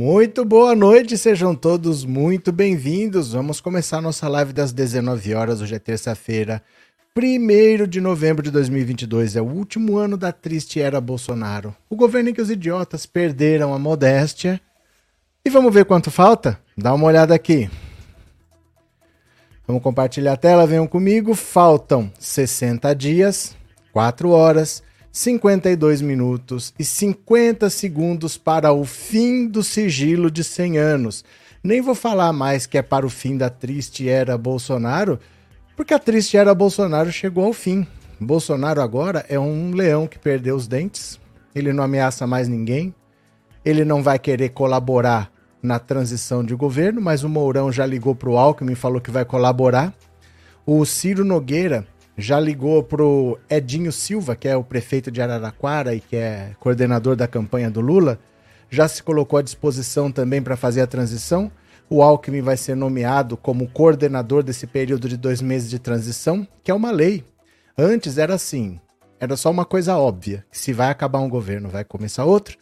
Muito boa noite, sejam todos muito bem-vindos. Vamos começar nossa live das 19 horas. Hoje é terça-feira, 1 de novembro de 2022. É o último ano da triste era Bolsonaro. O governo em que os idiotas perderam a modéstia. E vamos ver quanto falta? Dá uma olhada aqui. Vamos compartilhar a tela, venham comigo. Faltam 60 dias, 4 horas 52 minutos e 50 segundos para o fim do sigilo de 100 anos. Nem vou falar mais que é para o fim da triste era Bolsonaro, porque a triste era Bolsonaro chegou ao fim. Bolsonaro agora é um leão que perdeu os dentes, ele não ameaça mais ninguém, ele não vai querer colaborar na transição de governo, mas o Mourão já ligou para o Alckmin e falou que vai colaborar. O Ciro Nogueira já ligou pro Edinho Silva, que é o prefeito de Araraquara e que é coordenador da campanha do Lula, já se colocou à disposição também para fazer a transição. O Alckmin vai ser nomeado como coordenador desse período de dois meses de transição, que é uma lei. Antes era assim, era só uma coisa óbvia, que se vai acabar um governo, vai começar outro,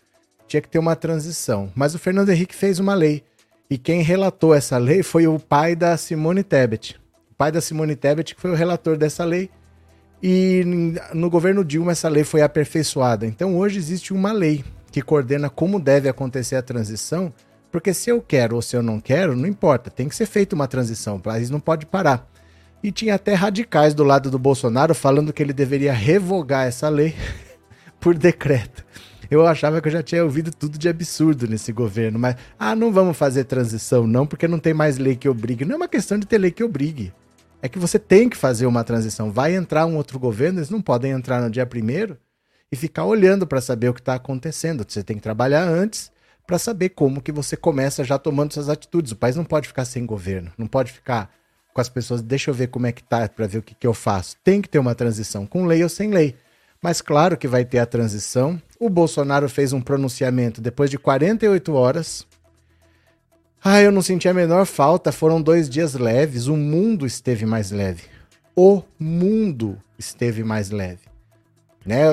tinha que ter uma transição. Mas o Fernando Henrique fez uma lei, e quem relatou essa lei foi o pai da Simone Tebet pai da Simone Tebet, que foi o relator dessa lei. E no governo Dilma essa lei foi aperfeiçoada. Então hoje existe uma lei que coordena como deve acontecer a transição, porque se eu quero ou se eu não quero, não importa, tem que ser feita uma transição, o país não pode parar. E tinha até radicais do lado do Bolsonaro falando que ele deveria revogar essa lei por decreto. Eu achava que eu já tinha ouvido tudo de absurdo nesse governo, mas ah, não vamos fazer transição não, porque não tem mais lei que obrigue. Não é uma questão de ter lei que obrigue é que você tem que fazer uma transição. Vai entrar um outro governo, eles não podem entrar no dia primeiro e ficar olhando para saber o que está acontecendo. Você tem que trabalhar antes para saber como que você começa já tomando suas atitudes. O país não pode ficar sem governo, não pode ficar com as pessoas, deixa eu ver como é que tá para ver o que, que eu faço. Tem que ter uma transição, com lei ou sem lei. Mas claro que vai ter a transição. O Bolsonaro fez um pronunciamento depois de 48 horas, ah, eu não senti a menor falta. Foram dois dias leves. O mundo esteve mais leve. O mundo esteve mais leve. Né?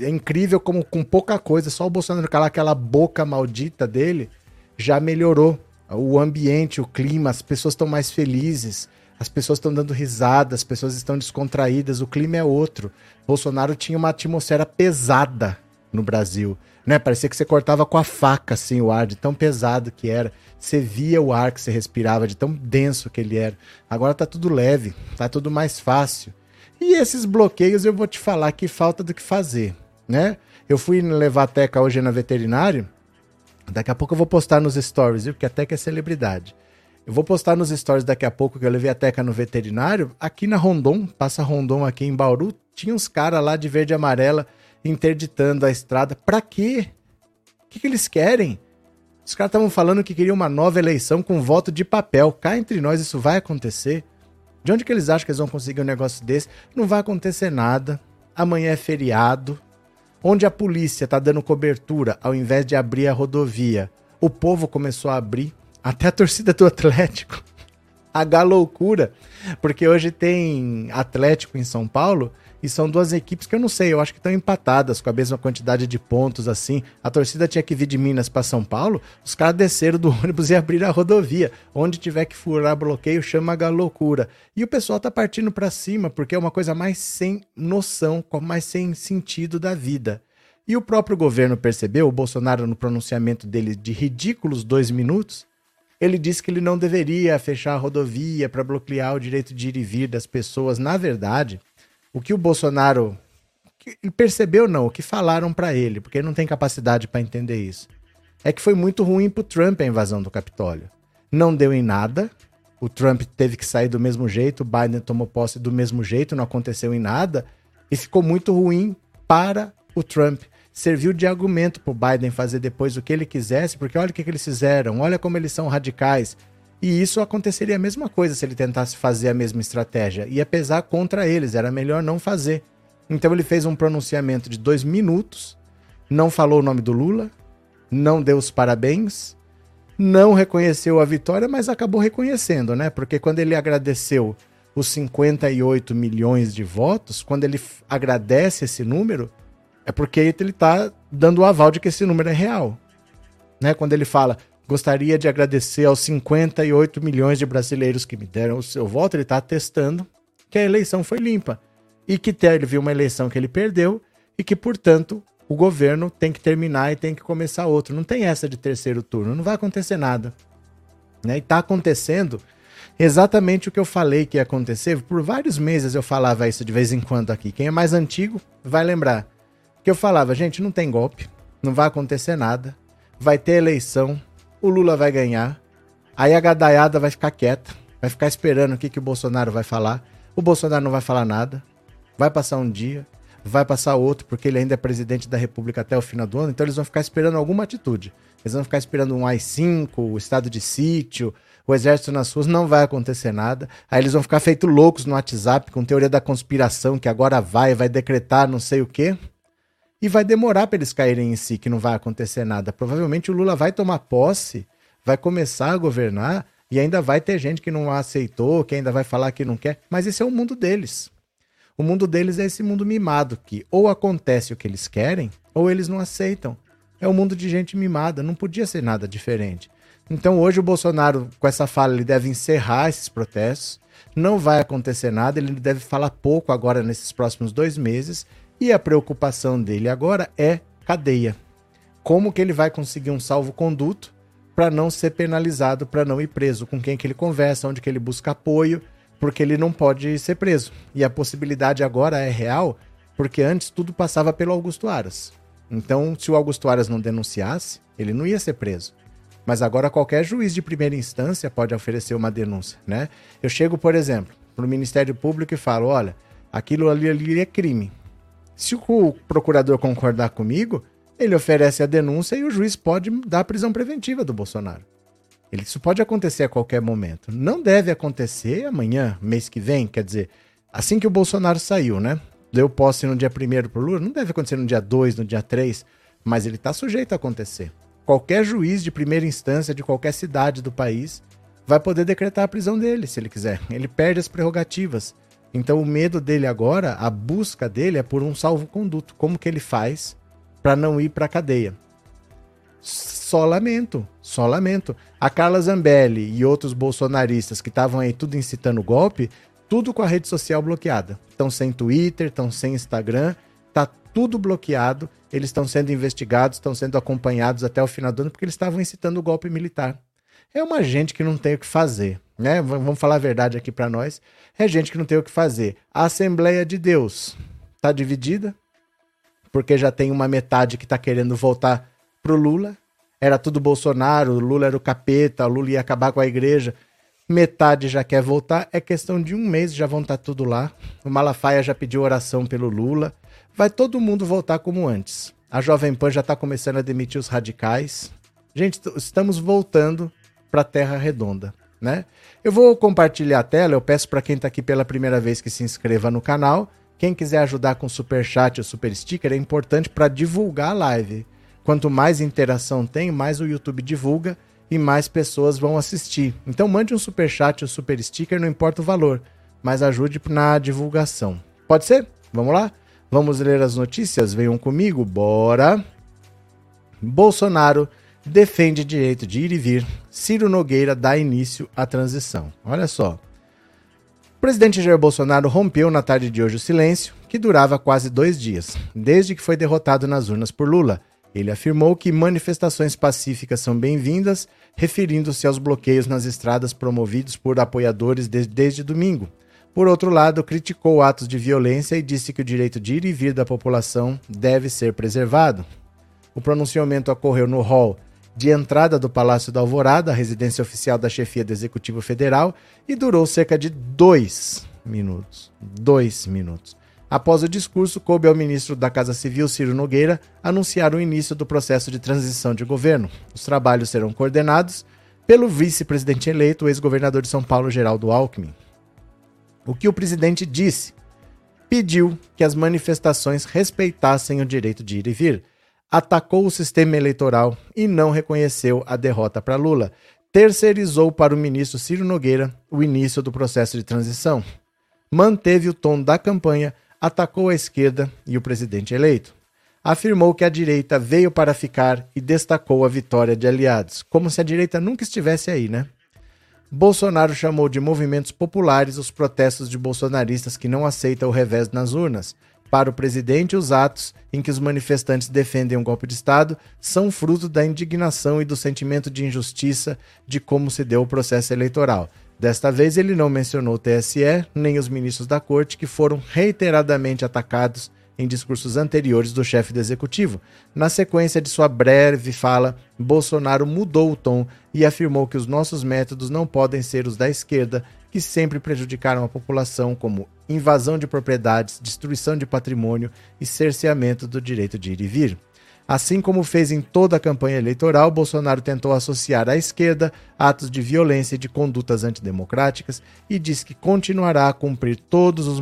É incrível como com pouca coisa, só o Bolsonaro calar aquela boca maldita dele já melhorou o ambiente, o clima, as pessoas estão mais felizes, as pessoas estão dando risada, as pessoas estão descontraídas, o clima é outro. Bolsonaro tinha uma atmosfera pesada no Brasil, né? Parecia que você cortava com a faca assim o ar de tão pesado que era. Você via o ar que você respirava de tão denso que ele era. Agora tá tudo leve, tá tudo mais fácil. E esses bloqueios eu vou te falar que falta do que fazer, né? Eu fui levar a Teca hoje na veterinário. Daqui a pouco eu vou postar nos stories, viu? Porque a Teca é celebridade. Eu vou postar nos stories daqui a pouco que eu levei a Teca no veterinário. Aqui na Rondon, passa Rondon aqui em Bauru, tinha uns caras lá de verde e amarela interditando a estrada. Pra quê? O que, que eles querem? Os caras estavam falando que queriam uma nova eleição com voto de papel. Cá entre nós isso vai acontecer. De onde que eles acham que eles vão conseguir um negócio desse? Não vai acontecer nada. Amanhã é feriado. Onde a polícia tá dando cobertura ao invés de abrir a rodovia, o povo começou a abrir. Até a torcida do Atlético. A loucura. Porque hoje tem Atlético em São Paulo e são duas equipes que eu não sei, eu acho que estão empatadas com a mesma quantidade de pontos assim. A torcida tinha que vir de Minas para São Paulo, os caras desceram do ônibus e abriram a rodovia. Onde tiver que furar bloqueio, chama a loucura. E o pessoal tá partindo para cima porque é uma coisa mais sem noção, mais sem sentido da vida. E o próprio governo percebeu, o Bolsonaro no pronunciamento dele de ridículos dois minutos, ele disse que ele não deveria fechar a rodovia para bloquear o direito de ir e vir das pessoas. Na verdade, o que o Bolsonaro ele percebeu não, o que falaram para ele, porque ele não tem capacidade para entender isso. É que foi muito ruim pro Trump a invasão do Capitólio. Não deu em nada. O Trump teve que sair do mesmo jeito, o Biden tomou posse do mesmo jeito, não aconteceu em nada e ficou muito ruim para o Trump. Serviu de argumento para o Biden fazer depois o que ele quisesse, porque olha o que, que eles fizeram, olha como eles são radicais. E isso aconteceria a mesma coisa se ele tentasse fazer a mesma estratégia. Ia pesar contra eles, era melhor não fazer. Então ele fez um pronunciamento de dois minutos, não falou o nome do Lula, não deu os parabéns, não reconheceu a vitória, mas acabou reconhecendo, né? Porque quando ele agradeceu os 58 milhões de votos, quando ele agradece esse número, é porque ele está dando o aval de que esse número é real. né? Quando ele fala, gostaria de agradecer aos 58 milhões de brasileiros que me deram o seu voto, ele está atestando que a eleição foi limpa e que teve uma eleição que ele perdeu e que, portanto, o governo tem que terminar e tem que começar outro. Não tem essa de terceiro turno, não vai acontecer nada. Né? E está acontecendo exatamente o que eu falei que ia acontecer. Por vários meses eu falava isso de vez em quando aqui. Quem é mais antigo vai lembrar. Que eu falava, gente, não tem golpe, não vai acontecer nada, vai ter eleição, o Lula vai ganhar, aí a gadaiada vai ficar quieta, vai ficar esperando o que, que o Bolsonaro vai falar. O Bolsonaro não vai falar nada, vai passar um dia, vai passar outro, porque ele ainda é presidente da República até o final do ano, então eles vão ficar esperando alguma atitude. Eles vão ficar esperando um AI-5, o estado de sítio, o exército nas ruas, não vai acontecer nada. Aí eles vão ficar feito loucos no WhatsApp com teoria da conspiração, que agora vai, vai decretar não sei o quê. E vai demorar para eles caírem em si, que não vai acontecer nada. Provavelmente o Lula vai tomar posse, vai começar a governar, e ainda vai ter gente que não aceitou, que ainda vai falar que não quer, mas esse é o mundo deles. O mundo deles é esse mundo mimado, que ou acontece o que eles querem, ou eles não aceitam. É um mundo de gente mimada, não podia ser nada diferente. Então hoje o Bolsonaro, com essa fala, ele deve encerrar esses protestos, não vai acontecer nada, ele deve falar pouco agora nesses próximos dois meses, e a preocupação dele agora é cadeia. Como que ele vai conseguir um salvo-conduto para não ser penalizado, para não ir preso, com quem que ele conversa, onde que ele busca apoio, porque ele não pode ser preso. E a possibilidade agora é real, porque antes tudo passava pelo Augusto Aras. Então, se o Augusto Aras não denunciasse, ele não ia ser preso. Mas agora qualquer juiz de primeira instância pode oferecer uma denúncia, né? Eu chego, por exemplo, para o Ministério Público e falo, olha, aquilo ali, ali é crime. Se o procurador concordar comigo, ele oferece a denúncia e o juiz pode dar a prisão preventiva do Bolsonaro. Isso pode acontecer a qualquer momento. Não deve acontecer amanhã, mês que vem, quer dizer, assim que o Bolsonaro saiu, né? Deu posse no dia 1 pro Lula, não deve acontecer no dia 2, no dia 3, mas ele está sujeito a acontecer. Qualquer juiz de primeira instância de qualquer cidade do país vai poder decretar a prisão dele, se ele quiser. Ele perde as prerrogativas. Então o medo dele agora, a busca dele é por um salvo-conduto. Como que ele faz para não ir para a cadeia? Só lamento, só lamento. A Carla Zambelli e outros bolsonaristas que estavam aí tudo incitando golpe, tudo com a rede social bloqueada. Estão sem Twitter, estão sem Instagram, tá tudo bloqueado. Eles estão sendo investigados, estão sendo acompanhados até o final do ano porque eles estavam incitando o golpe militar. É uma gente que não tem o que fazer, né? Vamos falar a verdade aqui para nós. É gente que não tem o que fazer. A Assembleia de Deus está dividida porque já tem uma metade que está querendo voltar pro Lula. Era tudo Bolsonaro, o Lula era o capeta, o Lula ia acabar com a igreja. Metade já quer voltar, é questão de um mês, já vão estar tá tudo lá. O Malafaia já pediu oração pelo Lula. Vai todo mundo voltar como antes. A Jovem Pan já está começando a demitir os radicais. Gente, estamos voltando para Terra Redonda, né? Eu vou compartilhar a tela, eu peço para quem está aqui pela primeira vez que se inscreva no canal. Quem quiser ajudar com super chat ou super sticker é importante para divulgar a live. Quanto mais interação tem, mais o YouTube divulga e mais pessoas vão assistir. Então mande um super chat ou super sticker, não importa o valor, mas ajude na divulgação. Pode ser? Vamos lá? Vamos ler as notícias? Venham comigo, bora! Bolsonaro defende direito de ir e vir. Ciro Nogueira dá início à transição. Olha só. O presidente Jair Bolsonaro rompeu na tarde de hoje o silêncio, que durava quase dois dias, desde que foi derrotado nas urnas por Lula ele afirmou que manifestações pacíficas são bem-vindas, referindo-se aos bloqueios nas estradas promovidos por apoiadores desde, domingo. Por outro lado, criticou atos de violência e disse que o direito de ir e vir da população deve ser preservado. O pronunciamento ocorreu no hall de entrada do Palácio da Alvorada, a residência oficial da chefia do Executivo Federal, e durou cerca de dois minutos. Dois minutos. Após o discurso, coube ao ministro da Casa Civil, Ciro Nogueira, anunciar o início do processo de transição de governo. Os trabalhos serão coordenados pelo vice-presidente eleito, o ex-governador de São Paulo, Geraldo Alckmin. O que o presidente disse? Pediu que as manifestações respeitassem o direito de ir e vir. Atacou o sistema eleitoral e não reconheceu a derrota para Lula. Terceirizou para o ministro Ciro Nogueira o início do processo de transição. Manteve o tom da campanha atacou a esquerda e o presidente eleito. afirmou que a direita veio para ficar e destacou a vitória de aliados, como se a direita nunca estivesse aí, né? Bolsonaro chamou de movimentos populares os protestos de bolsonaristas que não aceitam o revés nas urnas. Para o presidente, os atos em que os manifestantes defendem um golpe de Estado são fruto da indignação e do sentimento de injustiça de como se deu o processo eleitoral. Desta vez, ele não mencionou o TSE nem os ministros da corte, que foram reiteradamente atacados em discursos anteriores do chefe do executivo. Na sequência de sua breve fala, Bolsonaro mudou o tom e afirmou que os nossos métodos não podem ser os da esquerda, que sempre prejudicaram a população, como invasão de propriedades, destruição de patrimônio e cerceamento do direito de ir e vir. Assim como fez em toda a campanha eleitoral, Bolsonaro tentou associar à esquerda atos de violência e de condutas antidemocráticas e diz que continuará a cumprir todos os,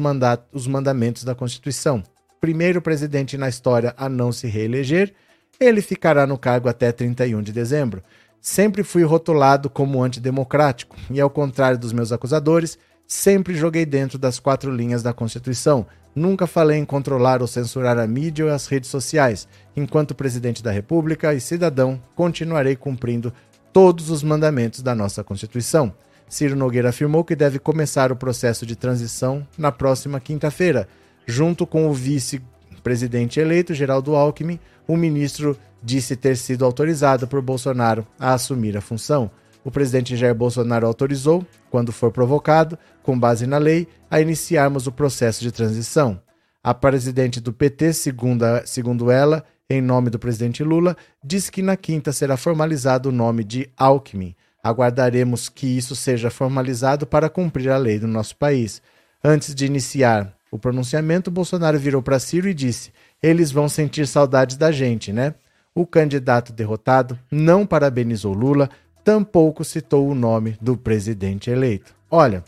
os mandamentos da Constituição primeiro presidente na história a não se reeleger, ele ficará no cargo até 31 de dezembro. Sempre fui rotulado como antidemocrático e, ao contrário dos meus acusadores, sempre joguei dentro das quatro linhas da Constituição. Nunca falei em controlar ou censurar a mídia ou as redes sociais. Enquanto presidente da República e cidadão, continuarei cumprindo todos os mandamentos da nossa Constituição. Ciro Nogueira afirmou que deve começar o processo de transição na próxima quinta-feira junto com o vice-presidente eleito, Geraldo Alckmin, o ministro disse ter sido autorizado por Bolsonaro a assumir a função. O presidente Jair Bolsonaro autorizou, quando for provocado, com base na lei, a iniciarmos o processo de transição. A presidente do PT, segundo, segundo ela, em nome do presidente Lula, disse que na quinta será formalizado o nome de Alckmin. Aguardaremos que isso seja formalizado para cumprir a lei do nosso país. Antes de iniciar o pronunciamento, Bolsonaro virou para Ciro e disse: Eles vão sentir saudades da gente, né? O candidato derrotado não parabenizou Lula, tampouco citou o nome do presidente eleito. Olha,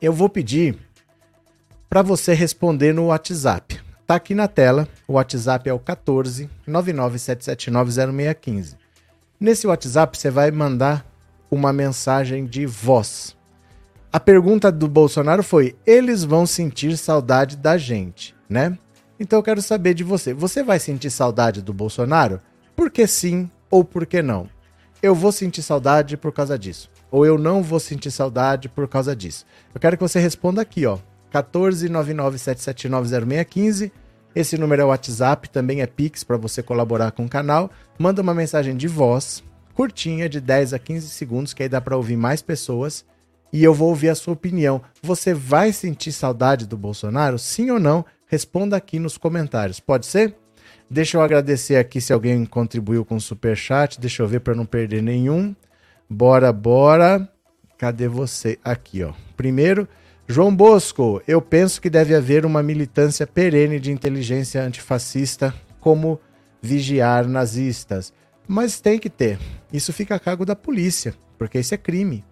eu vou pedir para você responder no WhatsApp. Tá aqui na tela, o WhatsApp é o 14 997790615. Nesse WhatsApp você vai mandar uma mensagem de voz. A pergunta do Bolsonaro foi: eles vão sentir saudade da gente, né? Então eu quero saber de você. Você vai sentir saudade do Bolsonaro? Por que sim ou por que não? Eu vou sentir saudade por causa disso. Ou eu não vou sentir saudade por causa disso. Eu quero que você responda aqui, ó. 14997790615. Esse número é o WhatsApp, também é Pix para você colaborar com o canal. Manda uma mensagem de voz, curtinha, de 10 a 15 segundos, que aí dá para ouvir mais pessoas e eu vou ouvir a sua opinião. Você vai sentir saudade do Bolsonaro? Sim ou não? Responda aqui nos comentários. Pode ser? Deixa eu agradecer aqui se alguém contribuiu com o super chat. Deixa eu ver para não perder nenhum. Bora, bora. Cadê você? Aqui, ó. Primeiro, João Bosco. Eu penso que deve haver uma militância perene de inteligência antifascista como vigiar nazistas. Mas tem que ter. Isso fica a cargo da polícia, porque isso é crime.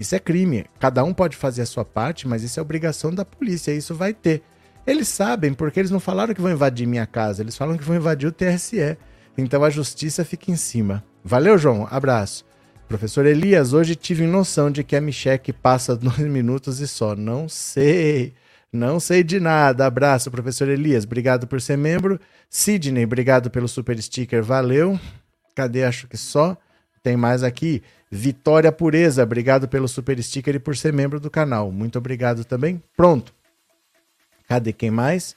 Isso é crime. Cada um pode fazer a sua parte, mas isso é obrigação da polícia. Isso vai ter. Eles sabem, porque eles não falaram que vão invadir minha casa, eles falam que vão invadir o TSE. Então a justiça fica em cima. Valeu, João. Abraço. Professor Elias, hoje tive noção de que a Micheque passa dois minutos e só. Não sei. Não sei de nada. Abraço, professor Elias. Obrigado por ser membro. Sidney, obrigado pelo super sticker. Valeu. Cadê? Acho que só. Tem mais aqui. Vitória Pureza, obrigado pelo super sticker e por ser membro do canal. Muito obrigado também. Pronto. Cadê quem mais?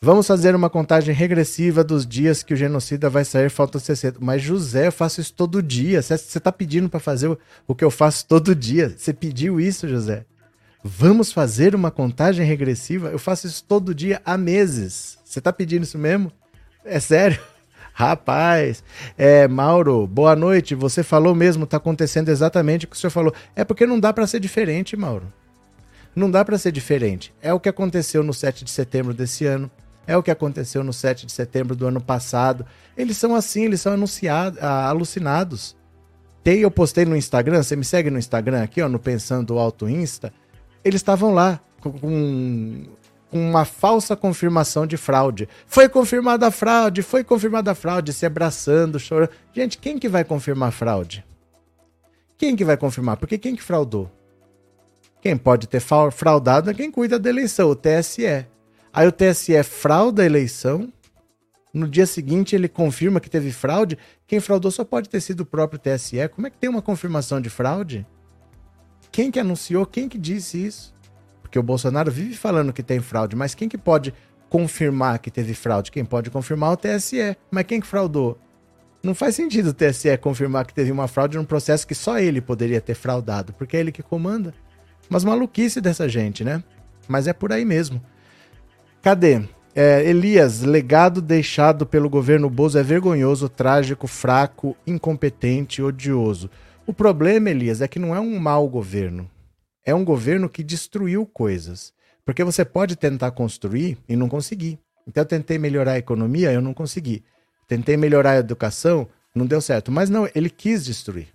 Vamos fazer uma contagem regressiva dos dias que o genocida vai sair, falta 60. Mas, José, eu faço isso todo dia. Você está pedindo para fazer o, que eu faço todo dia. Você pediu isso, José? Vamos fazer uma contagem regressiva? Eu faço isso todo dia há meses. Você está pedindo isso mesmo? É sério? Rapaz, é, Mauro, boa noite. Você falou mesmo, tá acontecendo exatamente o que o senhor falou. É porque não dá para ser diferente, Mauro. Não dá para ser diferente. É o que aconteceu no 7 de setembro desse ano. É o que aconteceu no 7 de setembro do ano passado. Eles são assim, eles são anunciados, alucinados. Tem, eu postei no Instagram, você me segue no Instagram aqui, ó, no Pensando Alto Insta. Eles estavam lá com, com uma falsa confirmação de fraude. Foi confirmada a fraude, foi confirmada a fraude, se abraçando, chorando. Gente, quem que vai confirmar fraude? Quem que vai confirmar? Porque quem que fraudou? Quem pode ter fraudado é quem cuida da eleição, o TSE. Aí o TSE frauda a eleição, No dia seguinte ele confirma que teve fraude. Quem fraudou só pode ter sido o próprio TSE. Como é que tem uma confirmação de fraude? Quem que anunciou? Quem que disse isso? Porque o Bolsonaro vive falando que tem fraude, mas quem que pode confirmar que teve fraude? Quem pode confirmar é o TSE. Mas quem que fraudou? Não faz sentido o TSE confirmar que teve uma fraude num processo que só ele poderia ter fraudado, porque é ele que comanda. Mas maluquice dessa gente, né? Mas é por aí mesmo. Cadê? É, Elias, legado deixado pelo governo Bozo é vergonhoso, trágico, fraco, incompetente, odioso. O problema, Elias, é que não é um mau governo. É um governo que destruiu coisas. Porque você pode tentar construir e não conseguir. Então eu tentei melhorar a economia, eu não consegui. Tentei melhorar a educação, não deu certo. Mas não, ele quis destruir.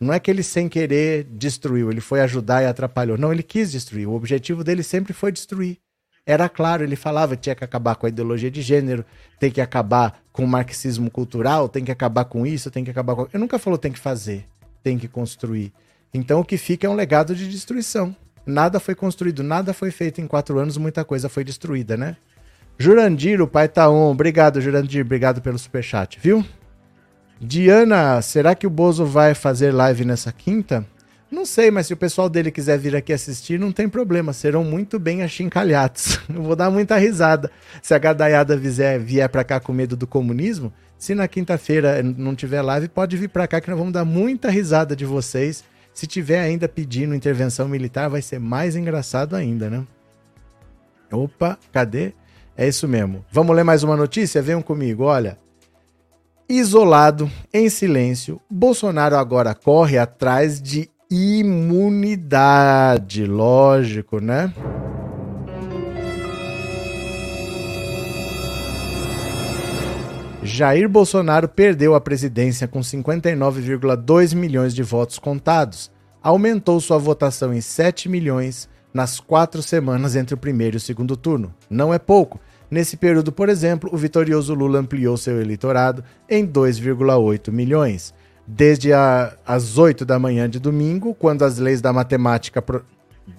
Não é que ele sem querer destruiu, ele foi ajudar e atrapalhou. Não, ele quis destruir. O objetivo dele sempre foi destruir. Era claro, ele falava que tinha que acabar com a ideologia de gênero, tem que acabar com o marxismo cultural, tem que acabar com isso, tem que acabar com. Ele nunca falou tem que fazer, tem que construir. Então o que fica é um legado de destruição. Nada foi construído, nada foi feito em quatro anos, muita coisa foi destruída, né? Jurandir, o pai tá on. Obrigado, Jurandir. Obrigado pelo superchat, viu? Diana, será que o Bozo vai fazer live nessa quinta? Não sei, mas se o pessoal dele quiser vir aqui assistir, não tem problema. Serão muito bem achincalhados. Eu vou dar muita risada. Se a gadaiada vier, vier pra cá com medo do comunismo, se na quinta-feira não tiver live, pode vir pra cá que nós vamos dar muita risada de vocês. Se tiver ainda pedindo intervenção militar, vai ser mais engraçado ainda, né? Opa, cadê? É isso mesmo. Vamos ler mais uma notícia? Venham comigo, olha. Isolado, em silêncio, Bolsonaro agora corre atrás de imunidade, lógico, né? Jair Bolsonaro perdeu a presidência com 59,2 milhões de votos contados. Aumentou sua votação em 7 milhões nas quatro semanas entre o primeiro e o segundo turno. Não é pouco. Nesse período, por exemplo, o vitorioso Lula ampliou seu eleitorado em 2,8 milhões desde a, as 8 da manhã de domingo, quando as leis da matemática. Pro,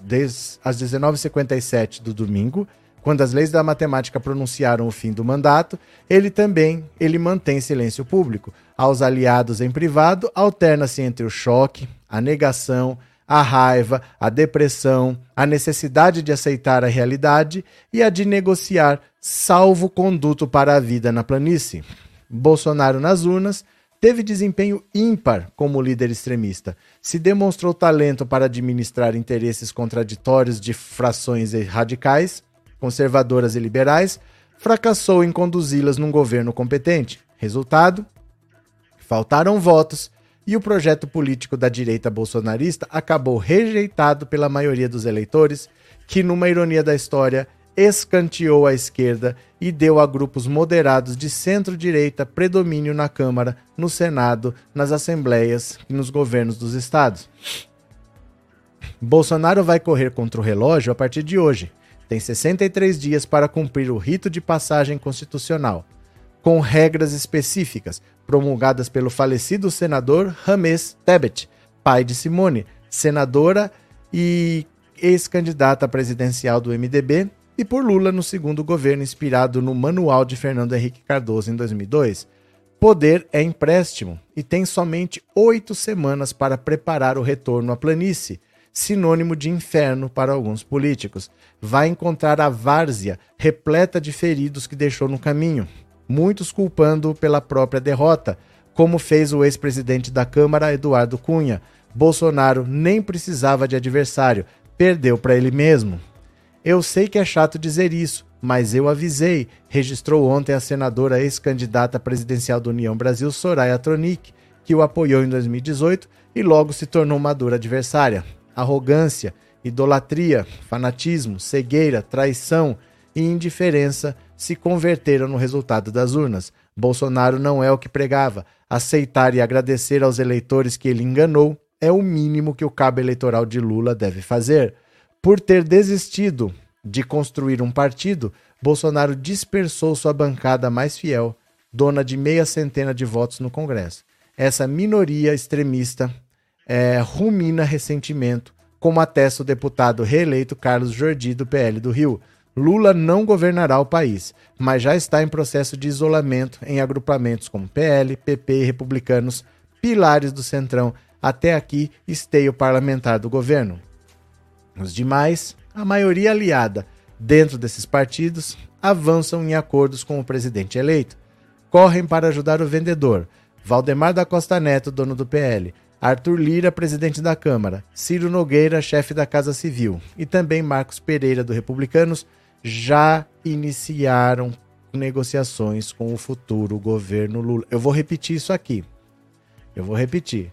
des, às 19h57 do domingo, quando as leis da matemática pronunciaram o fim do mandato, ele também ele mantém silêncio público. Aos aliados em privado, alterna-se entre o choque, a negação, a raiva, a depressão, a necessidade de aceitar a realidade e a de negociar salvo conduto para a vida na planície. Bolsonaro nas urnas Teve desempenho ímpar como líder extremista. Se demonstrou talento para administrar interesses contraditórios de frações radicais, conservadoras e liberais, fracassou em conduzi-las num governo competente. Resultado: faltaram votos e o projeto político da direita bolsonarista acabou rejeitado pela maioria dos eleitores, que, numa ironia da história, escanteou a esquerda e deu a grupos moderados de centro-direita predomínio na Câmara, no Senado, nas assembleias e nos governos dos estados. Bolsonaro vai correr contra o relógio a partir de hoje. Tem 63 dias para cumprir o rito de passagem constitucional, com regras específicas, promulgadas pelo falecido senador Rames Tebet, pai de Simone, senadora e ex-candidata presidencial do MDB e por Lula no segundo governo inspirado no manual de Fernando Henrique Cardoso em 2002. Poder é empréstimo e tem somente oito semanas para preparar o retorno à planície, sinônimo de inferno para alguns políticos. Vai encontrar a várzea repleta de feridos que deixou no caminho, muitos culpando-o pela própria derrota, como fez o ex-presidente da Câmara, Eduardo Cunha. Bolsonaro nem precisava de adversário, perdeu para ele mesmo. Eu sei que é chato dizer isso, mas eu avisei, registrou ontem a senadora ex-candidata presidencial do União Brasil, Soraya Tronic, que o apoiou em 2018 e logo se tornou uma dura adversária. Arrogância, idolatria, fanatismo, cegueira, traição e indiferença se converteram no resultado das urnas. Bolsonaro não é o que pregava. Aceitar e agradecer aos eleitores que ele enganou é o mínimo que o cabo eleitoral de Lula deve fazer. Por ter desistido de construir um partido, Bolsonaro dispersou sua bancada mais fiel, dona de meia centena de votos no Congresso. Essa minoria extremista é, rumina ressentimento, como atesta o deputado reeleito Carlos Jordi, do PL do Rio. Lula não governará o país, mas já está em processo de isolamento em agrupamentos como PL, PP e republicanos, pilares do Centrão, até aqui esteio parlamentar do governo. Os demais, a maioria aliada dentro desses partidos, avançam em acordos com o presidente eleito. Correm para ajudar o vendedor, Valdemar da Costa Neto, dono do PL, Arthur Lira, presidente da Câmara, Ciro Nogueira, chefe da Casa Civil, e também Marcos Pereira, do Republicanos, já iniciaram negociações com o futuro governo Lula. Eu vou repetir isso aqui. Eu vou repetir.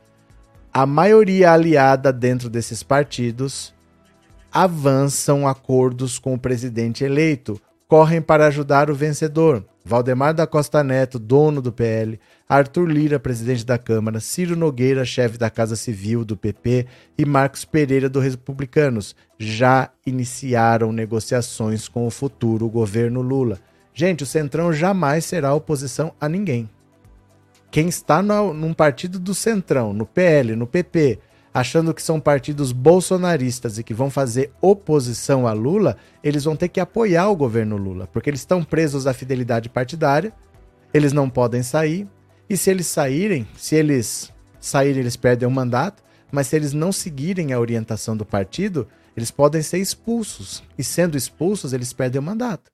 A maioria aliada dentro desses partidos avançam acordos com o presidente eleito, correm para ajudar o vencedor. Valdemar da Costa Neto, dono do PL, Arthur Lira, presidente da Câmara, Ciro Nogueira, chefe da Casa Civil do PP e Marcos Pereira do Republicanos já iniciaram negociações com o futuro governo Lula. Gente, o Centrão jamais será oposição a ninguém. Quem está no, num partido do Centrão, no PL, no PP, achando que são partidos bolsonaristas e que vão fazer oposição a Lula, eles vão ter que apoiar o governo Lula, porque eles estão presos à fidelidade partidária, eles não podem sair, e se eles saírem, se eles saírem, eles perdem o mandato, mas se eles não seguirem a orientação do partido, eles podem ser expulsos, e sendo expulsos, eles perdem o mandato.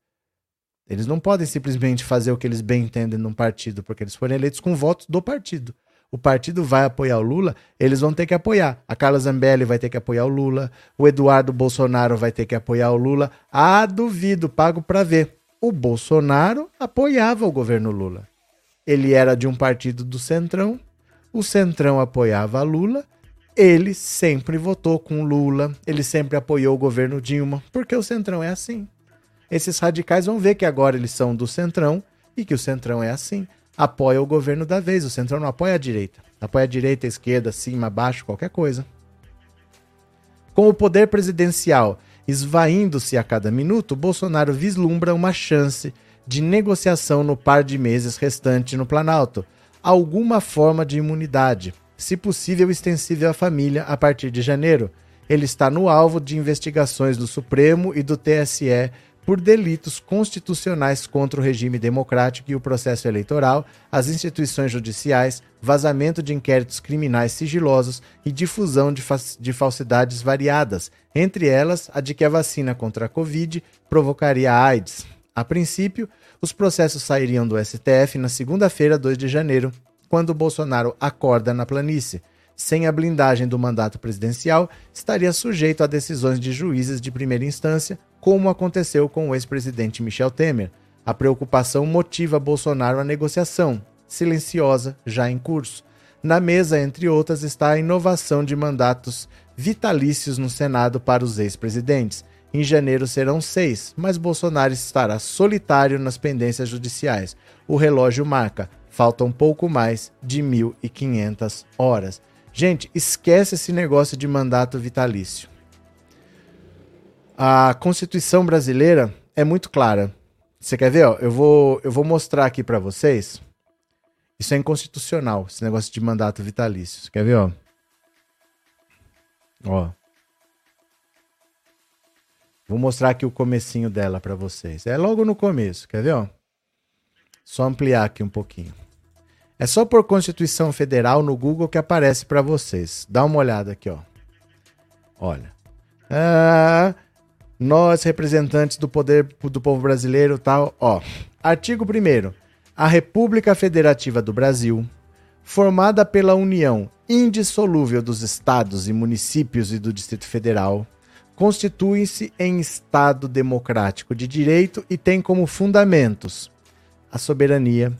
Eles não podem simplesmente fazer o que eles bem entendem num partido, porque eles foram eleitos com votos do partido o partido vai apoiar o Lula, eles vão ter que apoiar. A Carla Zambelli vai ter que apoiar o Lula, o Eduardo Bolsonaro vai ter que apoiar o Lula. Ah, duvido, pago para ver. O Bolsonaro apoiava o governo Lula. Ele era de um partido do Centrão, o Centrão apoiava Lula, ele sempre votou com Lula, ele sempre apoiou o governo Dilma, porque o Centrão é assim. Esses radicais vão ver que agora eles são do Centrão e que o Centrão é assim apoia o governo da vez. O Centrão não apoia a direita. Apoia a direita, a esquerda, cima, baixo, qualquer coisa. Com o poder presidencial esvaindo-se a cada minuto, Bolsonaro vislumbra uma chance de negociação no par de meses restante no Planalto. Alguma forma de imunidade, se possível extensível à família a partir de janeiro. Ele está no alvo de investigações do Supremo e do TSE por delitos constitucionais contra o regime democrático e o processo eleitoral, as instituições judiciais, vazamento de inquéritos criminais sigilosos e difusão de, de falsidades variadas, entre elas a de que a vacina contra a Covid provocaria AIDS. A princípio, os processos sairiam do STF na segunda-feira, 2 de janeiro, quando Bolsonaro acorda na planície. Sem a blindagem do mandato presidencial, estaria sujeito a decisões de juízes de primeira instância como aconteceu com o ex-presidente Michel Temer. A preocupação motiva Bolsonaro a negociação, silenciosa, já em curso. Na mesa, entre outras, está a inovação de mandatos vitalícios no Senado para os ex-presidentes. Em janeiro serão seis, mas Bolsonaro estará solitário nas pendências judiciais. O relógio marca, faltam pouco mais de 1.500 horas. Gente, esquece esse negócio de mandato vitalício. A Constituição brasileira é muito clara. Você quer ver? Eu, vou, eu vou mostrar aqui para vocês. Isso é inconstitucional, esse negócio de mandato vitalício. Você quer ver? Ó? ó. Vou mostrar aqui o comecinho dela para vocês. É logo no começo, quer ver? Ó? Só ampliar aqui um pouquinho. É só por Constituição Federal no Google que aparece para vocês. Dá uma olhada aqui, ó. Olha. Ah, nós, representantes do poder do povo brasileiro, tal, ó. Artigo 1 A República Federativa do Brasil, formada pela união indissolúvel dos estados e municípios e do Distrito Federal, constitui-se em Estado democrático de direito e tem como fundamentos a soberania,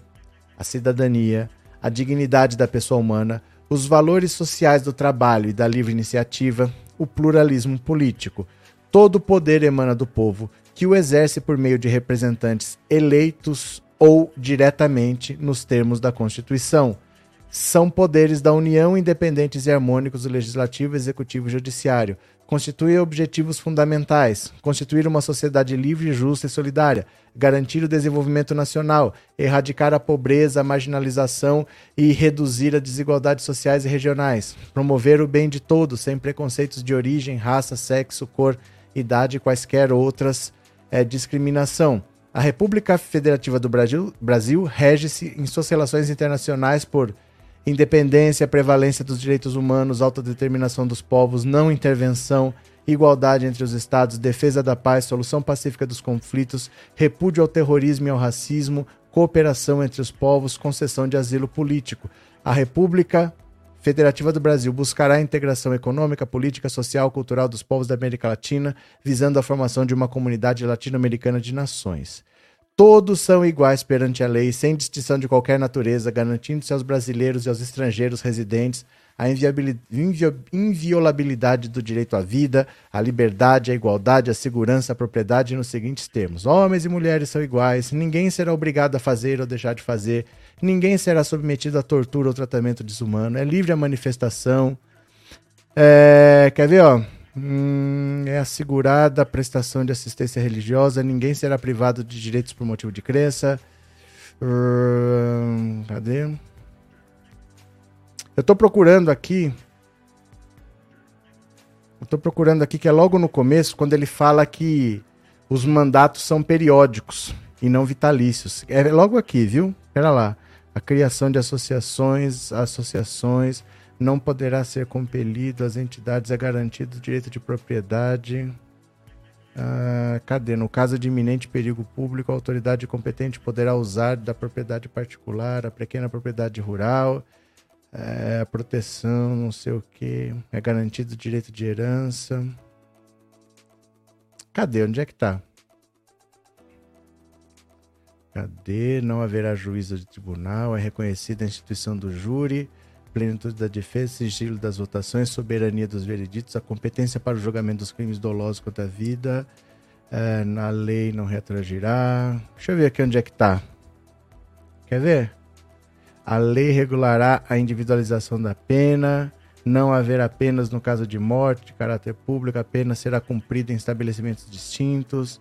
a cidadania, a dignidade da pessoa humana, os valores sociais do trabalho e da livre iniciativa, o pluralismo político, Todo o poder emana do povo, que o exerce por meio de representantes eleitos ou diretamente nos termos da Constituição. São poderes da União independentes e harmônicos do Legislativo, Executivo e Judiciário. Constituem objetivos fundamentais: constituir uma sociedade livre, justa e solidária, garantir o desenvolvimento nacional, erradicar a pobreza, a marginalização e reduzir as desigualdades sociais e regionais, promover o bem de todos, sem preconceitos de origem, raça, sexo, cor idade e quaisquer outras é, discriminação. A República Federativa do Brasil, Brasil rege-se em suas relações internacionais por independência, prevalência dos direitos humanos, autodeterminação dos povos, não intervenção, igualdade entre os estados, defesa da paz, solução pacífica dos conflitos, repúdio ao terrorismo e ao racismo, cooperação entre os povos, concessão de asilo político. A República Federativa do Brasil buscará a integração econômica, política, social, cultural dos povos da América Latina, visando a formação de uma comunidade latino-americana de nações. Todos são iguais perante a lei, sem distinção de qualquer natureza, garantindo-se aos brasileiros e aos estrangeiros residentes a inviolabilidade do direito à vida, à liberdade, à igualdade, à segurança, à propriedade nos seguintes termos: homens e mulheres são iguais, ninguém será obrigado a fazer ou deixar de fazer, ninguém será submetido a tortura ou tratamento desumano, é livre a manifestação. É, quer ver, ó? Hum, é assegurada a prestação de assistência religiosa, ninguém será privado de direitos por motivo de crença. Hum, cadê? Eu tô procurando aqui. Eu tô procurando aqui que é logo no começo, quando ele fala que os mandatos são periódicos e não vitalícios. É logo aqui, viu? Pera lá. A criação de associações, associações não poderá ser compelido, às entidades é garantido o direito de propriedade. Ah, cadê? No caso de iminente perigo público, a autoridade competente poderá usar da propriedade particular, a pequena propriedade rural, é, proteção, não sei o que, é garantido o direito de herança. Cadê? Onde é que tá? Cadê? Não haverá juízo de tribunal, é reconhecida a instituição do júri, plenitude da defesa, sigilo das votações, soberania dos vereditos, a competência para o julgamento dos crimes dolosos contra a vida, é, na lei não retroagirá. Deixa eu ver aqui onde é que tá. Quer ver? A lei regulará a individualização da pena. Não haverá penas no caso de morte de caráter público. A pena será cumprida em estabelecimentos distintos.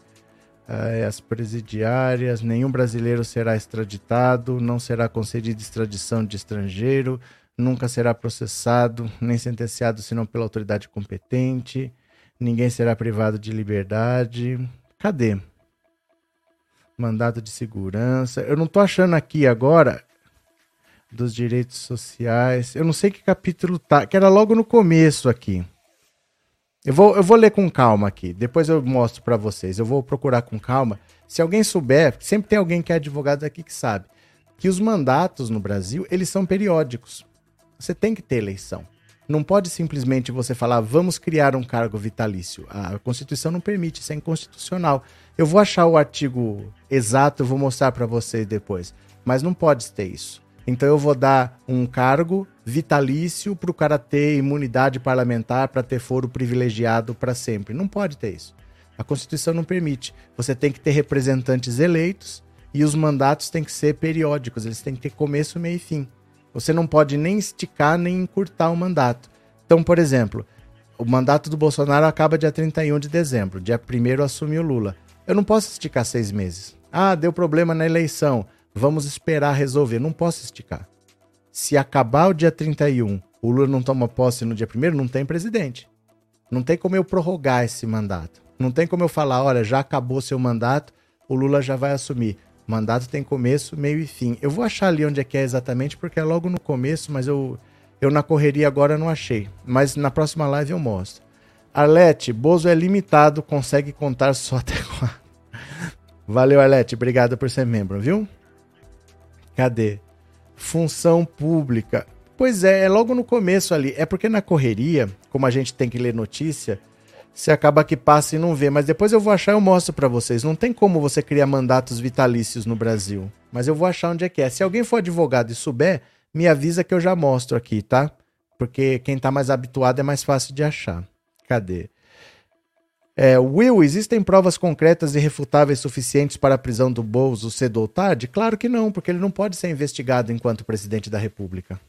Uh, as presidiárias. Nenhum brasileiro será extraditado. Não será concedida extradição de estrangeiro. Nunca será processado nem sentenciado senão pela autoridade competente. Ninguém será privado de liberdade. Cadê? Mandato de segurança. Eu não tô achando aqui agora dos direitos sociais. Eu não sei que capítulo tá, que era logo no começo aqui. Eu vou, eu vou ler com calma aqui, depois eu mostro para vocês. Eu vou procurar com calma. Se alguém souber, sempre tem alguém que é advogado aqui que sabe, que os mandatos no Brasil, eles são periódicos. Você tem que ter eleição. Não pode simplesmente você falar, vamos criar um cargo vitalício. A Constituição não permite, isso é inconstitucional. Eu vou achar o artigo exato, eu vou mostrar para vocês depois. Mas não pode ter isso. Então eu vou dar um cargo vitalício para o cara ter imunidade parlamentar, para ter foro privilegiado para sempre. Não pode ter isso. A Constituição não permite. Você tem que ter representantes eleitos e os mandatos têm que ser periódicos, eles têm que ter começo, meio e fim. Você não pode nem esticar nem encurtar o mandato. Então, por exemplo, o mandato do Bolsonaro acaba dia 31 de dezembro, dia 1 assumiu Lula. Eu não posso esticar seis meses. Ah, deu problema na eleição. Vamos esperar resolver. Não posso esticar. Se acabar o dia 31, o Lula não toma posse no dia 1 não tem presidente. Não tem como eu prorrogar esse mandato. Não tem como eu falar, olha, já acabou seu mandato, o Lula já vai assumir. O mandato tem começo, meio e fim. Eu vou achar ali onde é que é exatamente, porque é logo no começo, mas eu, eu na correria agora não achei. Mas na próxima live eu mostro. Arlete, Bozo é limitado, consegue contar só até quatro. Valeu, Arlete. Obrigado por ser membro, viu? Cadê? Função pública. Pois é, é logo no começo ali. É porque na correria, como a gente tem que ler notícia, você acaba que passa e não vê. Mas depois eu vou achar e eu mostro para vocês. Não tem como você criar mandatos vitalícios no Brasil. Mas eu vou achar onde é que é. Se alguém for advogado e souber, me avisa que eu já mostro aqui, tá? Porque quem tá mais habituado é mais fácil de achar. Cadê? É, Will, existem provas concretas e refutáveis suficientes para a prisão do Bozo cedo ou tarde? Claro que não, porque ele não pode ser investigado enquanto presidente da República.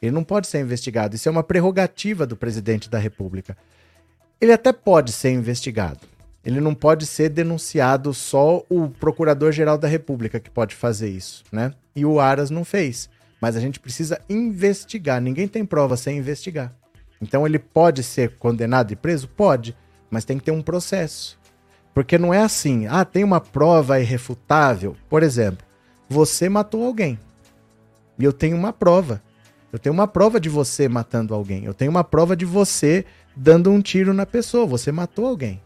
Ele não pode ser investigado. Isso é uma prerrogativa do presidente da República. Ele até pode ser investigado. Ele não pode ser denunciado só o Procurador-Geral da República que pode fazer isso, né? E o Aras não fez. Mas a gente precisa investigar. Ninguém tem prova sem investigar. Então ele pode ser condenado e preso? Pode mas tem que ter um processo. Porque não é assim, ah, tem uma prova irrefutável. Por exemplo, você matou alguém. E eu tenho uma prova. Eu tenho uma prova de você matando alguém. Eu tenho uma prova de você dando um tiro na pessoa. Você matou alguém.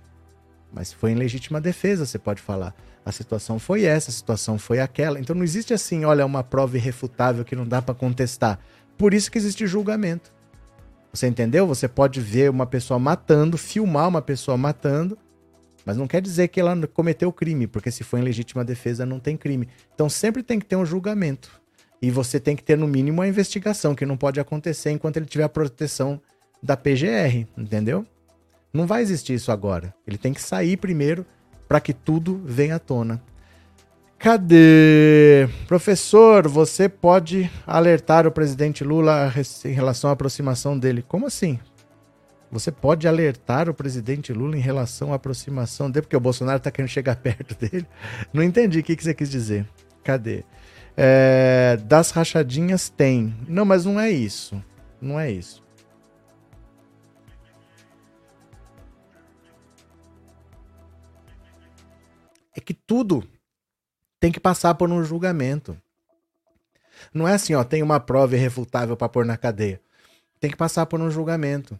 Mas foi em legítima defesa, você pode falar. A situação foi essa, a situação foi aquela. Então não existe assim, olha, uma prova irrefutável que não dá para contestar. Por isso que existe julgamento. Você entendeu? Você pode ver uma pessoa matando, filmar uma pessoa matando, mas não quer dizer que ela cometeu crime, porque se for em legítima defesa não tem crime. Então sempre tem que ter um julgamento. E você tem que ter no mínimo uma investigação, que não pode acontecer enquanto ele tiver a proteção da PGR, entendeu? Não vai existir isso agora. Ele tem que sair primeiro para que tudo venha à tona. Cadê? Professor, você pode alertar o presidente Lula em relação à aproximação dele. Como assim? Você pode alertar o presidente Lula em relação à aproximação dele, porque o Bolsonaro está querendo chegar perto dele. Não entendi o que, você quis dizer. Cadê? É, das rachadinhas tem. Não, mas não é isso. Não é isso. É que tudo tem que passar por um julgamento. Não é assim, ó, tem uma prova irrefutável para pôr na cadeia. Tem que passar por um julgamento.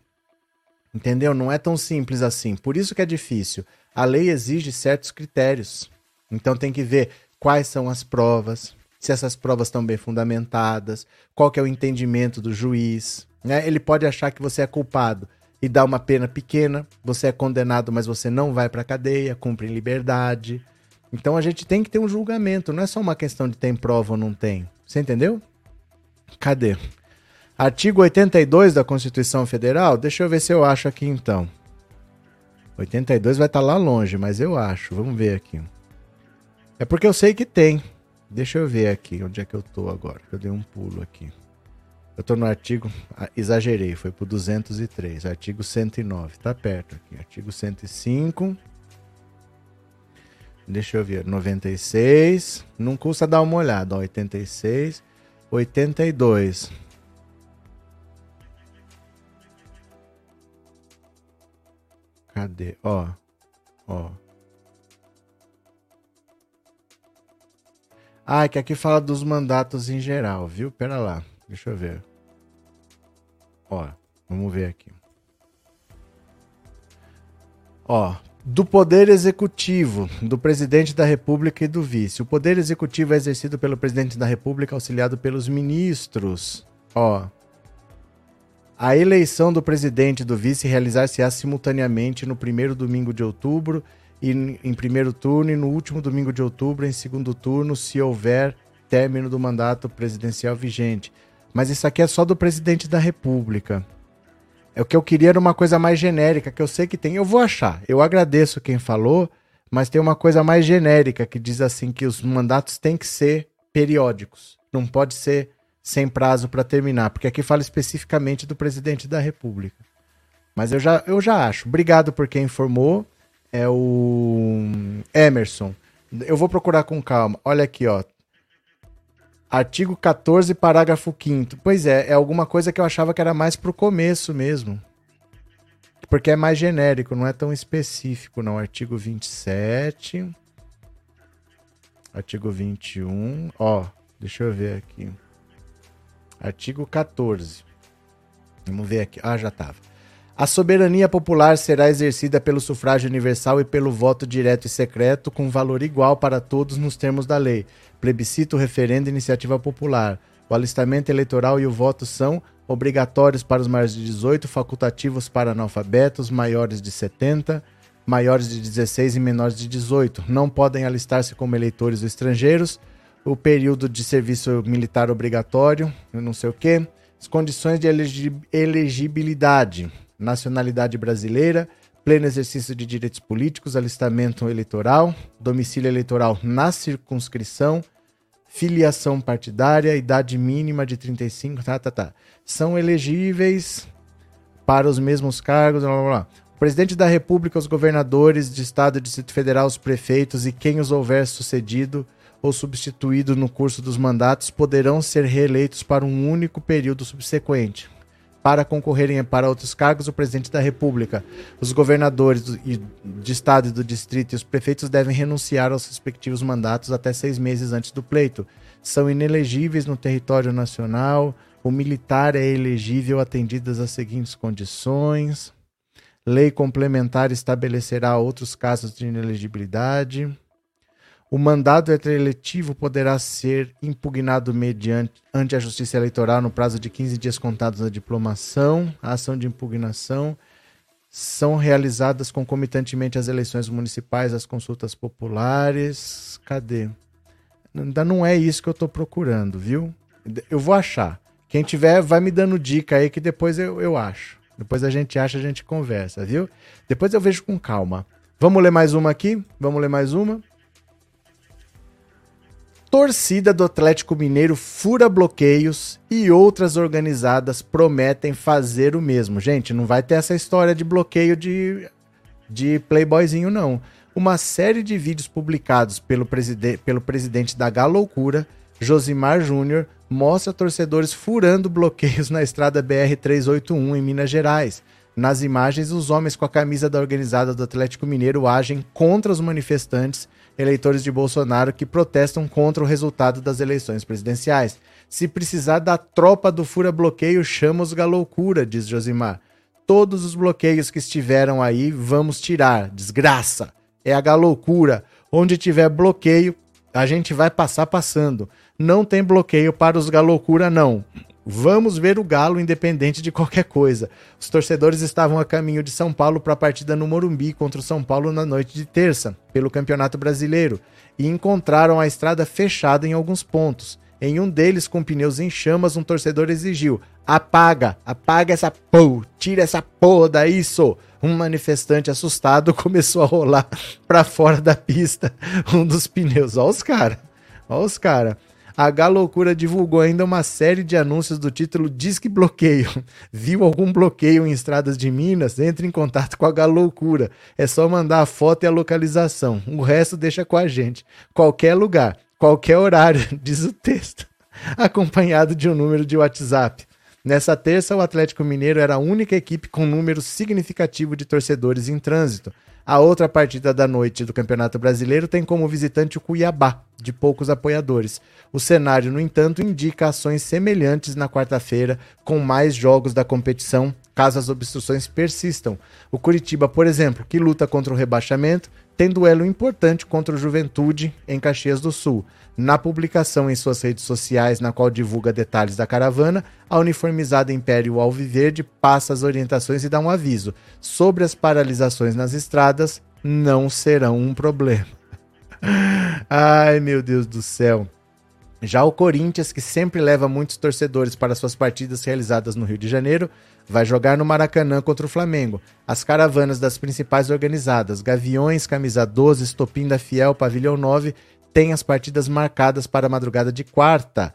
Entendeu? Não é tão simples assim. Por isso que é difícil. A lei exige certos critérios. Então tem que ver quais são as provas, se essas provas estão bem fundamentadas, qual que é o entendimento do juiz. Né? Ele pode achar que você é culpado e dá uma pena pequena, você é condenado, mas você não vai para cadeia, cumpre em liberdade. Então a gente tem que ter um julgamento, não é só uma questão de tem prova ou não tem. Você entendeu? Cadê? Artigo 82 da Constituição Federal, deixa eu ver se eu acho aqui então. 82 vai estar tá lá longe, mas eu acho. Vamos ver aqui. É porque eu sei que tem. Deixa eu ver aqui onde é que eu tô agora. Eu dei um pulo aqui. Eu tô no artigo, ah, exagerei, foi pro 203, artigo 109, tá perto aqui. Artigo 105. Deixa eu ver, 96, não custa dar uma olhada, ó, 86, 82. Cadê? Ó, ó. Ah, é que aqui fala dos mandatos em geral, viu? Pera lá, deixa eu ver. Ó, vamos ver aqui. Ó, do Poder Executivo, do Presidente da República e do Vice. O Poder Executivo é exercido pelo Presidente da República, auxiliado pelos ministros. Ó. A eleição do presidente e do vice realizar-se-á simultaneamente no primeiro domingo de outubro e em primeiro turno e no último domingo de outubro em segundo turno, se houver término do mandato presidencial vigente. Mas isso aqui é só do presidente da República. É o que eu queria era uma coisa mais genérica, que eu sei que tem. Eu vou achar. Eu agradeço quem falou, mas tem uma coisa mais genérica que diz assim que os mandatos têm que ser periódicos. Não pode ser sem prazo para terminar, porque aqui fala especificamente do presidente da República. Mas eu já, eu já acho. Obrigado por quem informou. É o Emerson. Eu vou procurar com calma. Olha aqui, ó. Artigo 14, parágrafo 5 Pois é, é alguma coisa que eu achava que era mais pro começo mesmo. Porque é mais genérico, não é tão específico, não. Artigo 27. Artigo 21. Ó, deixa eu ver aqui. Artigo 14. Vamos ver aqui. Ah, já tava. A soberania popular será exercida pelo sufrágio universal e pelo voto direto e secreto, com valor igual para todos nos termos da lei. Plebiscito, referendo e iniciativa popular. O alistamento eleitoral e o voto são obrigatórios para os maiores de 18, facultativos para analfabetos, maiores de 70, maiores de 16 e menores de 18. Não podem alistar-se como eleitores estrangeiros. O período de serviço militar obrigatório, não sei o quê. As condições de elegibilidade nacionalidade brasileira, pleno exercício de direitos políticos, alistamento eleitoral, domicílio eleitoral na circunscrição, filiação partidária, idade mínima de 35, tá, tá, tá. São elegíveis para os mesmos cargos, blá, blá, blá. O presidente da República, os governadores de Estado e Distrito Federal, os prefeitos e quem os houver sucedido ou substituído no curso dos mandatos poderão ser reeleitos para um único período subsequente. Para concorrerem para outros cargos o presidente da República. Os governadores do, de estado e do distrito e os prefeitos devem renunciar aos respectivos mandatos até seis meses antes do pleito. São inelegíveis no território nacional. O militar é elegível atendidas as seguintes condições. Lei complementar estabelecerá outros casos de inelegibilidade. O mandado eletivo poderá ser impugnado mediante ante a Justiça Eleitoral no prazo de 15 dias contados da diplomação. A ação de impugnação são realizadas concomitantemente às eleições municipais, às consultas populares. Cadê? Ainda não é isso que eu estou procurando, viu? Eu vou achar. Quem tiver, vai me dando dica aí que depois eu, eu acho. Depois a gente acha, a gente conversa, viu? Depois eu vejo com calma. Vamos ler mais uma aqui? Vamos ler mais uma? Torcida do Atlético Mineiro fura bloqueios e outras organizadas prometem fazer o mesmo. Gente, não vai ter essa história de bloqueio de, de playboyzinho, não. Uma série de vídeos publicados pelo, preside pelo presidente da Galoucura, Josimar Júnior, mostra torcedores furando bloqueios na estrada BR-381 em Minas Gerais. Nas imagens, os homens com a camisa da organizada do Atlético Mineiro agem contra os manifestantes eleitores de Bolsonaro que protestam contra o resultado das eleições presidenciais. Se precisar da tropa do fura-bloqueio, chama os galoucura, diz Josimar. Todos os bloqueios que estiveram aí, vamos tirar. Desgraça! É a galoucura. Onde tiver bloqueio, a gente vai passar passando. Não tem bloqueio para os galoucura, não. Vamos ver o Galo independente de qualquer coisa. Os torcedores estavam a caminho de São Paulo para a partida no Morumbi contra o São Paulo na noite de terça, pelo Campeonato Brasileiro, e encontraram a estrada fechada em alguns pontos. Em um deles, com pneus em chamas, um torcedor exigiu: apaga, apaga essa porra, tira essa porra daí. Um manifestante assustado começou a rolar para fora da pista um dos pneus. Olha os caras, olha os caras. A Galoucura divulgou ainda uma série de anúncios do título Disque Bloqueio. Viu algum bloqueio em estradas de Minas? Entre em contato com a Galoucura. É só mandar a foto e a localização. O resto deixa com a gente. Qualquer lugar, qualquer horário, diz o texto. Acompanhado de um número de WhatsApp. Nessa terça, o Atlético Mineiro era a única equipe com número significativo de torcedores em trânsito. A outra partida da noite do Campeonato Brasileiro tem como visitante o Cuiabá, de poucos apoiadores. O cenário, no entanto, indica ações semelhantes na quarta-feira, com mais jogos da competição, caso as obstruções persistam. O Curitiba, por exemplo, que luta contra o rebaixamento, tem duelo importante contra o Juventude em Caxias do Sul. Na publicação em suas redes sociais, na qual divulga detalhes da caravana, a uniformizada Império Alviverde passa as orientações e dá um aviso. Sobre as paralisações nas estradas, não serão um problema. Ai, meu Deus do céu. Já o Corinthians, que sempre leva muitos torcedores para suas partidas realizadas no Rio de Janeiro, vai jogar no Maracanã contra o Flamengo. As caravanas das principais organizadas, Gaviões, Camisa 12, Estopim da Fiel, Pavilhão 9, têm as partidas marcadas para a madrugada de quarta.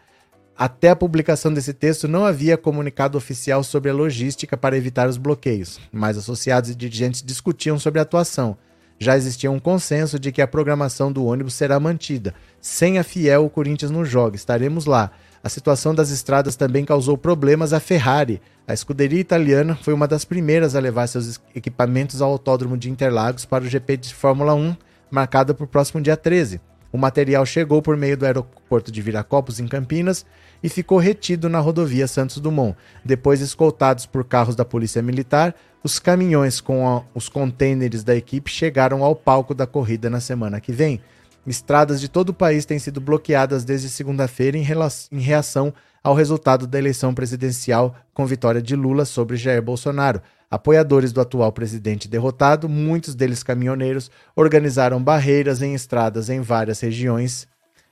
Até a publicação desse texto não havia comunicado oficial sobre a logística para evitar os bloqueios, mas associados e dirigentes discutiam sobre a atuação já existia um consenso de que a programação do ônibus será mantida. Sem a Fiel, o Corinthians não joga, estaremos lá. A situação das estradas também causou problemas à Ferrari. A escuderia italiana foi uma das primeiras a levar seus equipamentos ao Autódromo de Interlagos para o GP de Fórmula 1, marcado para o próximo dia 13. O material chegou por meio do aeroporto de Viracopos, em Campinas, e ficou retido na rodovia Santos Dumont. Depois, escoltados por carros da Polícia Militar, os caminhões com a, os contêineres da equipe chegaram ao palco da corrida na semana que vem. Estradas de todo o país têm sido bloqueadas desde segunda-feira em, em reação ao resultado da eleição presidencial com vitória de Lula sobre Jair Bolsonaro. Apoiadores do atual presidente derrotado, muitos deles caminhoneiros, organizaram barreiras em estradas em várias regiões.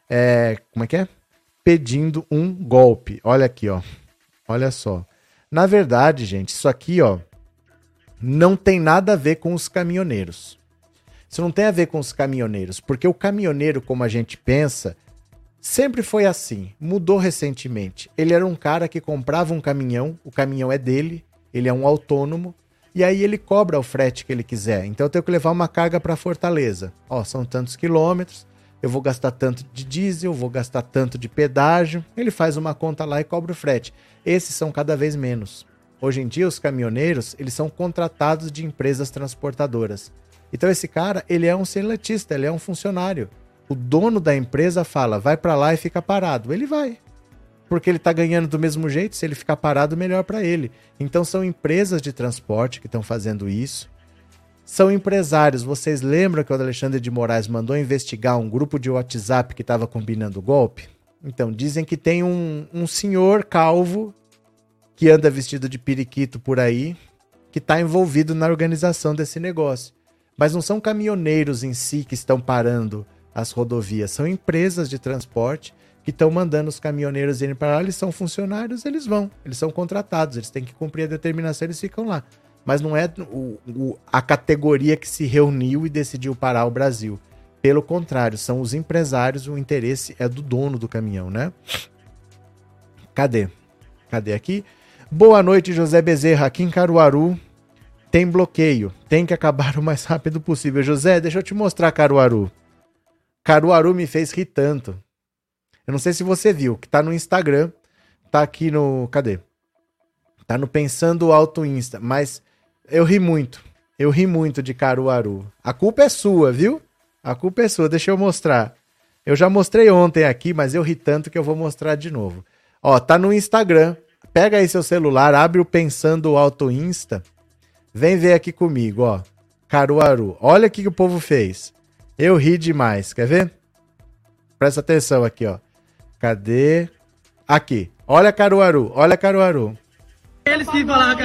É, como é que é? Pedindo um golpe. Olha aqui, ó. Olha só. Na verdade, gente, isso aqui, ó, não tem nada a ver com os caminhoneiros. Isso não tem a ver com os caminhoneiros, porque o caminhoneiro, como a gente pensa, sempre foi assim. Mudou recentemente. Ele era um cara que comprava um caminhão, o caminhão é dele, ele é um autônomo, e aí ele cobra o frete que ele quiser. Então eu tenho que levar uma carga para Fortaleza. Ó, são tantos quilômetros, eu vou gastar tanto de diesel, vou gastar tanto de pedágio. Ele faz uma conta lá e cobra o frete. Esses são cada vez menos. Hoje em dia, os caminhoneiros, eles são contratados de empresas transportadoras. Então, esse cara, ele é um seletista, ele é um funcionário. O dono da empresa fala, vai para lá e fica parado. Ele vai. Porque ele está ganhando do mesmo jeito, se ele ficar parado, melhor para ele. Então, são empresas de transporte que estão fazendo isso. São empresários. Vocês lembram que o Alexandre de Moraes mandou investigar um grupo de WhatsApp que estava combinando golpe? Então, dizem que tem um, um senhor calvo que anda vestido de periquito por aí, que está envolvido na organização desse negócio. Mas não são caminhoneiros em si que estão parando as rodovias, são empresas de transporte que estão mandando os caminhoneiros irem para lá. Eles são funcionários, eles vão, eles são contratados, eles têm que cumprir a determinação, eles ficam lá. Mas não é o, o, a categoria que se reuniu e decidiu parar o Brasil. Pelo contrário, são os empresários, o interesse é do dono do caminhão, né? Cadê? Cadê aqui? Boa noite, José Bezerra. Aqui em Caruaru tem bloqueio. Tem que acabar o mais rápido possível. José, deixa eu te mostrar Caruaru. Caruaru me fez rir tanto. Eu não sei se você viu, que tá no Instagram, tá aqui no. Cadê? Tá no Pensando Alto Insta, mas eu ri muito. Eu ri muito de Caruaru. A culpa é sua, viu? A culpa é sua, deixa eu mostrar. Eu já mostrei ontem aqui, mas eu ri tanto que eu vou mostrar de novo. Ó, tá no Instagram. Pega aí seu celular, abre o Pensando Alto Insta. Vem ver aqui comigo, ó. Caruaru. Olha o que o povo fez. Eu ri demais. Quer ver? Presta atenção aqui, ó. Cadê? Aqui. Olha Caruaru. Olha Caruaru. Eles ficam lá,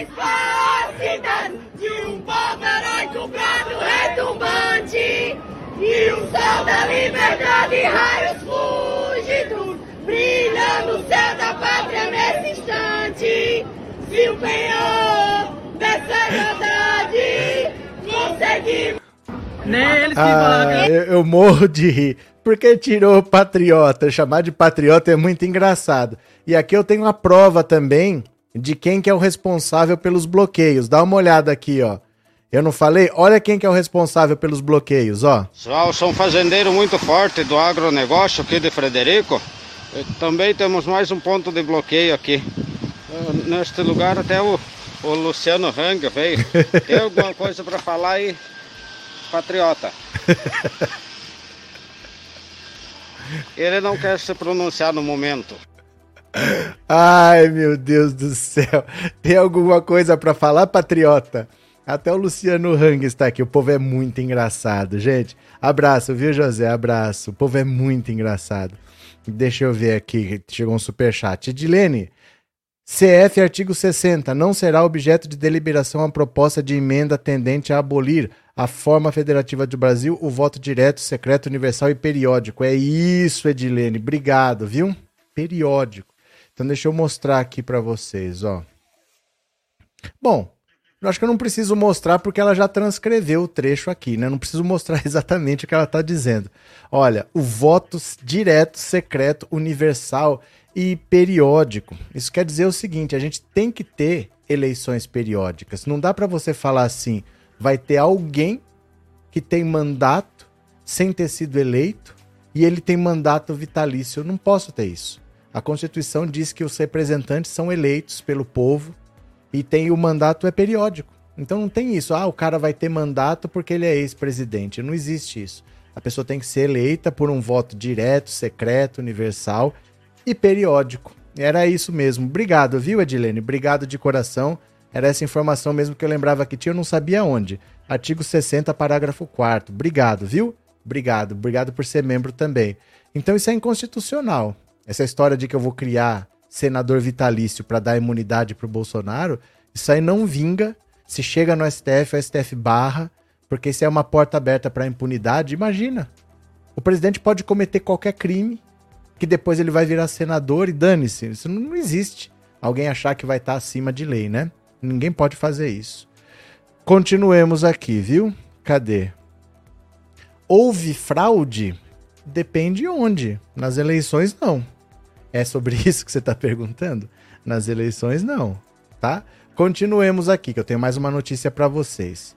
esclarecidas de um povo heróico brado retumbante e o sol da liberdade raios fúgidos brilha no céu da pátria nesse instante se o penhor igualdade conseguimos ah, eu, eu morro de rir. Porque tirou patriota. Chamar de patriota é muito engraçado. E aqui eu tenho a prova também de quem que é o responsável pelos bloqueios. Dá uma olhada aqui, ó. Eu não falei? Olha quem que é o responsável pelos bloqueios, ó. Pessoal, sou um fazendeiro muito forte do agronegócio aqui de Frederico. E também temos mais um ponto de bloqueio aqui. Neste lugar até o, o Luciano Hang veio. Tem alguma coisa para falar aí, patriota? Ele não quer se pronunciar no momento. Ai, meu Deus do céu. Tem alguma coisa para falar, patriota? Até o Luciano Hang está aqui. O povo é muito engraçado, gente. Abraço, viu, José? Abraço. O povo é muito engraçado. Deixa eu ver aqui. Chegou um superchat. Edilene, CF artigo 60. Não será objeto de deliberação a proposta de emenda tendente a abolir a forma federativa do Brasil, o voto direto, secreto, universal e periódico. É isso, Edilene. Obrigado, viu? Periódico. Então deixa eu mostrar aqui para vocês, ó. Bom, eu acho que eu não preciso mostrar porque ela já transcreveu o trecho aqui, né? Não preciso mostrar exatamente o que ela está dizendo. Olha, o voto direto, secreto, universal e periódico. Isso quer dizer o seguinte: a gente tem que ter eleições periódicas. Não dá para você falar assim, vai ter alguém que tem mandato sem ter sido eleito e ele tem mandato vitalício. Eu não posso ter isso. A Constituição diz que os representantes são eleitos pelo povo e tem o mandato é periódico. Então não tem isso, ah, o cara vai ter mandato porque ele é ex-presidente. Não existe isso. A pessoa tem que ser eleita por um voto direto, secreto, universal e periódico. Era isso mesmo. Obrigado, viu, Edilene? Obrigado de coração. Era essa informação mesmo que eu lembrava que tinha, eu não sabia onde. Artigo 60, parágrafo 4 Obrigado, viu? Obrigado. Obrigado por ser membro também. Então isso é inconstitucional. Essa história de que eu vou criar senador vitalício para dar imunidade para o Bolsonaro, isso aí não vinga. Se chega no STF, o STF barra, porque isso é uma porta aberta para impunidade. Imagina, o presidente pode cometer qualquer crime que depois ele vai virar senador e dane-se. Isso não existe. Alguém achar que vai estar tá acima de lei, né? Ninguém pode fazer isso. Continuemos aqui, viu? Cadê? Houve fraude? Depende onde. Nas eleições, não. É sobre isso que você está perguntando? Nas eleições, não. Tá? Continuemos aqui, que eu tenho mais uma notícia para vocês.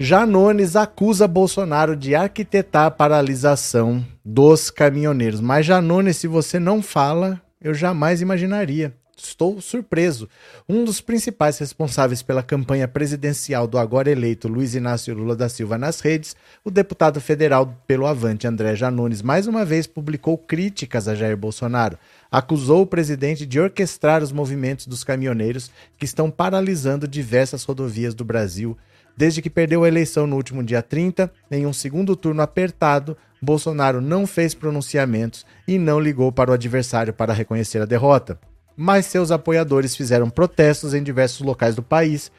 Janones acusa Bolsonaro de arquitetar a paralisação dos caminhoneiros. Mas Janones, se você não fala, eu jamais imaginaria. Estou surpreso. Um dos principais responsáveis pela campanha presidencial do agora eleito Luiz Inácio Lula da Silva nas redes, o deputado federal pelo Avante André Janones, mais uma vez publicou críticas a Jair Bolsonaro. Acusou o presidente de orquestrar os movimentos dos caminhoneiros que estão paralisando diversas rodovias do Brasil Desde que perdeu a eleição no último dia 30, em um segundo turno apertado, Bolsonaro não fez pronunciamentos e não ligou para o adversário para reconhecer a derrota. Mas seus apoiadores fizeram protestos em diversos locais do país,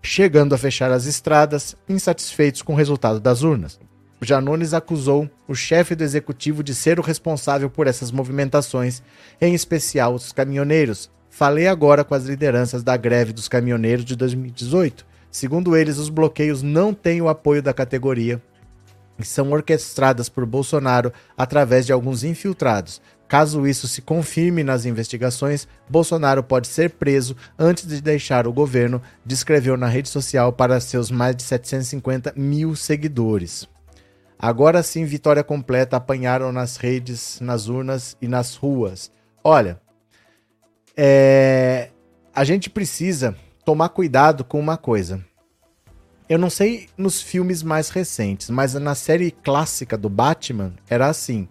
chegando a fechar as estradas, insatisfeitos com o resultado das urnas. Janones acusou o chefe do executivo de ser o responsável por essas movimentações, em especial os caminhoneiros. Falei agora com as lideranças da greve dos caminhoneiros de 2018 Segundo eles, os bloqueios não têm o apoio da categoria e são orquestradas por Bolsonaro através de alguns infiltrados. Caso isso se confirme nas investigações, Bolsonaro pode ser preso antes de deixar o governo, descreveu na rede social para seus mais de 750 mil seguidores. Agora sim, vitória completa apanharam nas redes, nas urnas e nas ruas. Olha, é... a gente precisa tomar cuidado com uma coisa. Eu não sei nos filmes mais recentes, mas na série clássica do Batman era assim: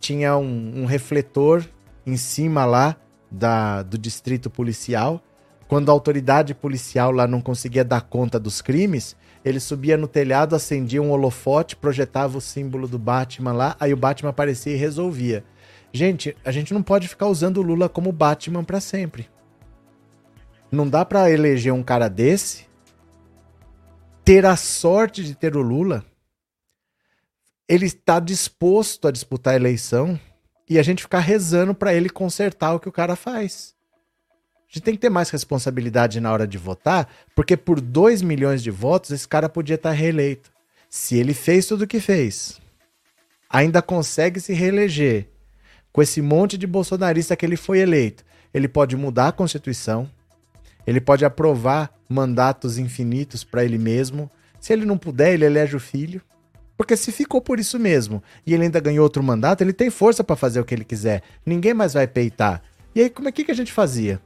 tinha um, um refletor em cima lá da, do distrito policial. Quando a autoridade policial lá não conseguia dar conta dos crimes, ele subia no telhado, acendia um holofote, projetava o símbolo do Batman lá, aí o Batman aparecia e resolvia. Gente, a gente não pode ficar usando o Lula como Batman para sempre. Não dá para eleger um cara desse, ter a sorte de ter o Lula, ele está disposto a disputar a eleição e a gente ficar rezando para ele consertar o que o cara faz. A gente tem que ter mais responsabilidade na hora de votar, porque por 2 milhões de votos esse cara podia estar reeleito. Se ele fez tudo o que fez, ainda consegue se reeleger com esse monte de bolsonarista que ele foi eleito, ele pode mudar a Constituição, ele pode aprovar mandatos infinitos para ele mesmo. Se ele não puder, ele elege o filho. Porque se ficou por isso mesmo e ele ainda ganhou outro mandato, ele tem força para fazer o que ele quiser. Ninguém mais vai peitar. E aí, como é que, que a gente fazia?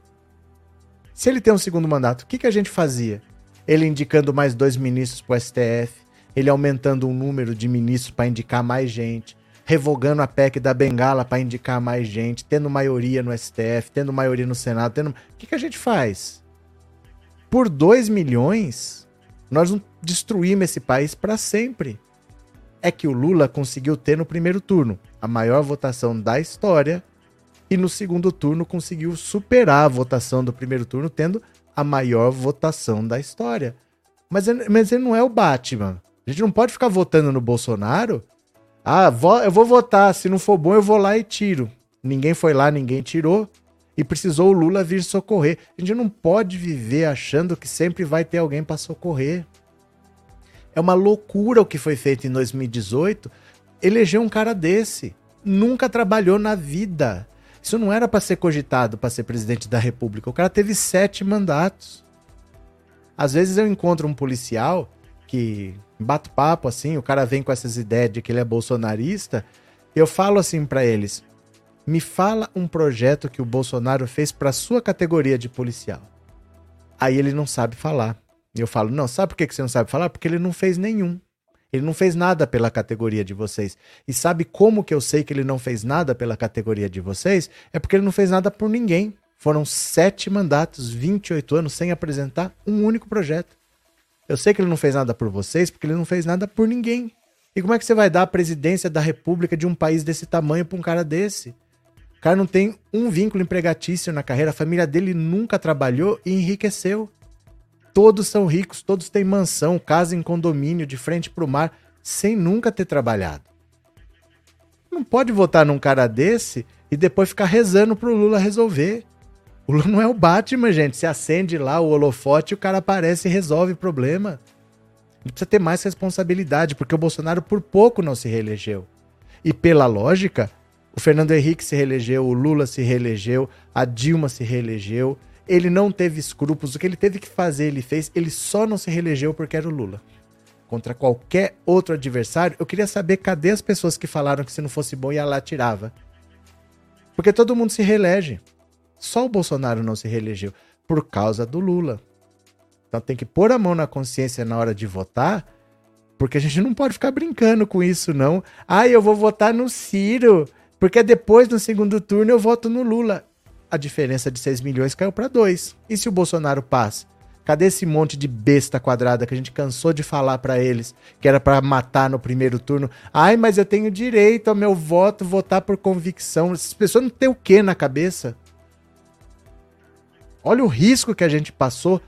Se ele tem um segundo mandato, o que, que a gente fazia? Ele indicando mais dois ministros para o STF, ele aumentando o número de ministros para indicar mais gente, revogando a PEC da Bengala para indicar mais gente, tendo maioria no STF, tendo maioria no Senado, tendo. O que, que a gente faz? Por 2 milhões, nós não destruímos esse país para sempre. É que o Lula conseguiu ter no primeiro turno a maior votação da história e no segundo turno conseguiu superar a votação do primeiro turno, tendo a maior votação da história. Mas, mas ele não é o Batman. A gente não pode ficar votando no Bolsonaro. Ah, eu vou votar, se não for bom eu vou lá e tiro. Ninguém foi lá, ninguém tirou e precisou o Lula vir socorrer. A gente não pode viver achando que sempre vai ter alguém para socorrer. É uma loucura o que foi feito em 2018. Eleger um cara desse. Nunca trabalhou na vida. Isso não era para ser cogitado para ser presidente da República. O cara teve sete mandatos. Às vezes eu encontro um policial que bato papo assim, o cara vem com essas ideias de que ele é bolsonarista. Eu falo assim para eles: me fala um projeto que o Bolsonaro fez para sua categoria de policial. Aí ele não sabe falar. Eu falo, não, sabe por que você não sabe falar? Porque ele não fez nenhum. Ele não fez nada pela categoria de vocês. E sabe como que eu sei que ele não fez nada pela categoria de vocês? É porque ele não fez nada por ninguém. Foram sete mandatos, 28 anos, sem apresentar um único projeto. Eu sei que ele não fez nada por vocês, porque ele não fez nada por ninguém. E como é que você vai dar a presidência da república de um país desse tamanho para um cara desse? Cara não tem um vínculo empregatício na carreira, a família dele nunca trabalhou e enriqueceu. Todos são ricos, todos têm mansão, casa em condomínio, de frente para o mar, sem nunca ter trabalhado. Não pode votar num cara desse e depois ficar rezando pro Lula resolver. O Lula não é o Batman, gente. Se acende lá o holofote, o cara aparece e resolve o problema. Ele precisa ter mais responsabilidade, porque o Bolsonaro por pouco não se reelegeu. E pela lógica, o Fernando Henrique se reelegeu, o Lula se reelegeu, a Dilma se reelegeu. Ele não teve escrúpulos. O que ele teve que fazer, ele fez. Ele só não se reelegeu porque era o Lula. contra qualquer outro adversário, eu queria saber cadê as pessoas que falaram que se não fosse bom ia lá tirava. Porque todo mundo se reelege. Só o Bolsonaro não se reelegeu por causa do Lula. Então tem que pôr a mão na consciência na hora de votar, porque a gente não pode ficar brincando com isso, não. Ah, eu vou votar no Ciro, porque depois, no segundo turno, eu voto no Lula. A diferença de 6 milhões caiu para 2. E se o Bolsonaro passa? Cadê esse monte de besta quadrada que a gente cansou de falar para eles, que era para matar no primeiro turno? Ai, mas eu tenho direito ao meu voto, votar por convicção. Essas pessoas não têm o que na cabeça? Olha o risco que a gente passou.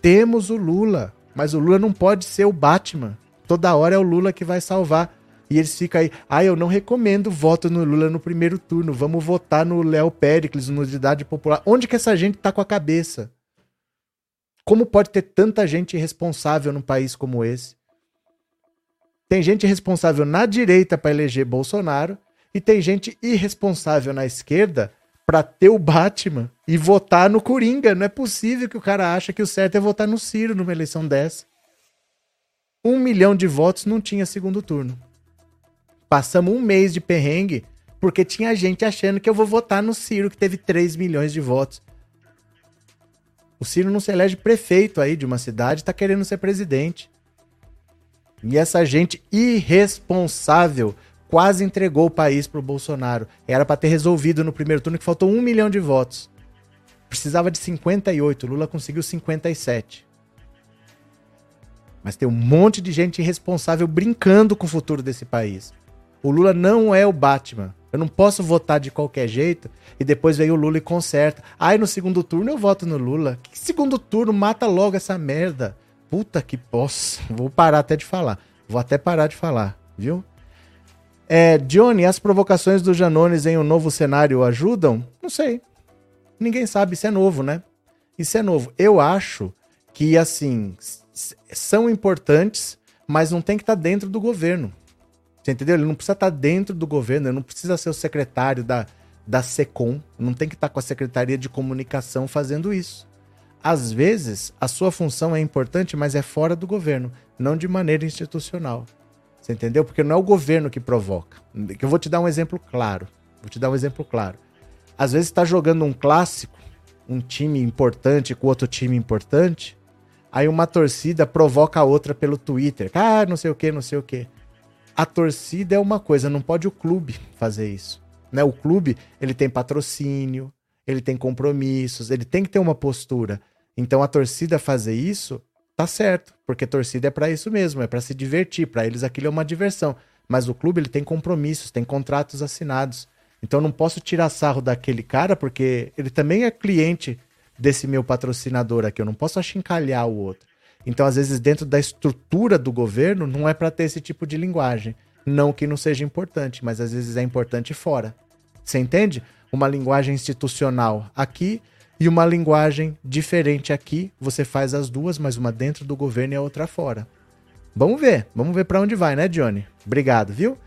Temos o Lula, mas o Lula não pode ser o Batman. Toda hora é o Lula que vai salvar. E eles ficam aí, ah, eu não recomendo voto no Lula no primeiro turno, vamos votar no Léo Pericles, no Unidade Popular. Onde que essa gente tá com a cabeça? Como pode ter tanta gente irresponsável num país como esse? Tem gente irresponsável na direita para eleger Bolsonaro e tem gente irresponsável na esquerda para ter o Batman e votar no Coringa. Não é possível que o cara acha que o certo é votar no Ciro numa eleição dessa. Um milhão de votos não tinha segundo turno. Passamos um mês de perrengue porque tinha gente achando que eu vou votar no Ciro, que teve 3 milhões de votos. O Ciro não se elege prefeito aí de uma cidade, tá querendo ser presidente. E essa gente irresponsável quase entregou o país pro Bolsonaro. Era para ter resolvido no primeiro turno que faltou um milhão de votos. Precisava de 58, Lula conseguiu 57. Mas tem um monte de gente irresponsável brincando com o futuro desse país. O Lula não é o Batman. Eu não posso votar de qualquer jeito e depois vem o Lula e conserta. Aí no segundo turno eu voto no Lula. Que segundo turno? Mata logo essa merda. Puta que posso. Vou parar até de falar. Vou até parar de falar, viu? É, Johnny, as provocações do Janones em um novo cenário ajudam? Não sei. Ninguém sabe, isso é novo, né? Isso é novo. Eu acho que, assim, são importantes, mas não tem que estar tá dentro do governo. Você entendeu? Ele não precisa estar dentro do governo, ele não precisa ser o secretário da, da SECOM, não tem que estar com a Secretaria de Comunicação fazendo isso. Às vezes, a sua função é importante, mas é fora do governo, não de maneira institucional. Você entendeu? Porque não é o governo que provoca. Eu vou te dar um exemplo claro. Vou te dar um exemplo claro. Às vezes está jogando um clássico, um time importante com outro time importante, aí uma torcida provoca a outra pelo Twitter. Ah, não sei o que, não sei o que a torcida é uma coisa, não pode o clube fazer isso. Né? O clube ele tem patrocínio, ele tem compromissos, ele tem que ter uma postura. Então a torcida fazer isso tá certo, porque torcida é para isso mesmo, é para se divertir, para eles aquilo é uma diversão. Mas o clube ele tem compromissos, tem contratos assinados. Então não posso tirar sarro daquele cara porque ele também é cliente desse meu patrocinador aqui, eu não posso achincalhar o outro. Então, às vezes, dentro da estrutura do governo, não é para ter esse tipo de linguagem. Não que não seja importante, mas às vezes é importante fora. Você entende? Uma linguagem institucional aqui e uma linguagem diferente aqui. Você faz as duas, mas uma dentro do governo e a outra fora. Vamos ver, vamos ver para onde vai, né, Johnny? Obrigado, viu?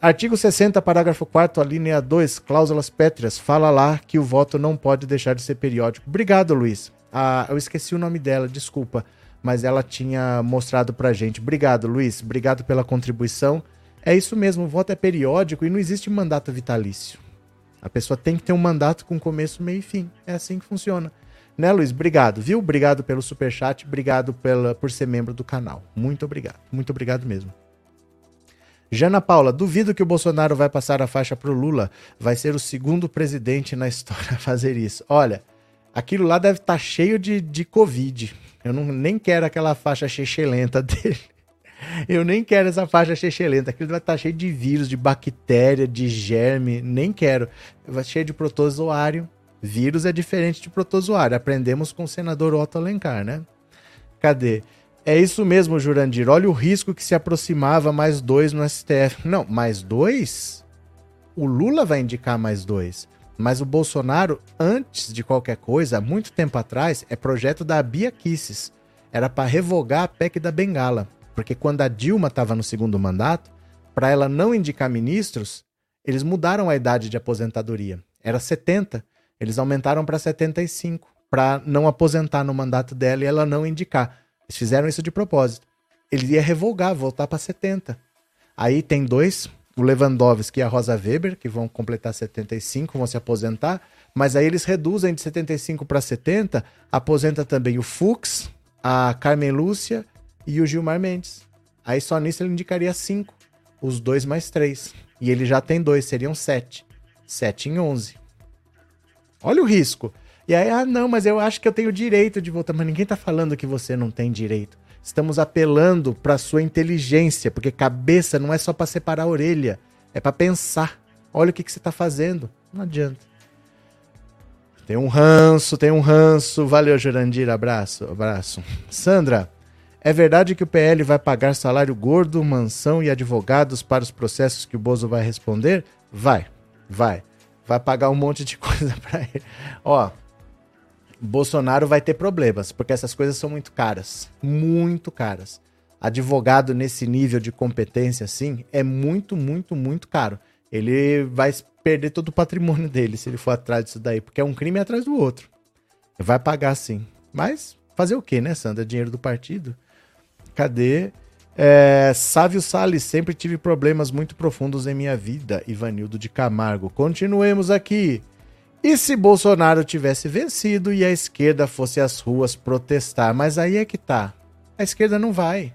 Artigo 60, parágrafo 4 linha 2, cláusulas pétreas, fala lá que o voto não pode deixar de ser periódico. Obrigado, Luiz. Ah, eu esqueci o nome dela, desculpa mas ela tinha mostrado pra gente. Obrigado, Luiz. Obrigado pela contribuição. É isso mesmo, o voto é periódico e não existe mandato vitalício. A pessoa tem que ter um mandato com começo, meio e fim. É assim que funciona. Né, Luiz? Obrigado, viu? Obrigado pelo super chat, obrigado pela, por ser membro do canal. Muito obrigado. Muito obrigado mesmo. Jana Paula, duvido que o Bolsonaro vai passar a faixa pro Lula. Vai ser o segundo presidente na história a fazer isso. Olha, aquilo lá deve estar tá cheio de, de Covid. Eu não, nem quero aquela faixa chechelenta dele. Eu nem quero essa faixa chechelenta. Aquilo vai estar cheio de vírus, de bactéria, de germe. Nem quero. Vai cheio de protozoário. Vírus é diferente de protozoário. Aprendemos com o senador Otto Alencar, né? Cadê? É isso mesmo, Jurandir. Olha o risco que se aproximava mais dois no STF. Não, mais dois? O Lula vai indicar mais dois. Mas o Bolsonaro, antes de qualquer coisa, há muito tempo atrás, é projeto da Bia Kisses. Era para revogar a PEC da Bengala. Porque quando a Dilma estava no segundo mandato, para ela não indicar ministros, eles mudaram a idade de aposentadoria. Era 70, eles aumentaram para 75, para não aposentar no mandato dela e ela não indicar. Eles fizeram isso de propósito. ele ia revogar, voltar para 70. Aí tem dois, o Lewandowski e a Rosa Weber, que vão completar 75, vão se aposentar, mas aí eles reduzem de 75 para 70, aposenta também o Fux, a Carmen Lúcia e o Gilmar Mendes. Aí só nisso ele indicaria cinco, os dois mais três. E ele já tem dois, seriam sete. Sete em onze. Olha o risco. E aí, ah, não, mas eu acho que eu tenho direito de votar. Mas ninguém tá falando que você não tem direito. Estamos apelando para sua inteligência, porque cabeça não é só para separar a orelha, é para pensar. Olha o que, que você está fazendo. Não adianta. Tem um ranço, tem um ranço. Valeu, Jurandir. Abraço, abraço. Sandra, é verdade que o PL vai pagar salário gordo, mansão e advogados para os processos que o Bozo vai responder? Vai, vai. Vai pagar um monte de coisa para ele. Ó, Bolsonaro vai ter problemas, porque essas coisas são muito caras. Muito caras. Advogado nesse nível de competência, assim, é muito, muito, muito caro. Ele vai perder todo o patrimônio dele se ele for atrás disso daí, porque é um crime atrás do outro. Vai pagar sim. Mas fazer o quê, né, Sandra? Dinheiro do partido? Cadê? É, Sávio Salles, sempre tive problemas muito profundos em minha vida. Ivanildo de Camargo. Continuemos aqui. E se Bolsonaro tivesse vencido e a esquerda fosse às ruas protestar? Mas aí é que tá. A esquerda não vai.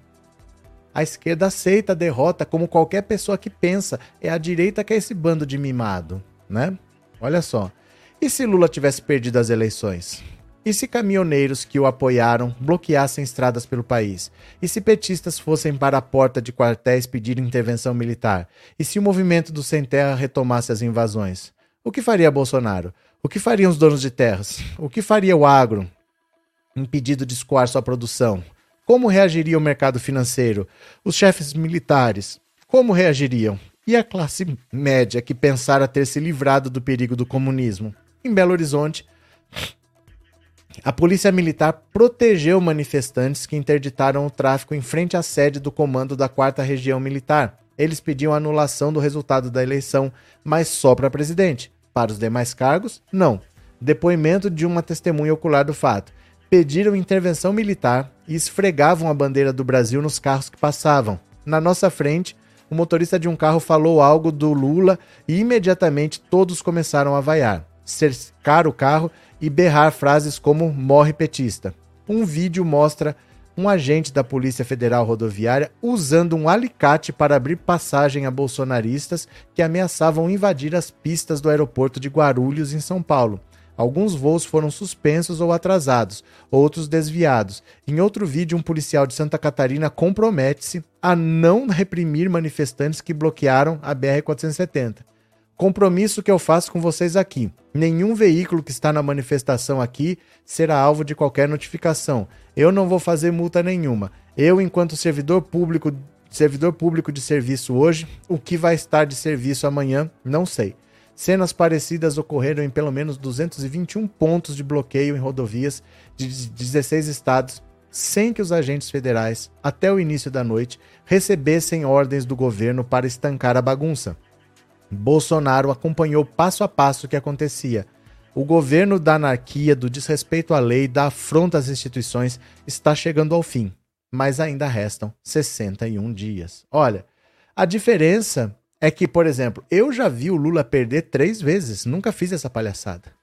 A esquerda aceita a derrota como qualquer pessoa que pensa. É a direita que é esse bando de mimado, né? Olha só. E se Lula tivesse perdido as eleições? E se caminhoneiros que o apoiaram bloqueassem estradas pelo país? E se petistas fossem para a porta de quartéis pedir intervenção militar? E se o movimento do Sem Terra retomasse as invasões? O que faria Bolsonaro? O que fariam os donos de terras? O que faria o agro, impedido de escoar sua produção? Como reagiria o mercado financeiro? Os chefes militares, como reagiriam? E a classe média que pensara ter se livrado do perigo do comunismo? Em Belo Horizonte, a polícia militar protegeu manifestantes que interditaram o tráfico em frente à sede do comando da 4 Região Militar. Eles pediam anulação do resultado da eleição, mas só para presidente. Para os demais cargos, não. Depoimento de uma testemunha ocular do fato. Pediram intervenção militar e esfregavam a bandeira do Brasil nos carros que passavam. Na nossa frente, o motorista de um carro falou algo do Lula e imediatamente todos começaram a vaiar, cercar o carro e berrar frases como morre petista. Um vídeo mostra um agente da Polícia Federal Rodoviária usando um alicate para abrir passagem a bolsonaristas que ameaçavam invadir as pistas do aeroporto de Guarulhos, em São Paulo. Alguns voos foram suspensos ou atrasados, outros desviados. Em outro vídeo, um policial de Santa Catarina compromete-se a não reprimir manifestantes que bloquearam a BR-470. Compromisso que eu faço com vocês aqui. Nenhum veículo que está na manifestação aqui será alvo de qualquer notificação. Eu não vou fazer multa nenhuma. Eu, enquanto servidor público, servidor público de serviço hoje, o que vai estar de serviço amanhã, não sei. Cenas parecidas ocorreram em pelo menos 221 pontos de bloqueio em rodovias de 16 estados, sem que os agentes federais, até o início da noite, recebessem ordens do governo para estancar a bagunça. Bolsonaro acompanhou passo a passo o que acontecia. O governo da anarquia, do desrespeito à lei, da afronta às instituições está chegando ao fim, mas ainda restam 61 dias. Olha, a diferença é que, por exemplo, eu já vi o Lula perder três vezes, nunca fiz essa palhaçada.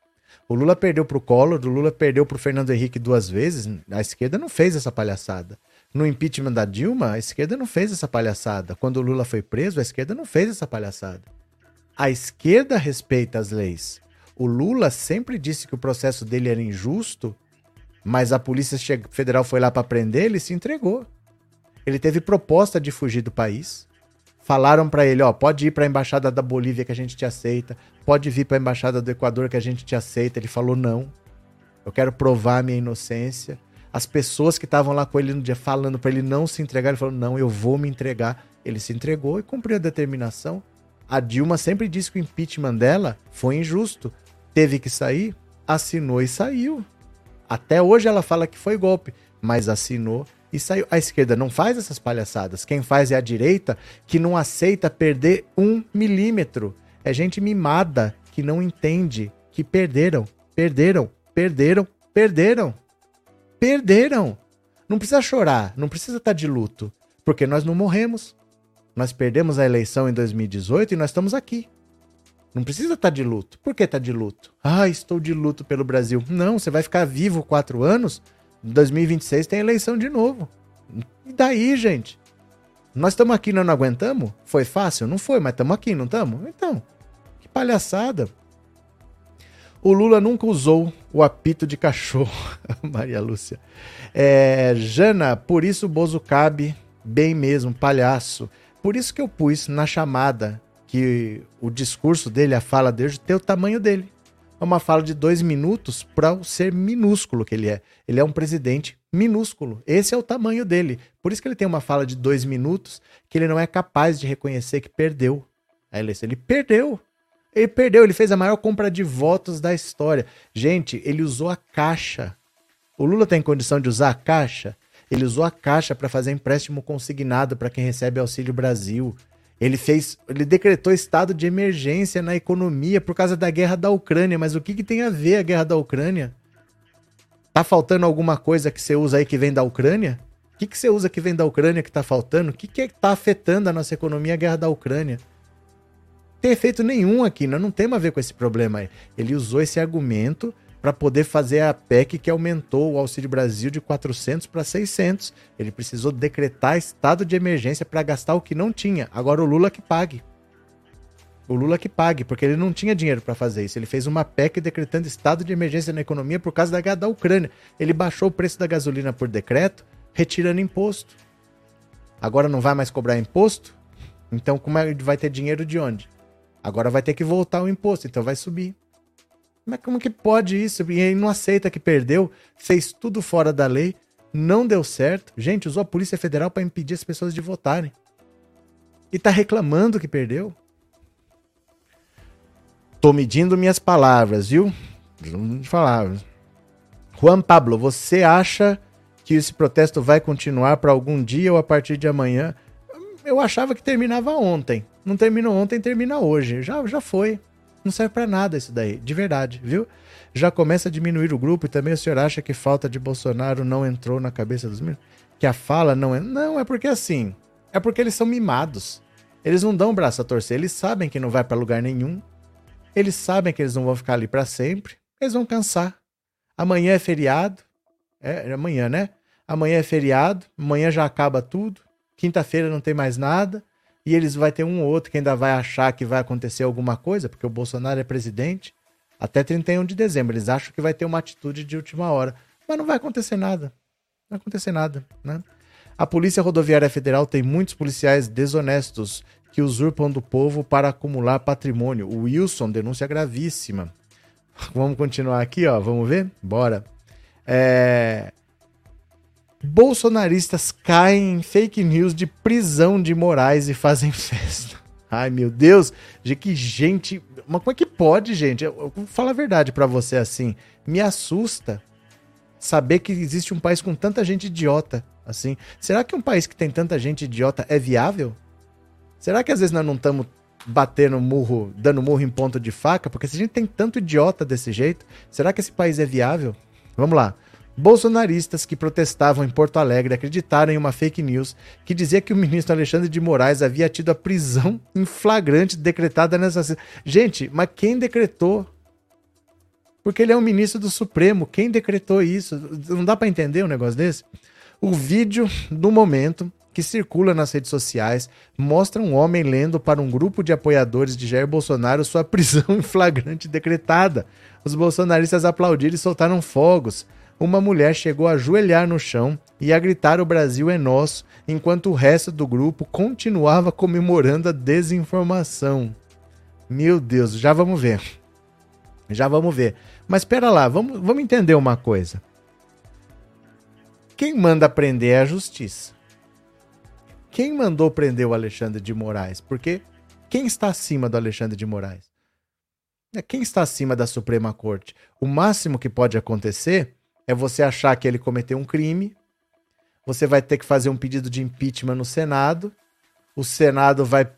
O Lula perdeu para o Collor, o Lula perdeu para o Fernando Henrique duas vezes, a esquerda não fez essa palhaçada. No impeachment da Dilma, a esquerda não fez essa palhaçada. Quando o Lula foi preso, a esquerda não fez essa palhaçada. A esquerda respeita as leis. O Lula sempre disse que o processo dele era injusto, mas a Polícia Federal foi lá para prender, ele se entregou. Ele teve proposta de fugir do país. Falaram para ele, ó, pode ir para a embaixada da Bolívia que a gente te aceita, pode vir para a embaixada do Equador que a gente te aceita. Ele falou não. Eu quero provar minha inocência. As pessoas que estavam lá com ele no dia falando para ele não se entregar, ele falou: "Não, eu vou me entregar". Ele se entregou e cumpriu a determinação. A Dilma sempre disse que o impeachment dela foi injusto. Teve que sair, assinou e saiu. Até hoje ela fala que foi golpe, mas assinou e saiu. A esquerda não faz essas palhaçadas. Quem faz é a direita que não aceita perder um milímetro. É gente mimada que não entende que perderam, perderam, perderam, perderam. Perderam. Não precisa chorar, não precisa estar de luto. Porque nós não morremos. Nós perdemos a eleição em 2018 e nós estamos aqui. Não precisa estar tá de luto. Por que estar tá de luto? Ah, estou de luto pelo Brasil. Não, você vai ficar vivo quatro anos. Em 2026 tem eleição de novo. E daí, gente? Nós estamos aqui, nós não aguentamos? Foi fácil? Não foi, mas estamos aqui, não estamos? Então, que palhaçada. O Lula nunca usou o apito de cachorro, Maria Lúcia. É, Jana, por isso o Bozo cabe bem mesmo, palhaço. Por isso que eu pus na chamada que o discurso dele, a fala dele, tem o tamanho dele. É uma fala de dois minutos para o ser minúsculo que ele é. Ele é um presidente minúsculo. Esse é o tamanho dele. Por isso que ele tem uma fala de dois minutos que ele não é capaz de reconhecer que perdeu a eleição. Ele perdeu. Ele perdeu. Ele fez a maior compra de votos da história. Gente, ele usou a caixa. O Lula tem condição de usar a caixa? Ele usou a caixa para fazer empréstimo consignado para quem recebe Auxílio Brasil. Ele fez, ele decretou estado de emergência na economia por causa da guerra da Ucrânia, mas o que, que tem a ver a guerra da Ucrânia? Tá faltando alguma coisa que você usa aí que vem da Ucrânia? O que, que você usa que vem da Ucrânia que tá faltando? O que, que é tá afetando a nossa economia a guerra da Ucrânia? Não tem efeito nenhum aqui, nós não temos a ver com esse problema aí. Ele usou esse argumento para poder fazer a PEC que aumentou o Auxílio Brasil de 400 para 600. Ele precisou decretar estado de emergência para gastar o que não tinha. Agora o Lula que pague. O Lula que pague, porque ele não tinha dinheiro para fazer isso. Ele fez uma PEC decretando estado de emergência na economia por causa da guerra da Ucrânia. Ele baixou o preço da gasolina por decreto, retirando imposto. Agora não vai mais cobrar imposto? Então como é que vai ter dinheiro de onde? Agora vai ter que voltar o imposto, então vai subir. Mas como que pode isso? E ele não aceita que perdeu, fez tudo fora da lei, não deu certo. Gente, usou a Polícia Federal para impedir as pessoas de votarem. E tá reclamando que perdeu. Tô medindo minhas palavras, viu? Vamos falar. Juan Pablo, você acha que esse protesto vai continuar para algum dia ou a partir de amanhã? Eu achava que terminava ontem. Não terminou ontem, termina hoje. Já, já foi. Não serve para nada isso daí, de verdade, viu? Já começa a diminuir o grupo e também o senhor acha que falta de Bolsonaro não entrou na cabeça dos meninos? Que a fala não é. Não, é porque assim. É porque eles são mimados. Eles não dão braço a torcer, eles sabem que não vai para lugar nenhum. Eles sabem que eles não vão ficar ali para sempre. Eles vão cansar. Amanhã é feriado. É, é amanhã, né? Amanhã é feriado. Amanhã já acaba tudo. Quinta-feira não tem mais nada e eles vai ter um ou outro que ainda vai achar que vai acontecer alguma coisa, porque o Bolsonaro é presidente, até 31 de dezembro. Eles acham que vai ter uma atitude de última hora. Mas não vai acontecer nada. Não vai acontecer nada, né? A Polícia Rodoviária Federal tem muitos policiais desonestos que usurpam do povo para acumular patrimônio. O Wilson, denúncia gravíssima. Vamos continuar aqui, ó. Vamos ver? Bora. É bolsonaristas caem em fake news de prisão de Moraes e fazem festa. Ai, meu Deus, de que gente. Mas como é que pode, gente? Eu, eu vou falar a verdade para você assim. Me assusta saber que existe um país com tanta gente idiota assim. Será que um país que tem tanta gente idiota é viável? Será que às vezes nós não estamos batendo murro, dando murro em ponto de faca? Porque se a gente tem tanto idiota desse jeito, será que esse país é viável? Vamos lá. Bolsonaristas que protestavam em Porto Alegre acreditaram em uma fake news que dizia que o ministro Alexandre de Moraes havia tido a prisão em flagrante decretada nessa. Gente, mas quem decretou? Porque ele é um ministro do Supremo. Quem decretou isso? Não dá para entender um negócio desse? O vídeo do momento que circula nas redes sociais mostra um homem lendo para um grupo de apoiadores de Jair Bolsonaro sua prisão em flagrante decretada. Os bolsonaristas aplaudiram e soltaram fogos uma mulher chegou a ajoelhar no chão e a gritar o Brasil é nosso, enquanto o resto do grupo continuava comemorando a desinformação. Meu Deus, já vamos ver. Já vamos ver. Mas espera lá, vamos, vamos entender uma coisa. Quem manda prender é a justiça. Quem mandou prender o Alexandre de Moraes? Porque quem está acima do Alexandre de Moraes? Quem está acima da Suprema Corte? O máximo que pode acontecer é você achar que ele cometeu um crime, você vai ter que fazer um pedido de impeachment no Senado, o Senado vai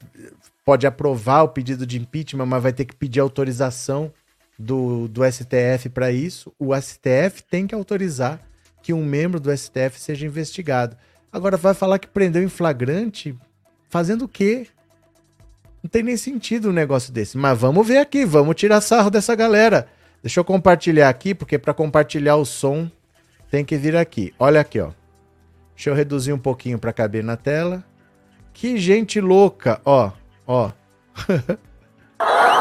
pode aprovar o pedido de impeachment, mas vai ter que pedir autorização do, do STF para isso. O STF tem que autorizar que um membro do STF seja investigado. Agora vai falar que prendeu em flagrante fazendo o quê? Não tem nem sentido um negócio desse. Mas vamos ver aqui, vamos tirar sarro dessa galera. Deixa eu compartilhar aqui, porque para compartilhar o som tem que vir aqui. Olha aqui, ó. Deixa eu reduzir um pouquinho para caber na tela. Que gente louca, ó, ó.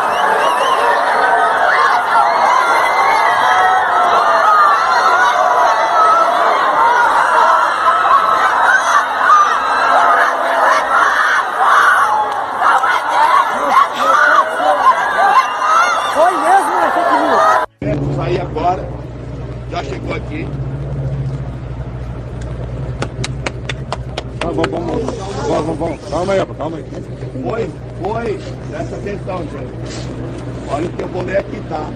Calma aí. Foi, foi. Presta atenção, gente. Olha o que eu vou ler aqui, tá?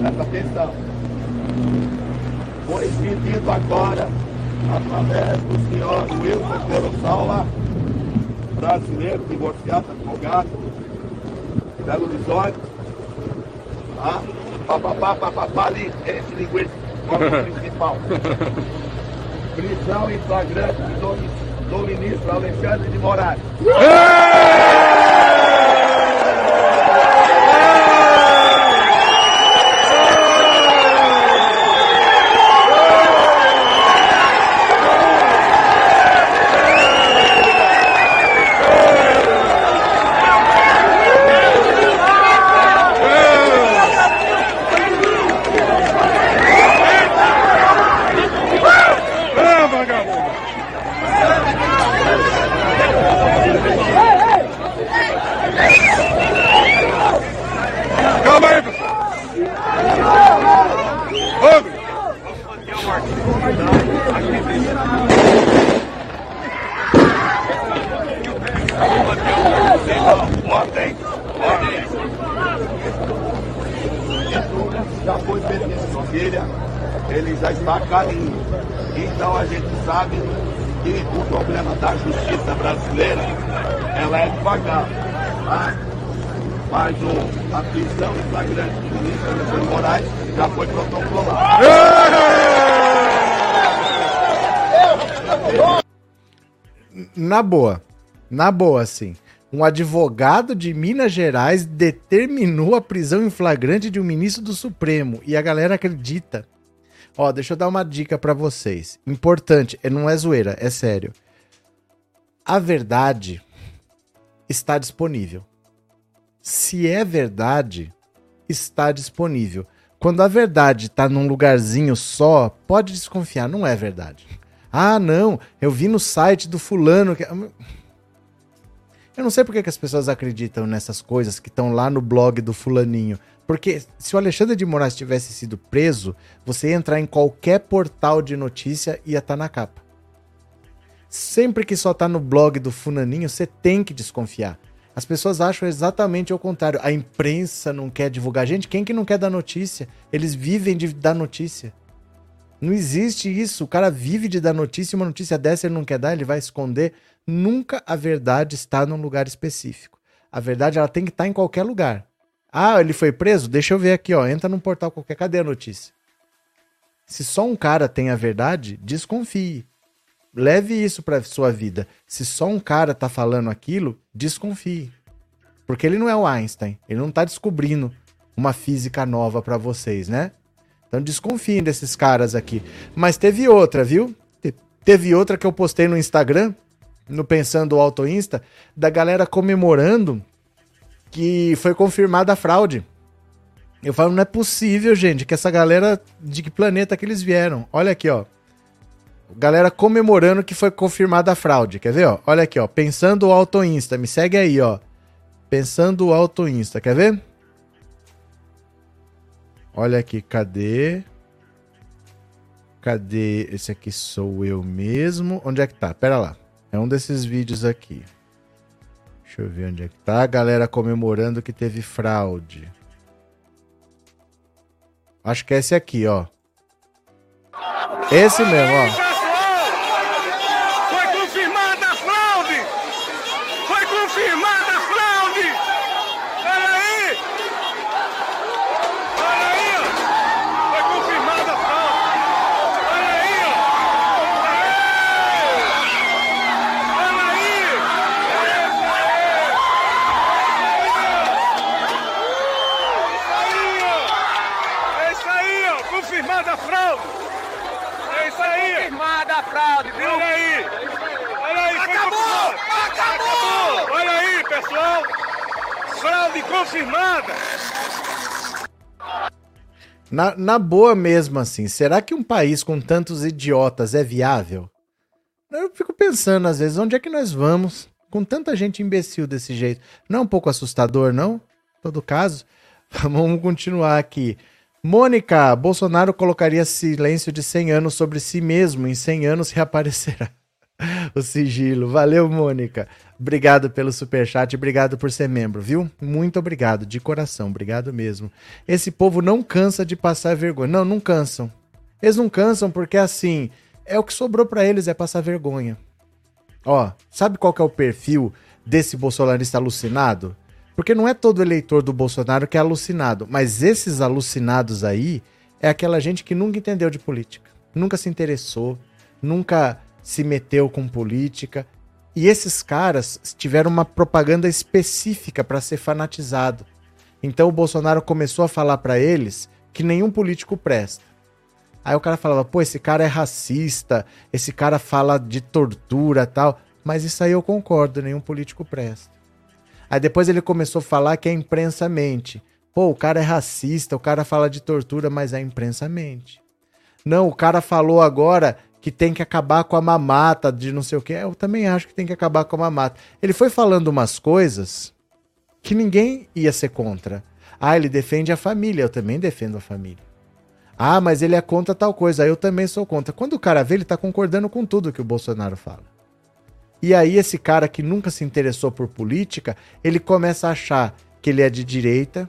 Presta atenção. Foi pedido agora, através do senhor Wilson Corossaula, brasileiro, divorciado, advogado, Belo Horizonte, tá? Papapá, papapá, ali, esse linguiça, principal. Prisão em flagrante de domicílio do ministro Alexandre de Moraes. Na boa. Na boa, assim. Um advogado de Minas Gerais determinou a prisão em flagrante de um ministro do Supremo. E a galera acredita. Ó, deixa eu dar uma dica para vocês. Importante, é, não é zoeira, é sério. A verdade está disponível. Se é verdade, está disponível. Quando a verdade está num lugarzinho só, pode desconfiar, não é verdade. Ah, não, eu vi no site do fulano que. Eu não sei porque que as pessoas acreditam nessas coisas que estão lá no blog do fulaninho. Porque se o Alexandre de Moraes tivesse sido preso, você ia entrar em qualquer portal de notícia e ia estar tá na capa. Sempre que só tá no blog do fulaninho, você tem que desconfiar. As pessoas acham exatamente o contrário. A imprensa não quer divulgar. Gente, quem que não quer dar notícia? Eles vivem de dar notícia. Não existe isso. O cara vive de dar notícia uma notícia dessa ele não quer dar, ele vai esconder. Nunca a verdade está num lugar específico. A verdade ela tem que estar em qualquer lugar. Ah, ele foi preso? Deixa eu ver aqui, ó. Entra num portal qualquer. Cadê a notícia? Se só um cara tem a verdade, desconfie. Leve isso para sua vida. Se só um cara tá falando aquilo, desconfie. Porque ele não é o Einstein. Ele não tá descobrindo uma física nova para vocês, né? Então desconfiem desses caras aqui. Mas teve outra, viu? Teve outra que eu postei no Instagram, no Pensando Auto Insta, da galera comemorando que foi confirmada a fraude. Eu falo, não é possível, gente, que essa galera. De que planeta que eles vieram? Olha aqui, ó. Galera comemorando que foi confirmada a fraude. Quer ver, ó? Olha aqui, ó. Pensando Auto Insta. Me segue aí, ó. Pensando Auto Insta. Quer ver? Olha aqui, cadê? Cadê? Esse aqui sou eu mesmo. Onde é que tá? Pera lá. É um desses vídeos aqui. Deixa eu ver onde é que tá. A galera comemorando que teve fraude. Acho que é esse aqui, ó. Esse mesmo, ó. confirmada a fraude. É isso aí. Confirmada a fraude, viu? Olha aí. Olha aí. foi Acabou! confirmado. Acabou! Olha aí, pessoal. Fraude confirmada. Na, na boa mesmo, assim, será que um país com tantos idiotas é viável? Eu fico pensando, às vezes, onde é que nós vamos com tanta gente imbecil desse jeito? Não é um pouco assustador, não? Em todo caso, vamos continuar aqui. Mônica, Bolsonaro colocaria silêncio de 100 anos sobre si mesmo. Em 100 anos reaparecerá o sigilo. Valeu, Mônica. Obrigado pelo superchat, obrigado por ser membro, viu? Muito obrigado, de coração, obrigado mesmo. Esse povo não cansa de passar vergonha. Não, não cansam. Eles não cansam porque, assim, é o que sobrou para eles, é passar vergonha. Ó, sabe qual que é o perfil desse bolsonarista alucinado? Porque não é todo eleitor do Bolsonaro que é alucinado, mas esses alucinados aí é aquela gente que nunca entendeu de política, nunca se interessou, nunca se meteu com política. E esses caras tiveram uma propaganda específica para ser fanatizado. Então o Bolsonaro começou a falar para eles que nenhum político presta. Aí o cara falava, pô, esse cara é racista, esse cara fala de tortura tal. Mas isso aí eu concordo, nenhum político presta. Aí depois ele começou a falar que a imprensa mente. Pô, o cara é racista, o cara fala de tortura, mas a imprensa mente. Não, o cara falou agora que tem que acabar com a mamata de não sei o que. Eu também acho que tem que acabar com a mamata. Ele foi falando umas coisas que ninguém ia ser contra. Ah, ele defende a família, eu também defendo a família. Ah, mas ele é contra tal coisa, eu também sou contra. Quando o cara vê, ele tá concordando com tudo que o Bolsonaro fala. E aí esse cara que nunca se interessou por política, ele começa a achar que ele é de direita.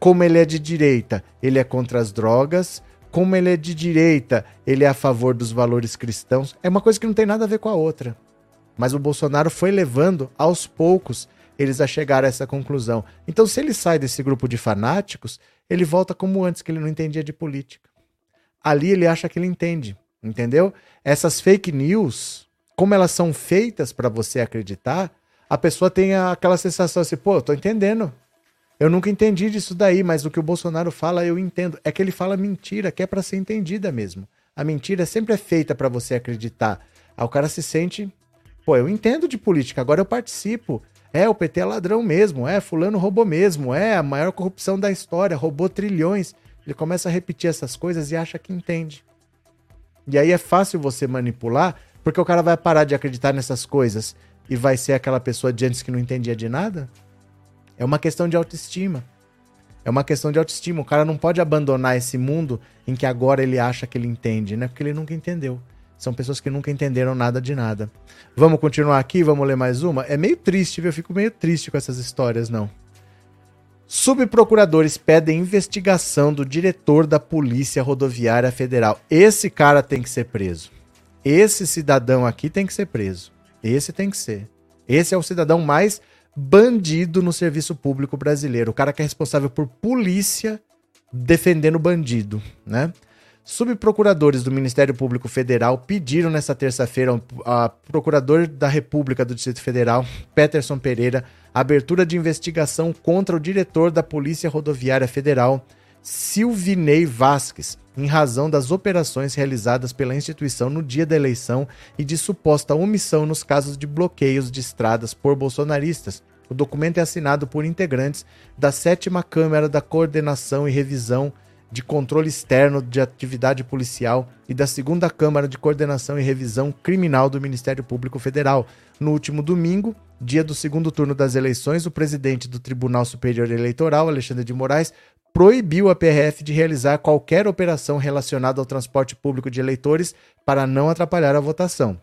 Como ele é de direita, ele é contra as drogas. Como ele é de direita, ele é a favor dos valores cristãos. É uma coisa que não tem nada a ver com a outra. Mas o Bolsonaro foi levando aos poucos eles a chegar a essa conclusão. Então, se ele sai desse grupo de fanáticos, ele volta como antes, que ele não entendia de política. Ali ele acha que ele entende, entendeu? Essas fake news, como elas são feitas para você acreditar, a pessoa tem aquela sensação assim, pô, eu tô entendendo. Eu nunca entendi disso daí, mas o que o Bolsonaro fala eu entendo. É que ele fala mentira, que é para ser entendida mesmo. A mentira sempre é feita para você acreditar. Aí o cara se sente, pô, eu entendo de política, agora eu participo. É, o PT é ladrão mesmo, é, fulano roubou mesmo, é a maior corrupção da história, roubou trilhões. Ele começa a repetir essas coisas e acha que entende. E aí é fácil você manipular, porque o cara vai parar de acreditar nessas coisas e vai ser aquela pessoa de antes que não entendia de nada? É uma questão de autoestima. É uma questão de autoestima. O cara não pode abandonar esse mundo em que agora ele acha que ele entende, né? Porque ele nunca entendeu. São pessoas que nunca entenderam nada de nada. Vamos continuar aqui? Vamos ler mais uma? É meio triste, viu? Eu fico meio triste com essas histórias, não. Subprocuradores pedem investigação do diretor da Polícia Rodoviária Federal. Esse cara tem que ser preso. Esse cidadão aqui tem que ser preso. Esse tem que ser. Esse é o cidadão mais bandido no serviço público brasileiro. O cara que é responsável por polícia defendendo bandido, né? Subprocuradores do Ministério Público Federal pediram nesta terça-feira a procurador da República do Distrito Federal, Peterson Pereira, abertura de investigação contra o diretor da Polícia Rodoviária Federal, Silvinei Vasques, em razão das operações realizadas pela instituição no dia da eleição e de suposta omissão nos casos de bloqueios de estradas por bolsonaristas. O documento é assinado por integrantes da sétima Câmara da Coordenação e Revisão de Controle Externo de Atividade Policial e da Segunda Câmara de Coordenação e Revisão Criminal do Ministério Público Federal. No último domingo, dia do segundo turno das eleições, o presidente do Tribunal Superior Eleitoral, Alexandre de Moraes, proibiu a PRF de realizar qualquer operação relacionada ao transporte público de eleitores para não atrapalhar a votação.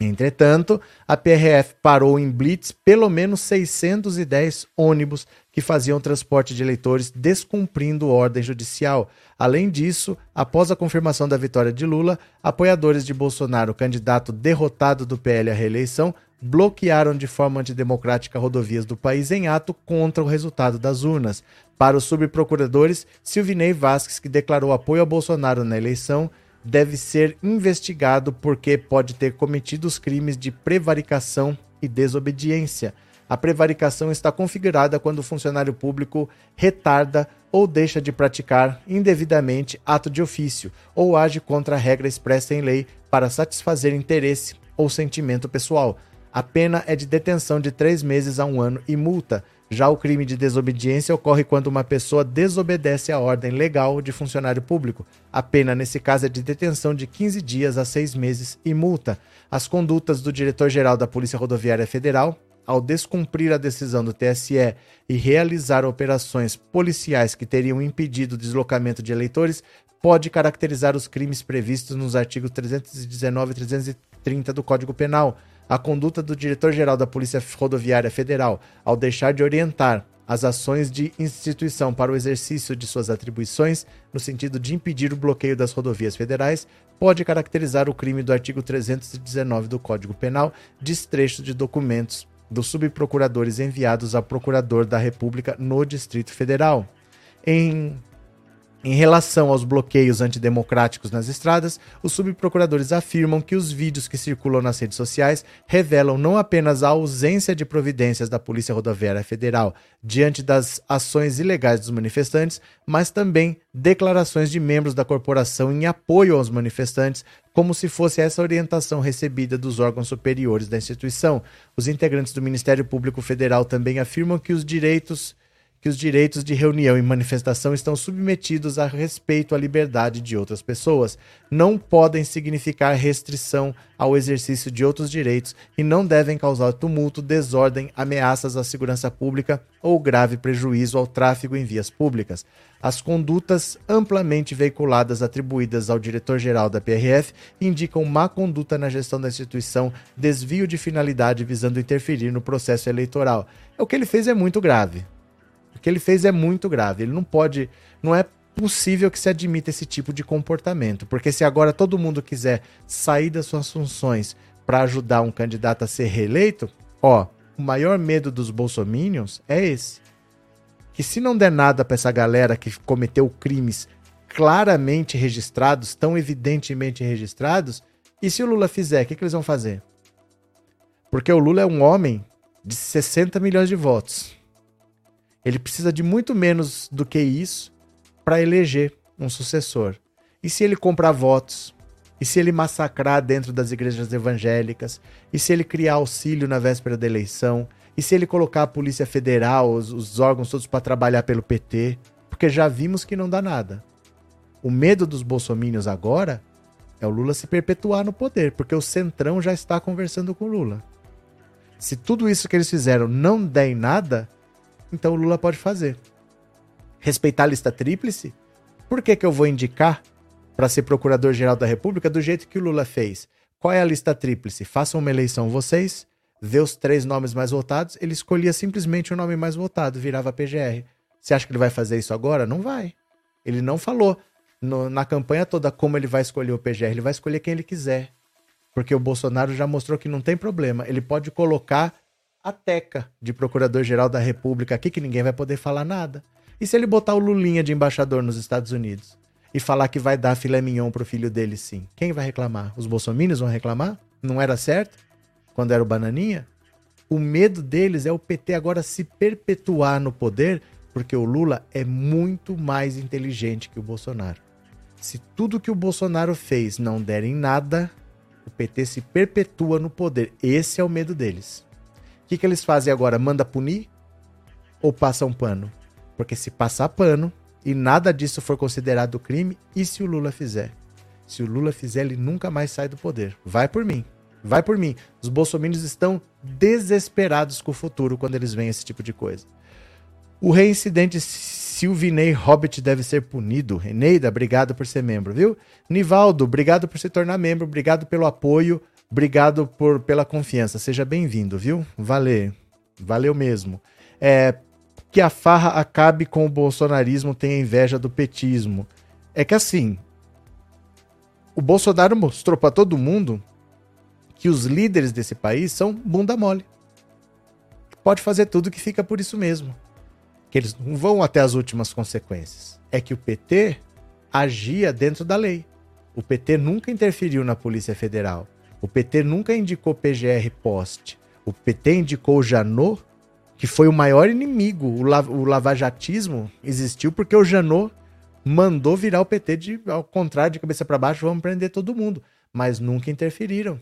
Entretanto, a PRF parou em blitz pelo menos 610 ônibus que faziam transporte de eleitores descumprindo ordem judicial. Além disso, após a confirmação da vitória de Lula, apoiadores de Bolsonaro, candidato derrotado do PL à reeleição, bloquearam de forma antidemocrática rodovias do país em ato contra o resultado das urnas. Para os subprocuradores, Silvinei Vasques, que declarou apoio a Bolsonaro na eleição, deve ser investigado porque pode ter cometido os crimes de prevaricação e desobediência. A prevaricação está configurada quando o funcionário público retarda ou deixa de praticar indevidamente ato de ofício ou age contra a regra expressa em lei para satisfazer interesse ou sentimento pessoal. A pena é de detenção de três meses a um ano e multa. Já o crime de desobediência ocorre quando uma pessoa desobedece a ordem legal de funcionário público. A pena, nesse caso, é de detenção de 15 dias a seis meses e multa. As condutas do diretor-geral da Polícia Rodoviária Federal, ao descumprir a decisão do TSE e realizar operações policiais que teriam impedido o deslocamento de eleitores, pode caracterizar os crimes previstos nos artigos 319 e 330 do Código Penal. A conduta do diretor-geral da Polícia Rodoviária Federal, ao deixar de orientar as ações de instituição para o exercício de suas atribuições, no sentido de impedir o bloqueio das rodovias federais, pode caracterizar o crime do artigo 319 do Código Penal, destrecho de documentos dos subprocuradores enviados ao procurador da República no Distrito Federal. Em em relação aos bloqueios antidemocráticos nas estradas, os subprocuradores afirmam que os vídeos que circulam nas redes sociais revelam não apenas a ausência de providências da Polícia Rodoviária Federal diante das ações ilegais dos manifestantes, mas também declarações de membros da corporação em apoio aos manifestantes, como se fosse essa orientação recebida dos órgãos superiores da instituição. Os integrantes do Ministério Público Federal também afirmam que os direitos que os direitos de reunião e manifestação estão submetidos a respeito à liberdade de outras pessoas, não podem significar restrição ao exercício de outros direitos e não devem causar tumulto, desordem, ameaças à segurança pública ou grave prejuízo ao tráfego em vias públicas. As condutas amplamente veiculadas atribuídas ao diretor-geral da PRF indicam má conduta na gestão da instituição, desvio de finalidade visando interferir no processo eleitoral. O que ele fez é muito grave. Que ele fez é muito grave. Ele não pode. Não é possível que se admita esse tipo de comportamento. Porque se agora todo mundo quiser sair das suas funções para ajudar um candidato a ser reeleito, ó, o maior medo dos bolsominions é esse. Que se não der nada para essa galera que cometeu crimes claramente registrados, tão evidentemente registrados, e se o Lula fizer, o que, que eles vão fazer? Porque o Lula é um homem de 60 milhões de votos. Ele precisa de muito menos do que isso para eleger um sucessor. E se ele comprar votos? E se ele massacrar dentro das igrejas evangélicas? E se ele criar auxílio na véspera da eleição? E se ele colocar a Polícia Federal, os, os órgãos todos para trabalhar pelo PT? Porque já vimos que não dá nada. O medo dos bolsomínios agora é o Lula se perpetuar no poder, porque o Centrão já está conversando com o Lula. Se tudo isso que eles fizeram não der em nada, então o Lula pode fazer. Respeitar a lista tríplice? Por que, que eu vou indicar para ser procurador-geral da República do jeito que o Lula fez? Qual é a lista tríplice? Façam uma eleição vocês, vê os três nomes mais votados, ele escolhia simplesmente o nome mais votado, virava PGR. Você acha que ele vai fazer isso agora? Não vai. Ele não falou no, na campanha toda como ele vai escolher o PGR, ele vai escolher quem ele quiser. Porque o Bolsonaro já mostrou que não tem problema. Ele pode colocar a teca de Procurador-Geral da República aqui, que ninguém vai poder falar nada. E se ele botar o Lulinha de embaixador nos Estados Unidos? E falar que vai dar filé mignon pro filho dele sim? Quem vai reclamar? Os bolsominions vão reclamar? Não era certo? Quando era o Bananinha? O medo deles é o PT agora se perpetuar no poder, porque o Lula é muito mais inteligente que o Bolsonaro. Se tudo que o Bolsonaro fez não der em nada, o PT se perpetua no poder. Esse é o medo deles que, que eles fazem agora? Manda punir ou passam pano? Porque se passar pano e nada disso for considerado crime, e se o Lula fizer? Se o Lula fizer, ele nunca mais sai do poder. Vai por mim. Vai por mim. Os bolsominions estão desesperados com o futuro quando eles veem esse tipo de coisa. O reincidente Silvinei Hobbit deve ser punido. Reneida, obrigado por ser membro, viu? Nivaldo, obrigado por se tornar membro, obrigado pelo apoio. Obrigado por, pela confiança. Seja bem-vindo, viu? Valeu. Valeu mesmo. É, que a farra acabe com o bolsonarismo tenha inveja do petismo. É que assim, o Bolsonaro mostrou para todo mundo que os líderes desse país são bunda mole. Pode fazer tudo que fica por isso mesmo. Que eles não vão até as últimas consequências. É que o PT agia dentro da lei. O PT nunca interferiu na Polícia Federal. O PT nunca indicou PGR poste. O PT indicou o Janot que foi o maior inimigo. O, la o lavajatismo existiu porque o Janot mandou virar o PT de, ao contrário, de cabeça para baixo, vamos prender todo mundo. Mas nunca interferiram.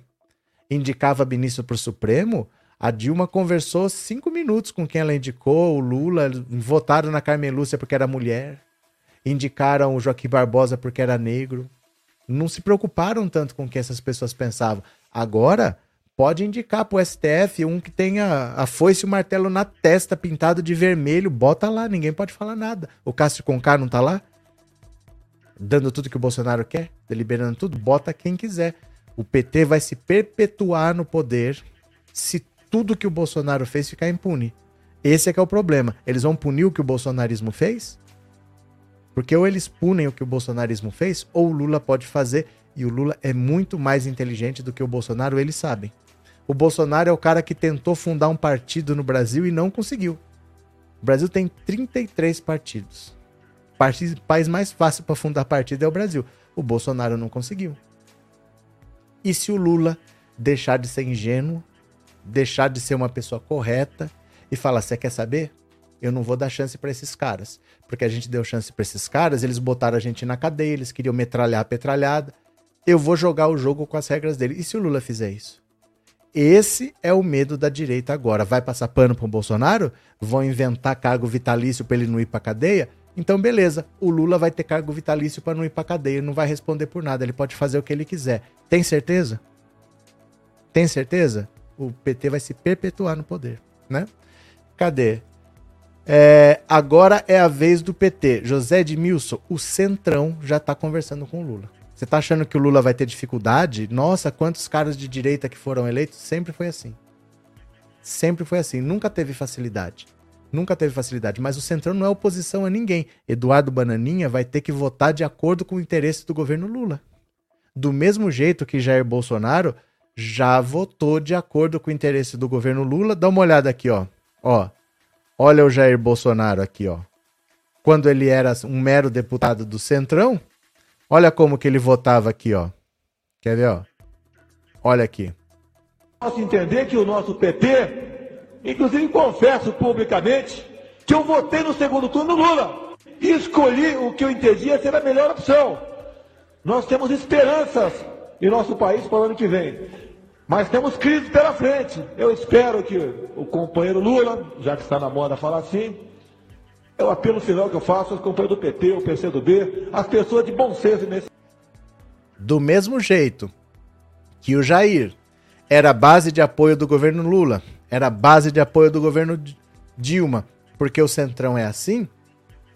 Indicava ministro para o Supremo, a Dilma conversou cinco minutos com quem ela indicou, o Lula, votaram na Carmen Lúcia porque era mulher, indicaram o Joaquim Barbosa porque era negro. Não se preocuparam tanto com o que essas pessoas pensavam. Agora, pode indicar para o STF um que tenha a foice e o martelo na testa pintado de vermelho, bota lá, ninguém pode falar nada. O Cássio Conká não tá lá? dando tudo que o Bolsonaro quer, deliberando tudo, bota quem quiser. O PT vai se perpetuar no poder se tudo que o Bolsonaro fez ficar impune. Esse é que é o problema. Eles vão punir o que o bolsonarismo fez? Porque ou eles punem o que o bolsonarismo fez, ou o Lula pode fazer, e o Lula é muito mais inteligente do que o Bolsonaro, eles sabem. O Bolsonaro é o cara que tentou fundar um partido no Brasil e não conseguiu. O Brasil tem 33 partidos país mais fácil para fundar partido é o Brasil. O Bolsonaro não conseguiu. E se o Lula deixar de ser ingênuo, deixar de ser uma pessoa correta e falar: você quer saber? Eu não vou dar chance para esses caras. Porque a gente deu chance para esses caras, eles botaram a gente na cadeia, eles queriam metralhar a petralhada. Eu vou jogar o jogo com as regras dele. E se o Lula fizer isso? Esse é o medo da direita agora. Vai passar pano para o Bolsonaro? Vão inventar cargo vitalício para ele não ir para cadeia? Então, beleza, o Lula vai ter cargo vitalício para não ir para cadeia, não vai responder por nada, ele pode fazer o que ele quiser. Tem certeza? Tem certeza? O PT vai se perpetuar no poder, né? Cadê? É, agora é a vez do PT. José Edmilson, o Centrão já está conversando com o Lula. Você está achando que o Lula vai ter dificuldade? Nossa, quantos caras de direita que foram eleitos? Sempre foi assim. Sempre foi assim. Nunca teve facilidade nunca teve facilidade, mas o Centrão não é oposição a ninguém. Eduardo Bananinha vai ter que votar de acordo com o interesse do governo Lula. Do mesmo jeito que Jair Bolsonaro já votou de acordo com o interesse do governo Lula. Dá uma olhada aqui, ó. Ó. Olha o Jair Bolsonaro aqui, ó. Quando ele era um mero deputado do Centrão, olha como que ele votava aqui, ó. Quer ver, ó? Olha aqui. Posso entender que o nosso PT Inclusive, confesso publicamente que eu votei no segundo turno no Lula e escolhi o que eu entendia ser a melhor opção. Nós temos esperanças em nosso país para o ano que vem, mas temos crise pela frente. Eu espero que o companheiro Lula, já que está na moda falar assim, é o apelo final que eu faço aos companheiros do PT, o PCdoB, as pessoas de bom senso nesse. Do mesmo jeito que o Jair era base de apoio do governo Lula era base de apoio do governo Dilma, porque o Centrão é assim,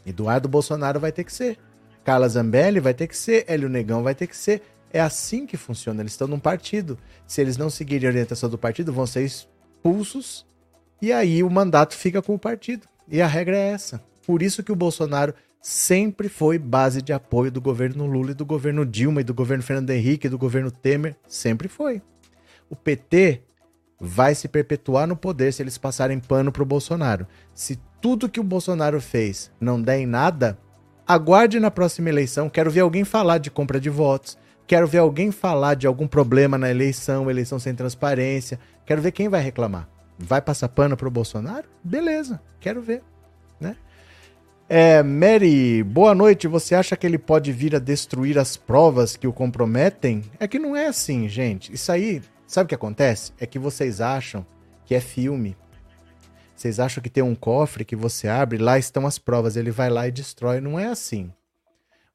Eduardo Bolsonaro vai ter que ser. Carla Zambelli vai ter que ser, Hélio Negão vai ter que ser. É assim que funciona. Eles estão num partido. Se eles não seguirem a orientação do partido, vão ser expulsos. E aí o mandato fica com o partido. E a regra é essa. Por isso que o Bolsonaro sempre foi base de apoio do governo Lula e do governo Dilma e do governo Fernando Henrique e do governo Temer. Sempre foi. O PT vai se perpetuar no poder se eles passarem pano pro Bolsonaro. Se tudo que o Bolsonaro fez não der em nada, aguarde na próxima eleição. Quero ver alguém falar de compra de votos. Quero ver alguém falar de algum problema na eleição, eleição sem transparência. Quero ver quem vai reclamar. Vai passar pano pro Bolsonaro? Beleza, quero ver, né? É, Mary, boa noite. Você acha que ele pode vir a destruir as provas que o comprometem? É que não é assim, gente. Isso aí Sabe o que acontece? É que vocês acham que é filme. Vocês acham que tem um cofre que você abre, lá estão as provas, ele vai lá e destrói. Não é assim.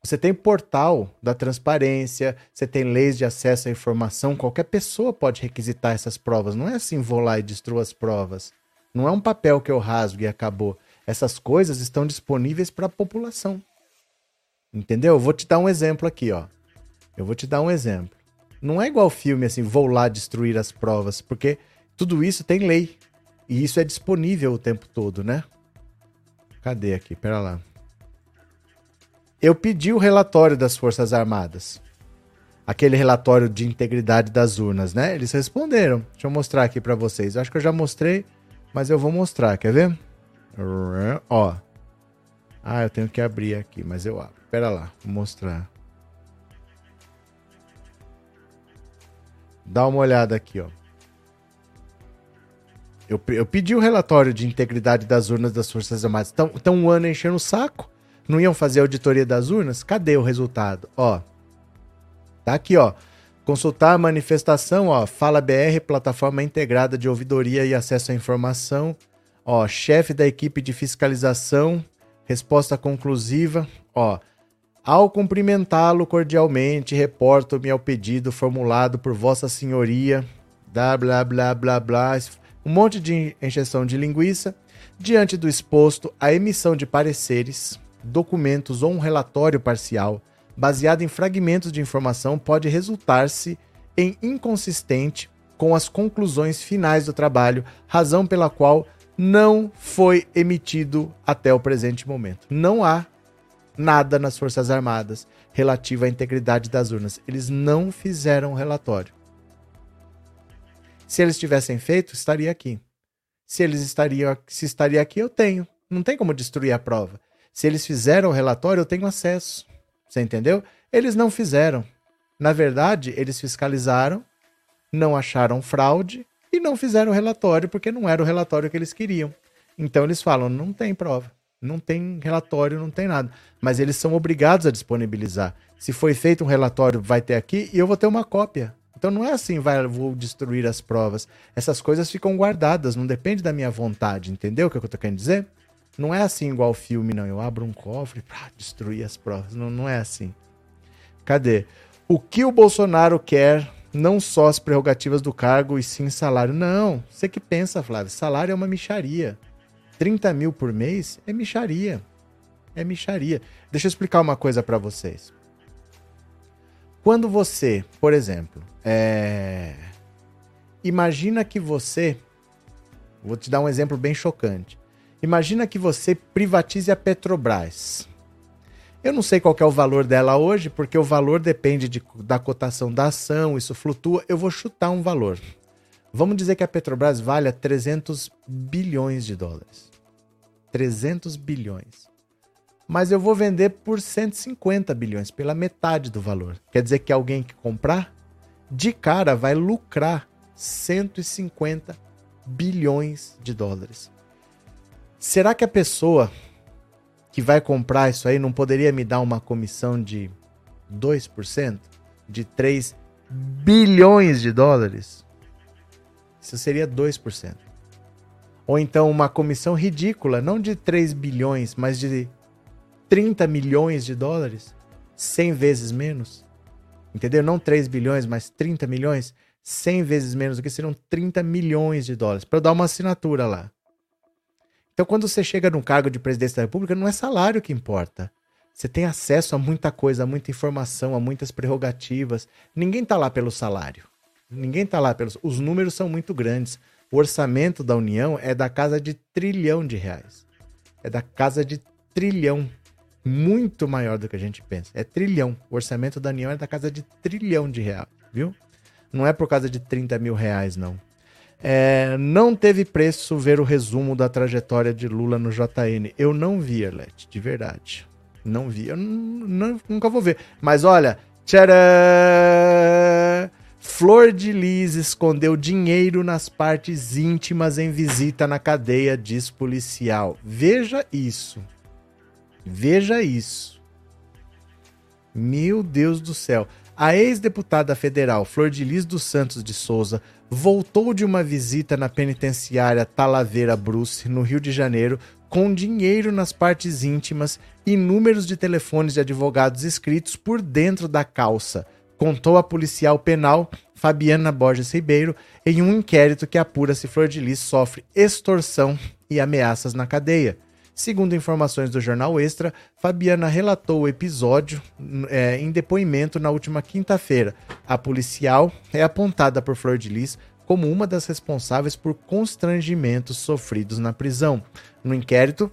Você tem portal da transparência, você tem leis de acesso à informação, qualquer pessoa pode requisitar essas provas. Não é assim, vou lá e destruo as provas. Não é um papel que eu rasgo e acabou. Essas coisas estão disponíveis para a população. Entendeu? Eu vou te dar um exemplo aqui, ó. Eu vou te dar um exemplo. Não é igual filme assim, vou lá destruir as provas, porque tudo isso tem lei. E isso é disponível o tempo todo, né? Cadê aqui? Pera lá. Eu pedi o relatório das Forças Armadas. Aquele relatório de integridade das urnas, né? Eles responderam. Deixa eu mostrar aqui para vocês. Eu acho que eu já mostrei, mas eu vou mostrar. Quer ver? Ó. Ah, eu tenho que abrir aqui, mas eu abro. Pera lá, vou mostrar. Dá uma olhada aqui, ó. Eu, eu pedi o relatório de integridade das urnas das Forças Armadas. Estão um ano enchendo o saco? Não iam fazer auditoria das urnas? Cadê o resultado? Ó, tá aqui, ó. Consultar a manifestação, ó, Fala BR, plataforma integrada de ouvidoria e acesso à informação. Ó, chefe da equipe de fiscalização, resposta conclusiva. Ó, ao cumprimentá-lo cordialmente, reporto-me ao pedido formulado por Vossa Senhoria, blá blá blá blá blá, um monte de encheção de linguiça. Diante do exposto, a emissão de pareceres, documentos ou um relatório parcial baseado em fragmentos de informação pode resultar-se em inconsistente com as conclusões finais do trabalho, razão pela qual não foi emitido até o presente momento. Não há nada nas Forças Armadas relativo à integridade das urnas. Eles não fizeram relatório. Se eles tivessem feito, estaria aqui. Se eles estariam, se estaria aqui, eu tenho. Não tem como destruir a prova. Se eles fizeram o relatório, eu tenho acesso. Você entendeu? Eles não fizeram. Na verdade, eles fiscalizaram, não acharam fraude e não fizeram o relatório porque não era o relatório que eles queriam. Então eles falam: não tem prova, não tem relatório, não tem nada. Mas eles são obrigados a disponibilizar. Se foi feito um relatório, vai ter aqui e eu vou ter uma cópia. Então não é assim, vai, vou destruir as provas. Essas coisas ficam guardadas, não depende da minha vontade, entendeu o que eu tô querendo dizer? Não é assim igual filme, não. Eu abro um cofre para destruir as provas. Não, não é assim. Cadê? O que o Bolsonaro quer, não só as prerrogativas do cargo e sim salário. Não, você que pensa, Flávio, salário é uma micharia. 30 mil por mês é micharia. É micharia. Deixa eu explicar uma coisa para vocês. Quando você, por exemplo, é... imagina que você. Vou te dar um exemplo bem chocante. Imagina que você privatize a Petrobras. Eu não sei qual é o valor dela hoje, porque o valor depende de, da cotação da ação, isso flutua. Eu vou chutar um valor. Vamos dizer que a Petrobras valha 300 bilhões de dólares. 300 bilhões. Mas eu vou vender por 150 bilhões, pela metade do valor. Quer dizer que alguém que comprar, de cara vai lucrar 150 bilhões de dólares. Será que a pessoa que vai comprar isso aí não poderia me dar uma comissão de 2%? De 3 bilhões de dólares? Isso seria 2%. Ou então uma comissão ridícula, não de 3 bilhões, mas de 30 milhões de dólares? 100 vezes menos? Entendeu? Não 3 bilhões, mas 30 milhões? 100 vezes menos do que seriam 30 milhões de dólares. Para dar uma assinatura lá. Então, quando você chega num cargo de presidência da República, não é salário que importa. Você tem acesso a muita coisa, a muita informação, a muitas prerrogativas. Ninguém está lá pelo salário. Ninguém está lá pelos. Os números são muito grandes. O orçamento da União é da casa de trilhão de reais. É da casa de trilhão. Muito maior do que a gente pensa. É trilhão. O orçamento da União é da casa de trilhão de reais, viu? Não é por causa de 30 mil reais, não. É, não teve preço ver o resumo da trajetória de Lula no JN. Eu não vi, Arlete, de verdade. Não vi. Eu não, nunca vou ver. Mas olha, tcharam! Flor de Lis escondeu dinheiro nas partes íntimas em visita na cadeia, diz policial. Veja isso. Veja isso. Meu Deus do céu. A ex-deputada federal Flor de Lis dos Santos de Souza voltou de uma visita na penitenciária Talaveira Bruce, no Rio de Janeiro, com dinheiro nas partes íntimas e números de telefones de advogados escritos por dentro da calça, contou a policial penal Fabiana Borges Ribeiro em um inquérito que apura se Flor de Lis sofre extorsão e ameaças na cadeia. Segundo informações do jornal Extra, Fabiana relatou o episódio é, em depoimento na última quinta-feira. A policial é apontada por Flor de Lis como uma das responsáveis por constrangimentos sofridos na prisão. No inquérito,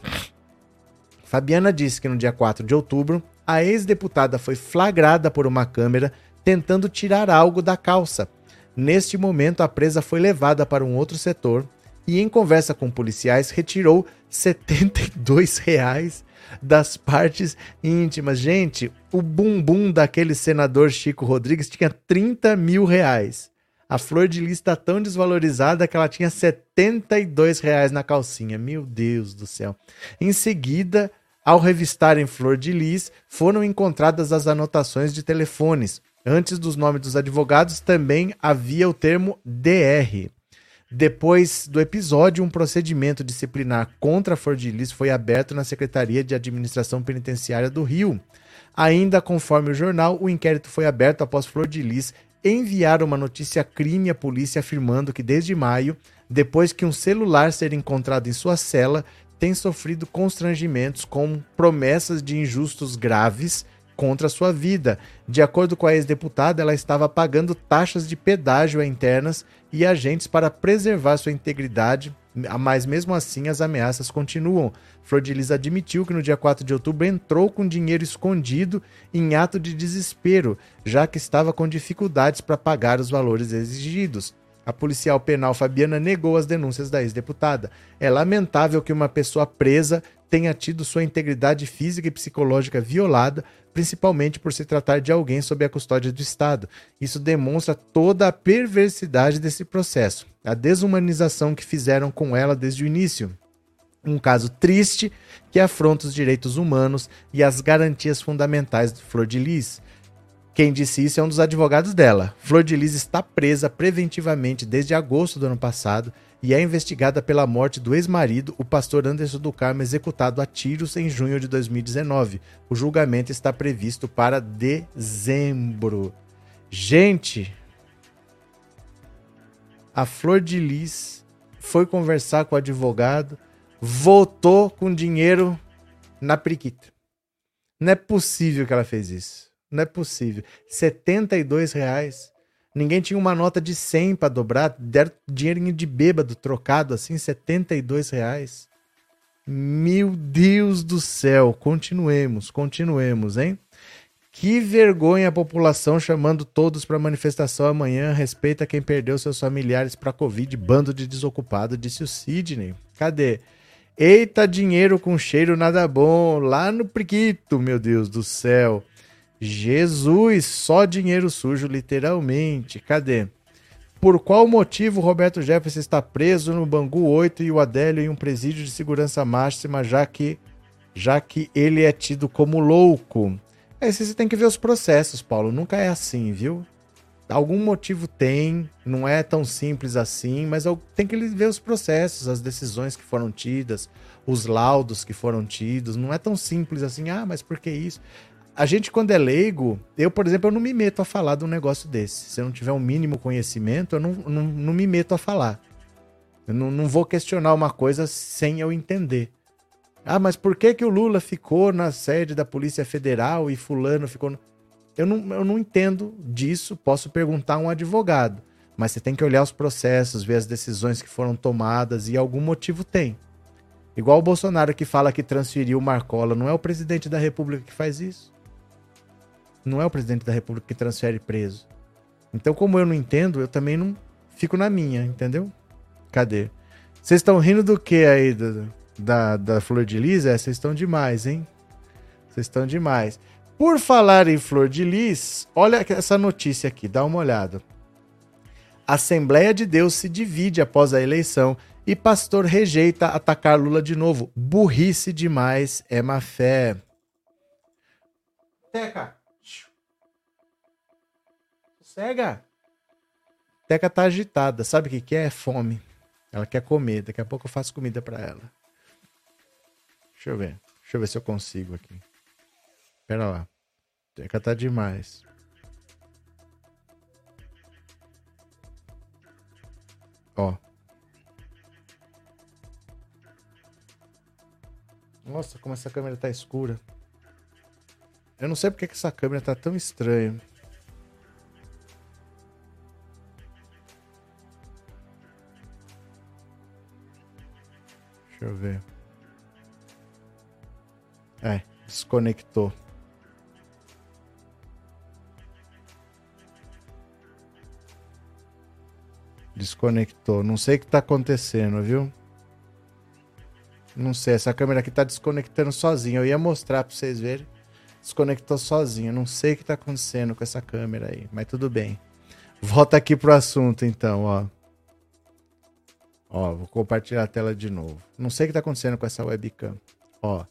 Fabiana disse que no dia 4 de outubro, a ex-deputada foi flagrada por uma câmera tentando tirar algo da calça. Neste momento, a presa foi levada para um outro setor e, em conversa com policiais, retirou 72 reais das partes íntimas. Gente, o bumbum daquele senador Chico Rodrigues tinha 30 mil reais. A flor de lis está tão desvalorizada que ela tinha 72 reais na calcinha. Meu Deus do céu. Em seguida, ao revistarem flor de lis, foram encontradas as anotações de telefones. Antes dos nomes dos advogados, também havia o termo DR. Depois do episódio, um procedimento disciplinar contra a Flor de Lis foi aberto na Secretaria de Administração Penitenciária do Rio. Ainda conforme o jornal, o inquérito foi aberto após Flor de Lis enviar uma notícia crime à polícia afirmando que desde maio, depois que um celular ser encontrado em sua cela, tem sofrido constrangimentos com promessas de injustos graves contra sua vida. De acordo com a ex-deputada, ela estava pagando taxas de pedágio a internas e agentes para preservar sua integridade, mas mesmo assim as ameaças continuam. Flor de Lis admitiu que no dia 4 de outubro entrou com dinheiro escondido em ato de desespero, já que estava com dificuldades para pagar os valores exigidos. A policial penal Fabiana negou as denúncias da ex-deputada. É lamentável que uma pessoa presa tenha tido sua integridade física e psicológica violada, principalmente por se tratar de alguém sob a custódia do Estado. Isso demonstra toda a perversidade desse processo, a desumanização que fizeram com ela desde o início. Um caso triste que afronta os direitos humanos e as garantias fundamentais do Flor de Lis. Quem disse isso é um dos advogados dela. Flor de Lis está presa preventivamente desde agosto do ano passado e é investigada pela morte do ex-marido, o pastor Anderson do Carmo, executado a tiros em junho de 2019. O julgamento está previsto para dezembro. Gente, a Flor de Lis foi conversar com o advogado, votou com dinheiro na priquita. Não é possível que ela fez isso. Não é possível. 72 reais. Ninguém tinha uma nota de 100 para dobrar. Deram dinheirinho de bêbado trocado assim, 72 reais. Meu Deus do céu. Continuemos, continuemos, hein? Que vergonha a população chamando todos para manifestação amanhã. Respeita quem perdeu seus familiares para Covid. Bando de desocupado, disse o Sidney. Cadê? Eita, dinheiro com cheiro nada bom. Lá no Priquito, meu Deus do céu. Jesus, só dinheiro sujo, literalmente. Cadê? Por qual motivo Roberto Jefferson está preso no Bangu 8 e o Adélio em um presídio de segurança máxima, já que, já que ele é tido como louco? É, você tem que ver os processos, Paulo. Nunca é assim, viu? Algum motivo tem, não é tão simples assim, mas tem que ver os processos, as decisões que foram tidas, os laudos que foram tidos. Não é tão simples assim, ah, mas por que isso? A gente, quando é leigo, eu, por exemplo, eu não me meto a falar de um negócio desse. Se eu não tiver um mínimo conhecimento, eu não, não, não me meto a falar. Eu não, não vou questionar uma coisa sem eu entender. Ah, mas por que, que o Lula ficou na sede da Polícia Federal e Fulano ficou. No... Eu, não, eu não entendo disso, posso perguntar a um advogado. Mas você tem que olhar os processos, ver as decisões que foram tomadas e algum motivo tem. Igual o Bolsonaro que fala que transferiu o Marcola, não é o presidente da República que faz isso? Não é o presidente da República que transfere preso. Então, como eu não entendo, eu também não fico na minha, entendeu? Cadê? Vocês estão rindo do que aí da, da, Flor de Lis? É, vocês estão demais, hein? Vocês estão demais. Por falar em Flor de Lis, olha essa notícia aqui, dá uma olhada. Assembleia de Deus se divide após a eleição e pastor rejeita atacar Lula de novo. Burrice demais, é má fé. Teca, Cega. Teca tá agitada. Sabe o que, que é? É fome. Ela quer comer. Daqui a pouco eu faço comida para ela. Deixa eu ver. Deixa eu ver se eu consigo aqui. Pera lá. Teca tá demais. Ó. Nossa, como essa câmera tá escura. Eu não sei porque que essa câmera tá tão estranha. Deixa eu ver. É, desconectou. Desconectou. Não sei o que tá acontecendo, viu? Não sei, essa câmera aqui tá desconectando sozinha. Eu ia mostrar para vocês verem. Desconectou sozinha. Não sei o que tá acontecendo com essa câmera aí, mas tudo bem. Volta aqui pro assunto, então, ó. Ó, vou compartilhar a tela de novo. Não sei o que tá acontecendo com essa webcam. Ó.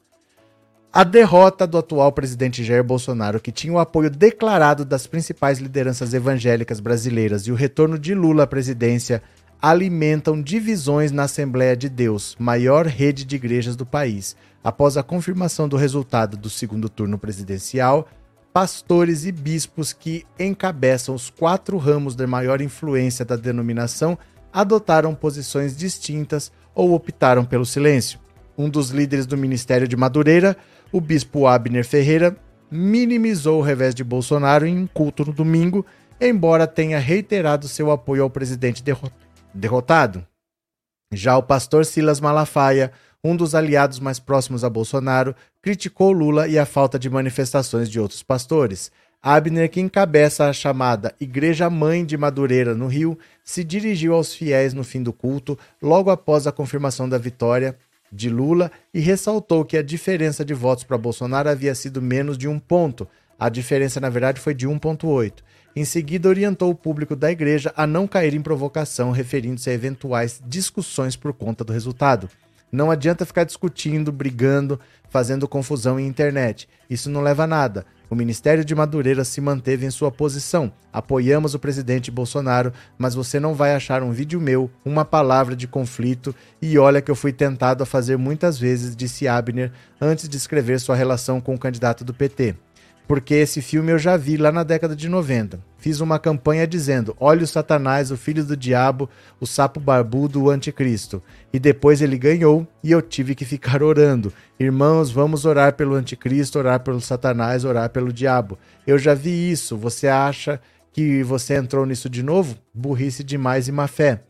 A derrota do atual presidente Jair Bolsonaro, que tinha o apoio declarado das principais lideranças evangélicas brasileiras, e o retorno de Lula à presidência alimentam divisões na Assembleia de Deus, maior rede de igrejas do país. Após a confirmação do resultado do segundo turno presidencial, pastores e bispos que encabeçam os quatro ramos de maior influência da denominação adotaram posições distintas ou optaram pelo silêncio. Um dos líderes do Ministério de Madureira, o bispo Abner Ferreira, minimizou o revés de Bolsonaro em um culto no domingo, embora tenha reiterado seu apoio ao presidente derro derrotado. Já o pastor Silas Malafaia, um dos aliados mais próximos a Bolsonaro, criticou Lula e a falta de manifestações de outros pastores. Abner, que encabeça a chamada Igreja Mãe de Madureira, no Rio, se dirigiu aos fiéis no fim do culto, logo após a confirmação da vitória de Lula, e ressaltou que a diferença de votos para Bolsonaro havia sido menos de um ponto. A diferença, na verdade, foi de 1,8. Em seguida, orientou o público da igreja a não cair em provocação, referindo-se a eventuais discussões por conta do resultado. Não adianta ficar discutindo, brigando, fazendo confusão em internet. Isso não leva a nada. O Ministério de Madureira se manteve em sua posição. Apoiamos o presidente Bolsonaro, mas você não vai achar um vídeo meu, uma palavra de conflito. E olha que eu fui tentado a fazer muitas vezes, disse Abner, antes de escrever sua relação com o candidato do PT porque esse filme eu já vi lá na década de 90. Fiz uma campanha dizendo: olha o Satanás, o filho do diabo, o sapo barbudo, o anticristo. E depois ele ganhou e eu tive que ficar orando. Irmãos, vamos orar pelo anticristo, orar pelo Satanás, orar pelo diabo. Eu já vi isso. Você acha que você entrou nisso de novo? Burrice demais e má fé.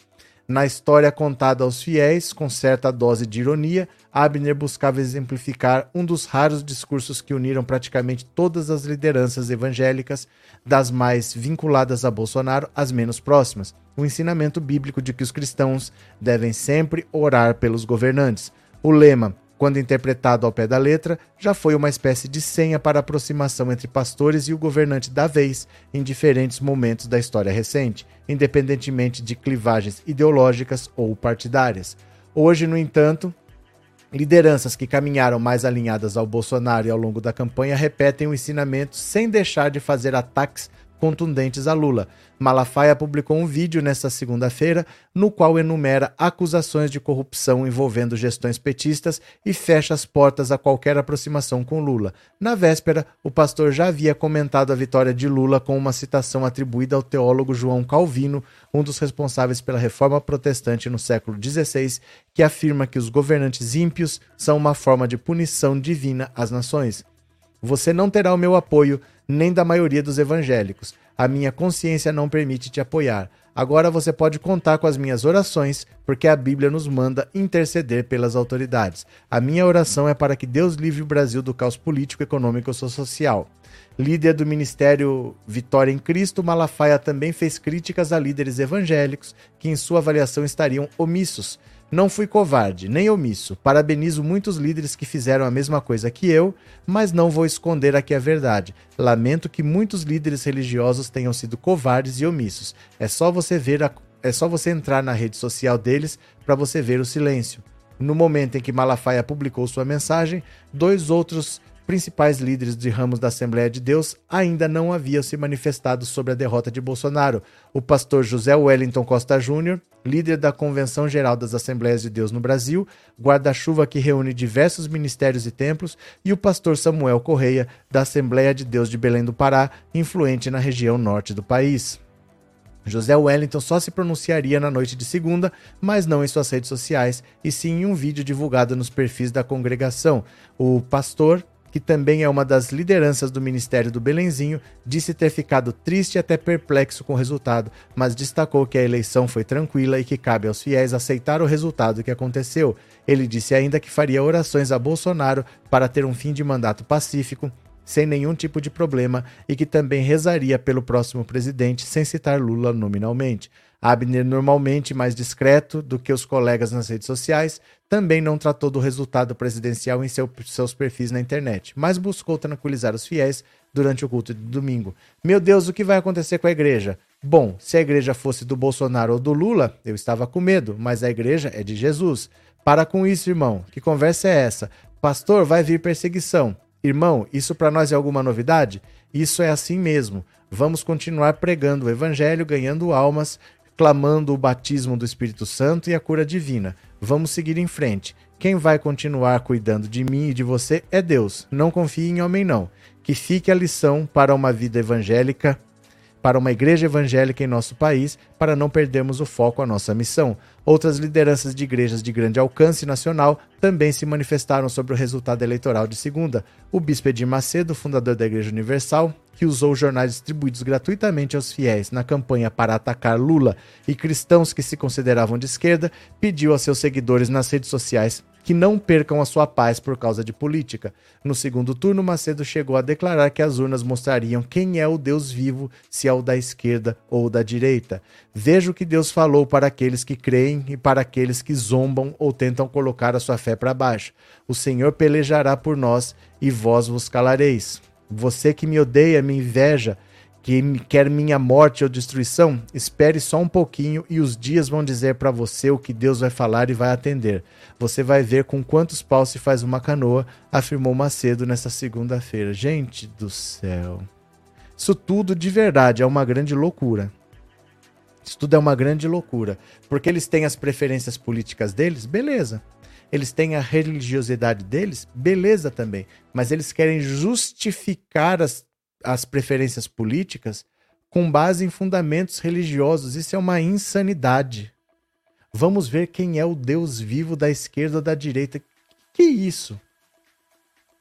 Na história contada aos fiéis, com certa dose de ironia, Abner buscava exemplificar um dos raros discursos que uniram praticamente todas as lideranças evangélicas, das mais vinculadas a Bolsonaro às menos próximas, o ensinamento bíblico de que os cristãos devem sempre orar pelos governantes. O lema quando interpretado ao pé da letra, já foi uma espécie de senha para aproximação entre pastores e o governante da vez em diferentes momentos da história recente, independentemente de clivagens ideológicas ou partidárias. Hoje, no entanto, lideranças que caminharam mais alinhadas ao Bolsonaro e ao longo da campanha repetem o ensinamento sem deixar de fazer ataques contundentes a Lula. Malafaia publicou um vídeo nesta segunda-feira no qual enumera acusações de corrupção envolvendo gestões petistas e fecha as portas a qualquer aproximação com Lula. Na véspera, o pastor já havia comentado a vitória de Lula com uma citação atribuída ao teólogo João Calvino, um dos responsáveis pela reforma protestante no século XVI, que afirma que os governantes ímpios são uma forma de punição divina às nações. Você não terá o meu apoio, nem da maioria dos evangélicos. A minha consciência não permite te apoiar. Agora você pode contar com as minhas orações, porque a Bíblia nos manda interceder pelas autoridades. A minha oração é para que Deus livre o Brasil do caos político, econômico e social. Líder do Ministério Vitória em Cristo, Malafaia também fez críticas a líderes evangélicos que, em sua avaliação, estariam omissos não fui covarde, nem omisso. Parabenizo muitos líderes que fizeram a mesma coisa que eu, mas não vou esconder aqui a verdade. Lamento que muitos líderes religiosos tenham sido covardes e omissos. É só você ver a... é só você entrar na rede social deles para você ver o silêncio. No momento em que Malafaia publicou sua mensagem, dois outros principais líderes de ramos da Assembleia de Deus ainda não haviam se manifestado sobre a derrota de Bolsonaro. O pastor José Wellington Costa Júnior, líder da Convenção Geral das Assembleias de Deus no Brasil, guarda-chuva que reúne diversos ministérios e templos, e o pastor Samuel Correia, da Assembleia de Deus de Belém do Pará, influente na região norte do país. José Wellington só se pronunciaria na noite de segunda, mas não em suas redes sociais, e sim em um vídeo divulgado nos perfis da congregação. O pastor que também é uma das lideranças do Ministério do Belenzinho, disse ter ficado triste e até perplexo com o resultado, mas destacou que a eleição foi tranquila e que cabe aos fiéis aceitar o resultado que aconteceu. Ele disse ainda que faria orações a Bolsonaro para ter um fim de mandato pacífico, sem nenhum tipo de problema, e que também rezaria pelo próximo presidente, sem citar Lula nominalmente. Abner, normalmente mais discreto do que os colegas nas redes sociais, também não tratou do resultado presidencial em seu, seus perfis na internet, mas buscou tranquilizar os fiéis durante o culto de domingo. Meu Deus, o que vai acontecer com a igreja? Bom, se a igreja fosse do Bolsonaro ou do Lula, eu estava com medo, mas a igreja é de Jesus. Para com isso, irmão. Que conversa é essa? Pastor, vai vir perseguição. Irmão, isso para nós é alguma novidade? Isso é assim mesmo. Vamos continuar pregando o evangelho, ganhando almas, clamando o batismo do Espírito Santo e a cura divina. Vamos seguir em frente. Quem vai continuar cuidando de mim e de você é Deus. Não confie em homem, não. Que fique a lição para uma vida evangélica para uma igreja evangélica em nosso país, para não perdermos o foco à nossa missão. Outras lideranças de igrejas de grande alcance nacional também se manifestaram sobre o resultado eleitoral de segunda. O bispo Edir Macedo, fundador da Igreja Universal, que usou jornais distribuídos gratuitamente aos fiéis na campanha para atacar Lula e cristãos que se consideravam de esquerda, pediu a seus seguidores nas redes sociais que não percam a sua paz por causa de política. No segundo turno, Macedo chegou a declarar que as urnas mostrariam quem é o Deus vivo, se é o da esquerda ou da direita. Veja o que Deus falou para aqueles que creem e para aqueles que zombam ou tentam colocar a sua fé para baixo. O Senhor pelejará por nós e vós vos calareis. Você que me odeia, me inveja, que quer minha morte ou destruição, espere só um pouquinho e os dias vão dizer para você o que Deus vai falar e vai atender. Você vai ver com quantos paus se faz uma canoa, afirmou Macedo nesta segunda-feira. Gente do céu. Isso tudo de verdade é uma grande loucura. Isso tudo é uma grande loucura. Porque eles têm as preferências políticas deles, beleza. Eles têm a religiosidade deles, beleza também. Mas eles querem justificar as as preferências políticas com base em fundamentos religiosos. Isso é uma insanidade. Vamos ver quem é o Deus vivo da esquerda ou da direita. Que isso?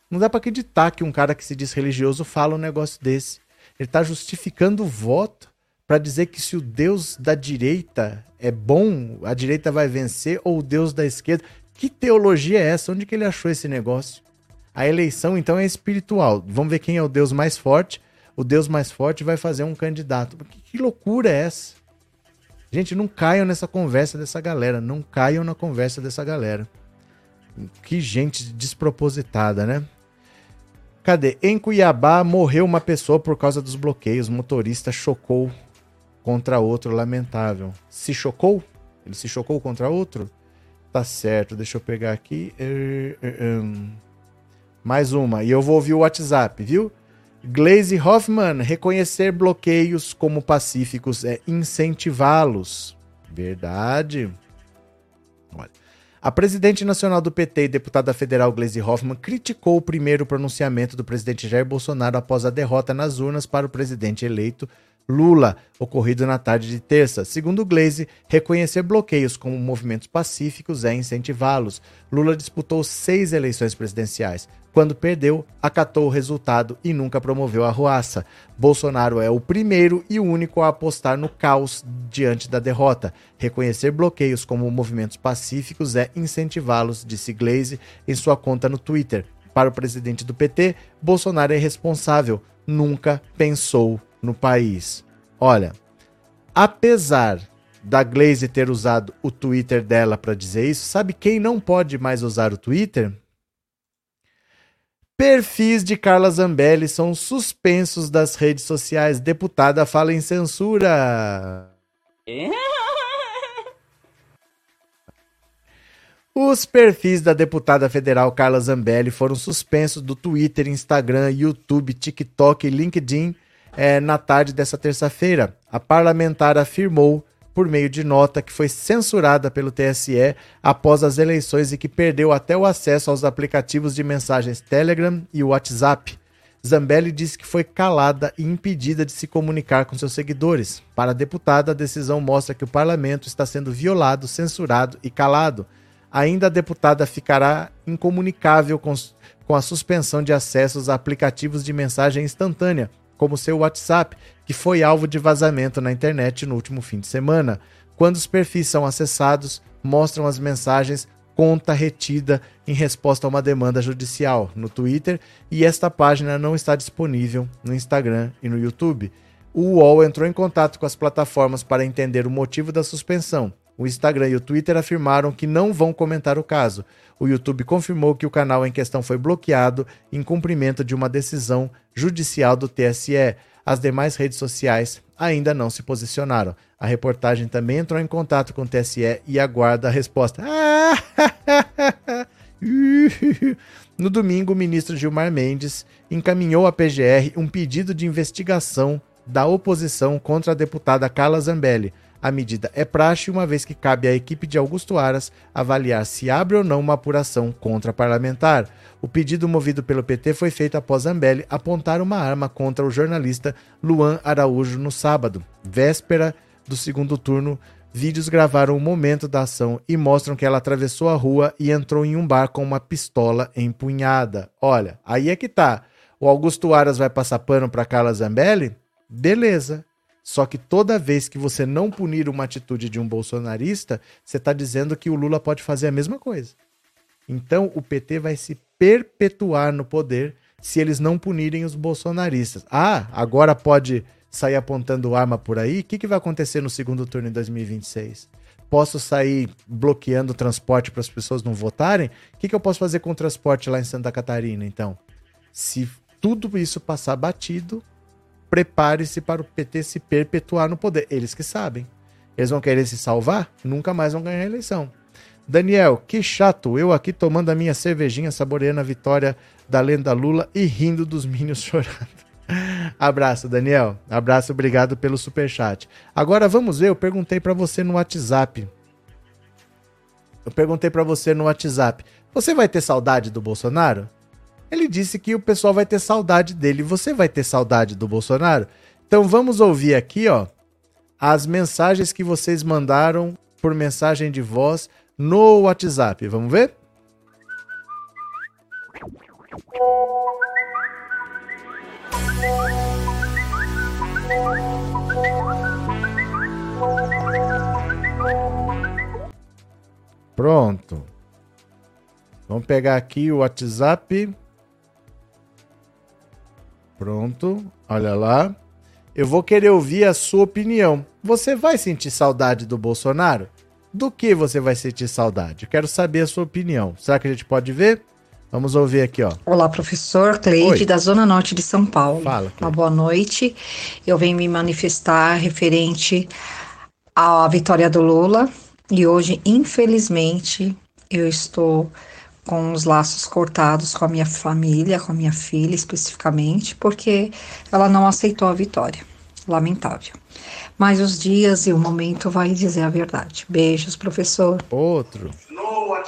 Não dá para acreditar que um cara que se diz religioso fala um negócio desse. Ele está justificando o voto para dizer que se o Deus da direita é bom, a direita vai vencer, ou o Deus da esquerda. Que teologia é essa? Onde que ele achou esse negócio? A eleição, então, é espiritual. Vamos ver quem é o Deus mais forte. O Deus mais forte vai fazer um candidato. Que, que loucura é essa? Gente, não caiam nessa conversa dessa galera. Não caiam na conversa dessa galera. Que gente despropositada, né? Cadê? Em Cuiabá morreu uma pessoa por causa dos bloqueios. O motorista chocou contra outro, lamentável. Se chocou? Ele se chocou contra outro? Tá certo, deixa eu pegar aqui. Uh, uh, um. Mais uma. E eu vou ouvir o WhatsApp, viu? Glaze Hoffman, reconhecer bloqueios como pacíficos é incentivá-los. Verdade. Olha. A presidente nacional do PT e deputada federal Glaze Hoffman criticou o primeiro pronunciamento do presidente Jair Bolsonaro após a derrota nas urnas para o presidente eleito Lula, ocorrido na tarde de terça. Segundo Glaze, reconhecer bloqueios como movimentos pacíficos é incentivá-los. Lula disputou seis eleições presidenciais. Quando perdeu, acatou o resultado e nunca promoveu a ruaça. Bolsonaro é o primeiro e único a apostar no caos diante da derrota. Reconhecer bloqueios como movimentos pacíficos é incentivá-los, disse Glaze em sua conta no Twitter. Para o presidente do PT, Bolsonaro é responsável, nunca pensou no país. Olha, apesar da Glaze ter usado o Twitter dela para dizer isso, sabe quem não pode mais usar o Twitter? Perfis de Carla Zambelli são suspensos das redes sociais. Deputada fala em censura. Os perfis da deputada federal Carla Zambelli foram suspensos do Twitter, Instagram, YouTube, TikTok e LinkedIn é, na tarde dessa terça-feira. A parlamentar afirmou, por meio de nota, que foi censurada pelo TSE após as eleições e que perdeu até o acesso aos aplicativos de mensagens Telegram e WhatsApp. Zambelli disse que foi calada e impedida de se comunicar com seus seguidores. Para a deputada, a decisão mostra que o parlamento está sendo violado, censurado e calado. Ainda a deputada ficará incomunicável com, com a suspensão de acessos a aplicativos de mensagem instantânea, como seu WhatsApp, que foi alvo de vazamento na internet no último fim de semana. Quando os perfis são acessados, mostram as mensagens conta retida em resposta a uma demanda judicial no Twitter e esta página não está disponível no Instagram e no YouTube. O UOL entrou em contato com as plataformas para entender o motivo da suspensão. O Instagram e o Twitter afirmaram que não vão comentar o caso. O YouTube confirmou que o canal em questão foi bloqueado em cumprimento de uma decisão judicial do TSE. As demais redes sociais ainda não se posicionaram. A reportagem também entrou em contato com o TSE e aguarda a resposta. No domingo, o ministro Gilmar Mendes encaminhou à PGR um pedido de investigação da oposição contra a deputada Carla Zambelli. A medida é praxe, uma vez que cabe à equipe de Augusto Aras avaliar se abre ou não uma apuração contra parlamentar. O pedido movido pelo PT foi feito após Zambelli apontar uma arma contra o jornalista Luan Araújo no sábado, véspera do segundo turno. Vídeos gravaram o momento da ação e mostram que ela atravessou a rua e entrou em um bar com uma pistola empunhada. Olha, aí é que tá. O Augusto Aras vai passar pano para Carla Zambelli? Beleza. Só que toda vez que você não punir uma atitude de um bolsonarista, você está dizendo que o Lula pode fazer a mesma coisa. Então o PT vai se perpetuar no poder se eles não punirem os bolsonaristas. Ah, agora pode sair apontando arma por aí? O que, que vai acontecer no segundo turno em 2026? Posso sair bloqueando o transporte para as pessoas não votarem? O que, que eu posso fazer com o transporte lá em Santa Catarina, então? Se tudo isso passar batido, prepare-se para o PT se perpetuar no poder. Eles que sabem. Eles vão querer se salvar? Nunca mais vão ganhar a eleição. Daniel, que chato, eu aqui tomando a minha cervejinha, saboreando a vitória da lenda Lula e rindo dos minions chorando. Abraço, Daniel. Abraço, obrigado pelo super chat. Agora vamos ver, eu perguntei para você no WhatsApp. Eu perguntei para você no WhatsApp. Você vai ter saudade do Bolsonaro? Ele disse que o pessoal vai ter saudade dele. Você vai ter saudade do Bolsonaro? Então vamos ouvir aqui, ó, as mensagens que vocês mandaram por mensagem de voz no WhatsApp. Vamos ver? Pronto. Vamos pegar aqui o WhatsApp. Pronto, olha lá. Eu vou querer ouvir a sua opinião. Você vai sentir saudade do Bolsonaro? Do que você vai sentir saudade? Eu quero saber a sua opinião. Será que a gente pode ver? Vamos ouvir aqui, ó. Olá, professor Cleide, Oi. da Zona Norte de São Paulo. Fala, Uma boa noite. Eu venho me manifestar referente à vitória do Lula. E hoje, infelizmente, eu estou com os laços cortados com a minha família, com a minha filha especificamente, porque ela não aceitou a vitória. Lamentável. Mas os dias e o momento vai dizer a verdade. Beijos, professor. Outro.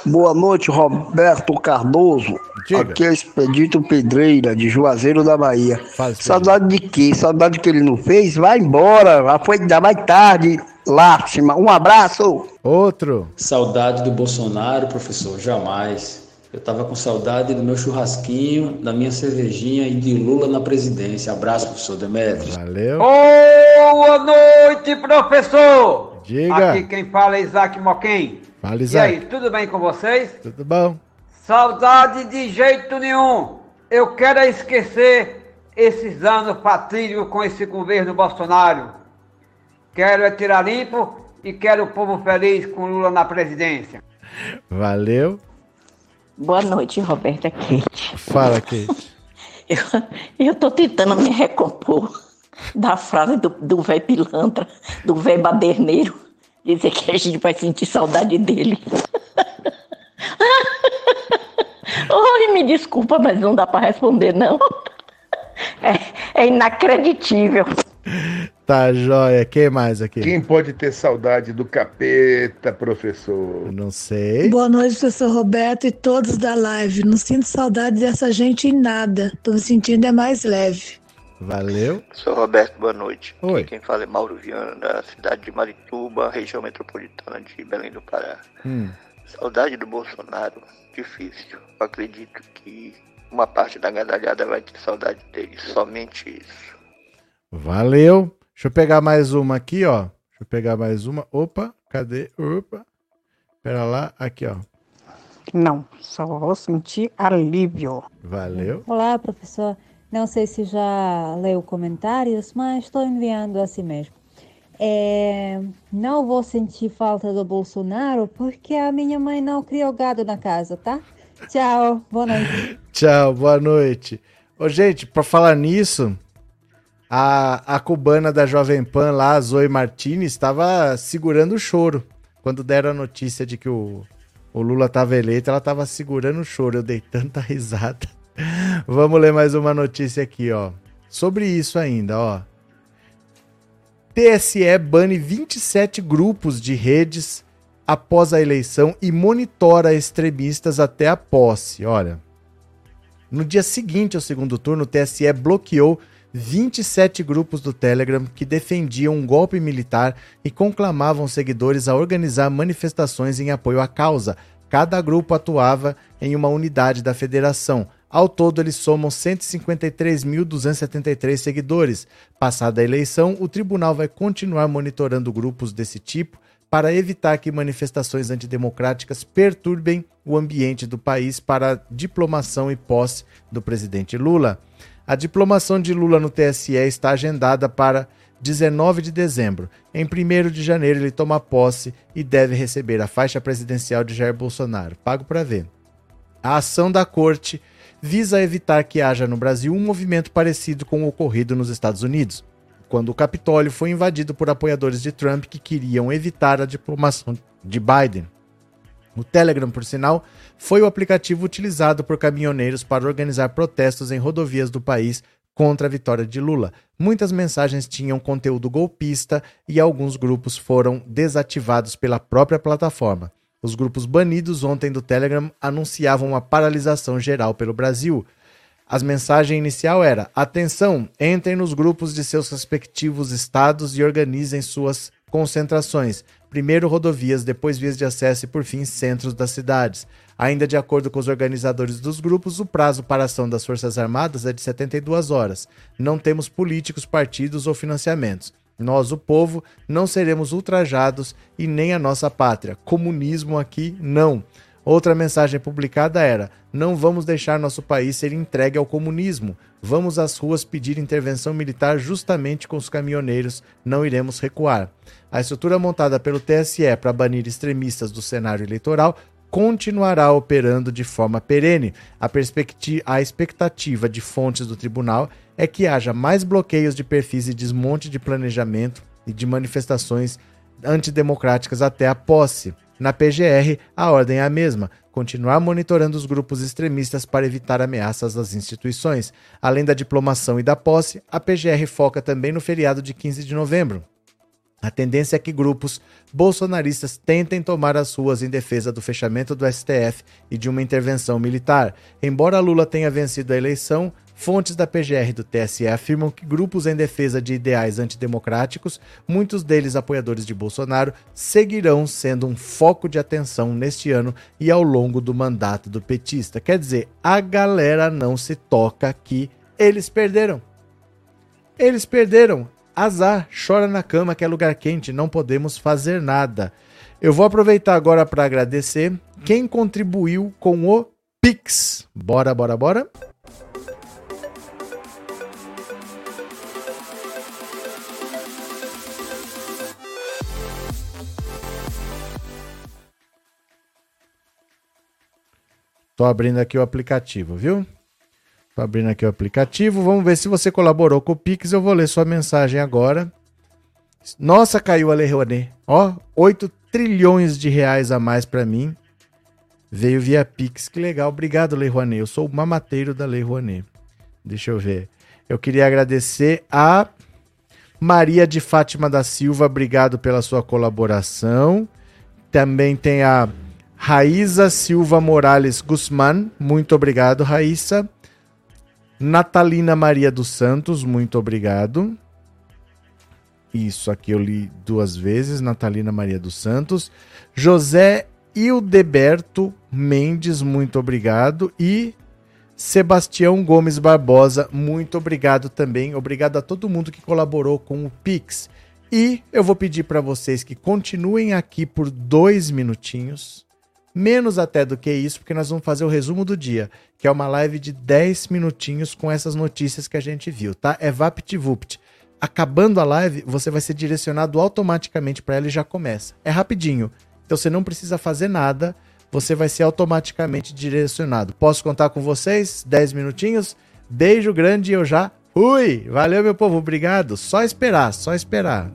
Boa noite, Roberto Cardoso. Diga. Aqui é Expedito Pedreira, de Juazeiro da Bahia. Fala, Expedito. Saudade de quê? Saudade que ele não fez? Vai embora, já foi ainda mais tarde. Lástima. Um abraço. Outro. Saudade do Bolsonaro, professor, jamais. Eu tava com saudade do meu churrasquinho, da minha cervejinha e de Lula na presidência. Abraço, professor Demetrios. Valeu. Boa noite, professor! Diga. Aqui quem fala é Isaac Moquem. Fala, E Isaac. aí, tudo bem com vocês? Tudo bom? Saudade de jeito nenhum. Eu quero é esquecer esses anos fatídicos com esse governo Bolsonaro. Quero é tirar limpo e quero o povo feliz com Lula na presidência. Valeu. Boa noite, Roberta Kate. Fala, Kate. Eu, eu tô tentando me recompor da frase do, do velho pilantra, do velho baderneiro, dizer que a gente vai sentir saudade dele. Oi, me desculpa, mas não dá para responder, não. É, é inacreditível. Tá joia. Quem mais aqui? Quem pode ter saudade do capeta, professor? Não sei. Boa noite, professor Roberto e todos da live. Não sinto saudade dessa gente em nada. Tô me sentindo é mais leve. Valeu. Sou Roberto, boa noite. Oi. Quem fala é Mauro Viana, da cidade de Marituba, região metropolitana de Belém do Pará. Hum. Saudade do Bolsonaro, difícil. Eu acredito que uma parte da gadalhada vai ter saudade dele, somente isso. Valeu. Deixa eu pegar mais uma aqui, ó. Deixa eu pegar mais uma. Opa, cadê? Opa. Pera lá, aqui, ó. Não, só vou sentir alívio. Valeu. Olá, professor. Não sei se já leu comentários, mas estou enviando assim mesmo. É, não vou sentir falta do Bolsonaro porque a minha mãe não criou gado na casa, tá? Tchau, boa noite. Tchau, boa noite. Ô, gente, pra falar nisso, A, a cubana da Jovem Pan lá, Zoe Martinez, estava segurando o choro. Quando deram a notícia de que o, o Lula estava eleito, ela estava segurando o choro. Eu dei tanta risada. Vamos ler mais uma notícia aqui, ó. Sobre isso ainda, ó. TSE bane 27 grupos de redes após a eleição e monitora extremistas até a posse. Olha, no dia seguinte ao segundo turno, o TSE bloqueou 27 grupos do Telegram que defendiam um golpe militar e conclamavam seguidores a organizar manifestações em apoio à causa. Cada grupo atuava em uma unidade da federação. Ao todo, eles somam 153.273 seguidores. Passada a eleição, o tribunal vai continuar monitorando grupos desse tipo para evitar que manifestações antidemocráticas perturbem o ambiente do país para a diplomação e posse do presidente Lula. A diplomação de Lula no TSE está agendada para 19 de dezembro. Em 1 de janeiro, ele toma posse e deve receber a faixa presidencial de Jair Bolsonaro. Pago para ver. A ação da corte visa evitar que haja no Brasil um movimento parecido com o ocorrido nos Estados Unidos quando o Capitólio foi invadido por apoiadores de Trump que queriam evitar a diplomação de Biden. O Telegram, por sinal, foi o aplicativo utilizado por caminhoneiros para organizar protestos em rodovias do país contra a vitória de Lula. Muitas mensagens tinham conteúdo golpista e alguns grupos foram desativados pela própria plataforma. Os grupos banidos ontem do Telegram anunciavam uma paralisação geral pelo Brasil. As mensagens inicial era: atenção, entrem nos grupos de seus respectivos estados e organizem suas concentrações. Primeiro rodovias, depois vias de acesso e por fim centros das cidades. Ainda de acordo com os organizadores dos grupos, o prazo para a ação das Forças Armadas é de 72 horas. Não temos políticos, partidos ou financiamentos. Nós, o povo, não seremos ultrajados e nem a nossa pátria. Comunismo aqui, não. Outra mensagem publicada era: Não vamos deixar nosso país ser entregue ao comunismo. Vamos às ruas pedir intervenção militar justamente com os caminhoneiros. Não iremos recuar. A estrutura montada pelo TSE para banir extremistas do cenário eleitoral continuará operando de forma perene. A, a expectativa de fontes do tribunal é que haja mais bloqueios de perfis e desmonte de planejamento e de manifestações antidemocráticas até a posse. Na PGR, a ordem é a mesma: continuar monitorando os grupos extremistas para evitar ameaças às instituições. Além da diplomação e da posse, a PGR foca também no feriado de 15 de novembro. A tendência é que grupos bolsonaristas tentem tomar as ruas em defesa do fechamento do STF e de uma intervenção militar. Embora Lula tenha vencido a eleição, Fontes da PGR do TSE afirmam que grupos em defesa de ideais antidemocráticos, muitos deles apoiadores de Bolsonaro, seguirão sendo um foco de atenção neste ano e ao longo do mandato do petista. Quer dizer, a galera não se toca que eles perderam. Eles perderam. Azar, chora na cama que é lugar quente, não podemos fazer nada. Eu vou aproveitar agora para agradecer quem contribuiu com o Pix. Bora, bora, bora. Tô abrindo aqui o aplicativo, viu? Tô abrindo aqui o aplicativo. Vamos ver se você colaborou com o Pix. Eu vou ler sua mensagem agora. Nossa, caiu a Lei Rouanet. Ó, 8 trilhões de reais a mais para mim. Veio via Pix. Que legal. Obrigado, Lei Rouanet. Eu sou o mamateiro da Lei Rouanet. Deixa eu ver. Eu queria agradecer a Maria de Fátima da Silva. Obrigado pela sua colaboração. Também tem a Raíza Silva Morales Guzmán, muito obrigado, Raíssa. Natalina Maria dos Santos, muito obrigado. Isso aqui eu li duas vezes, Natalina Maria dos Santos. José Ildeberto Mendes, muito obrigado. E Sebastião Gomes Barbosa, muito obrigado também. Obrigado a todo mundo que colaborou com o Pix. E eu vou pedir para vocês que continuem aqui por dois minutinhos menos até do que isso, porque nós vamos fazer o resumo do dia, que é uma live de 10 minutinhos com essas notícias que a gente viu, tá? É VaptVupt. Acabando a live, você vai ser direcionado automaticamente para ela e já começa. É rapidinho. Então você não precisa fazer nada, você vai ser automaticamente direcionado. Posso contar com vocês? 10 minutinhos? Beijo grande e eu já Fui! Valeu, meu povo, obrigado. Só esperar, só esperar.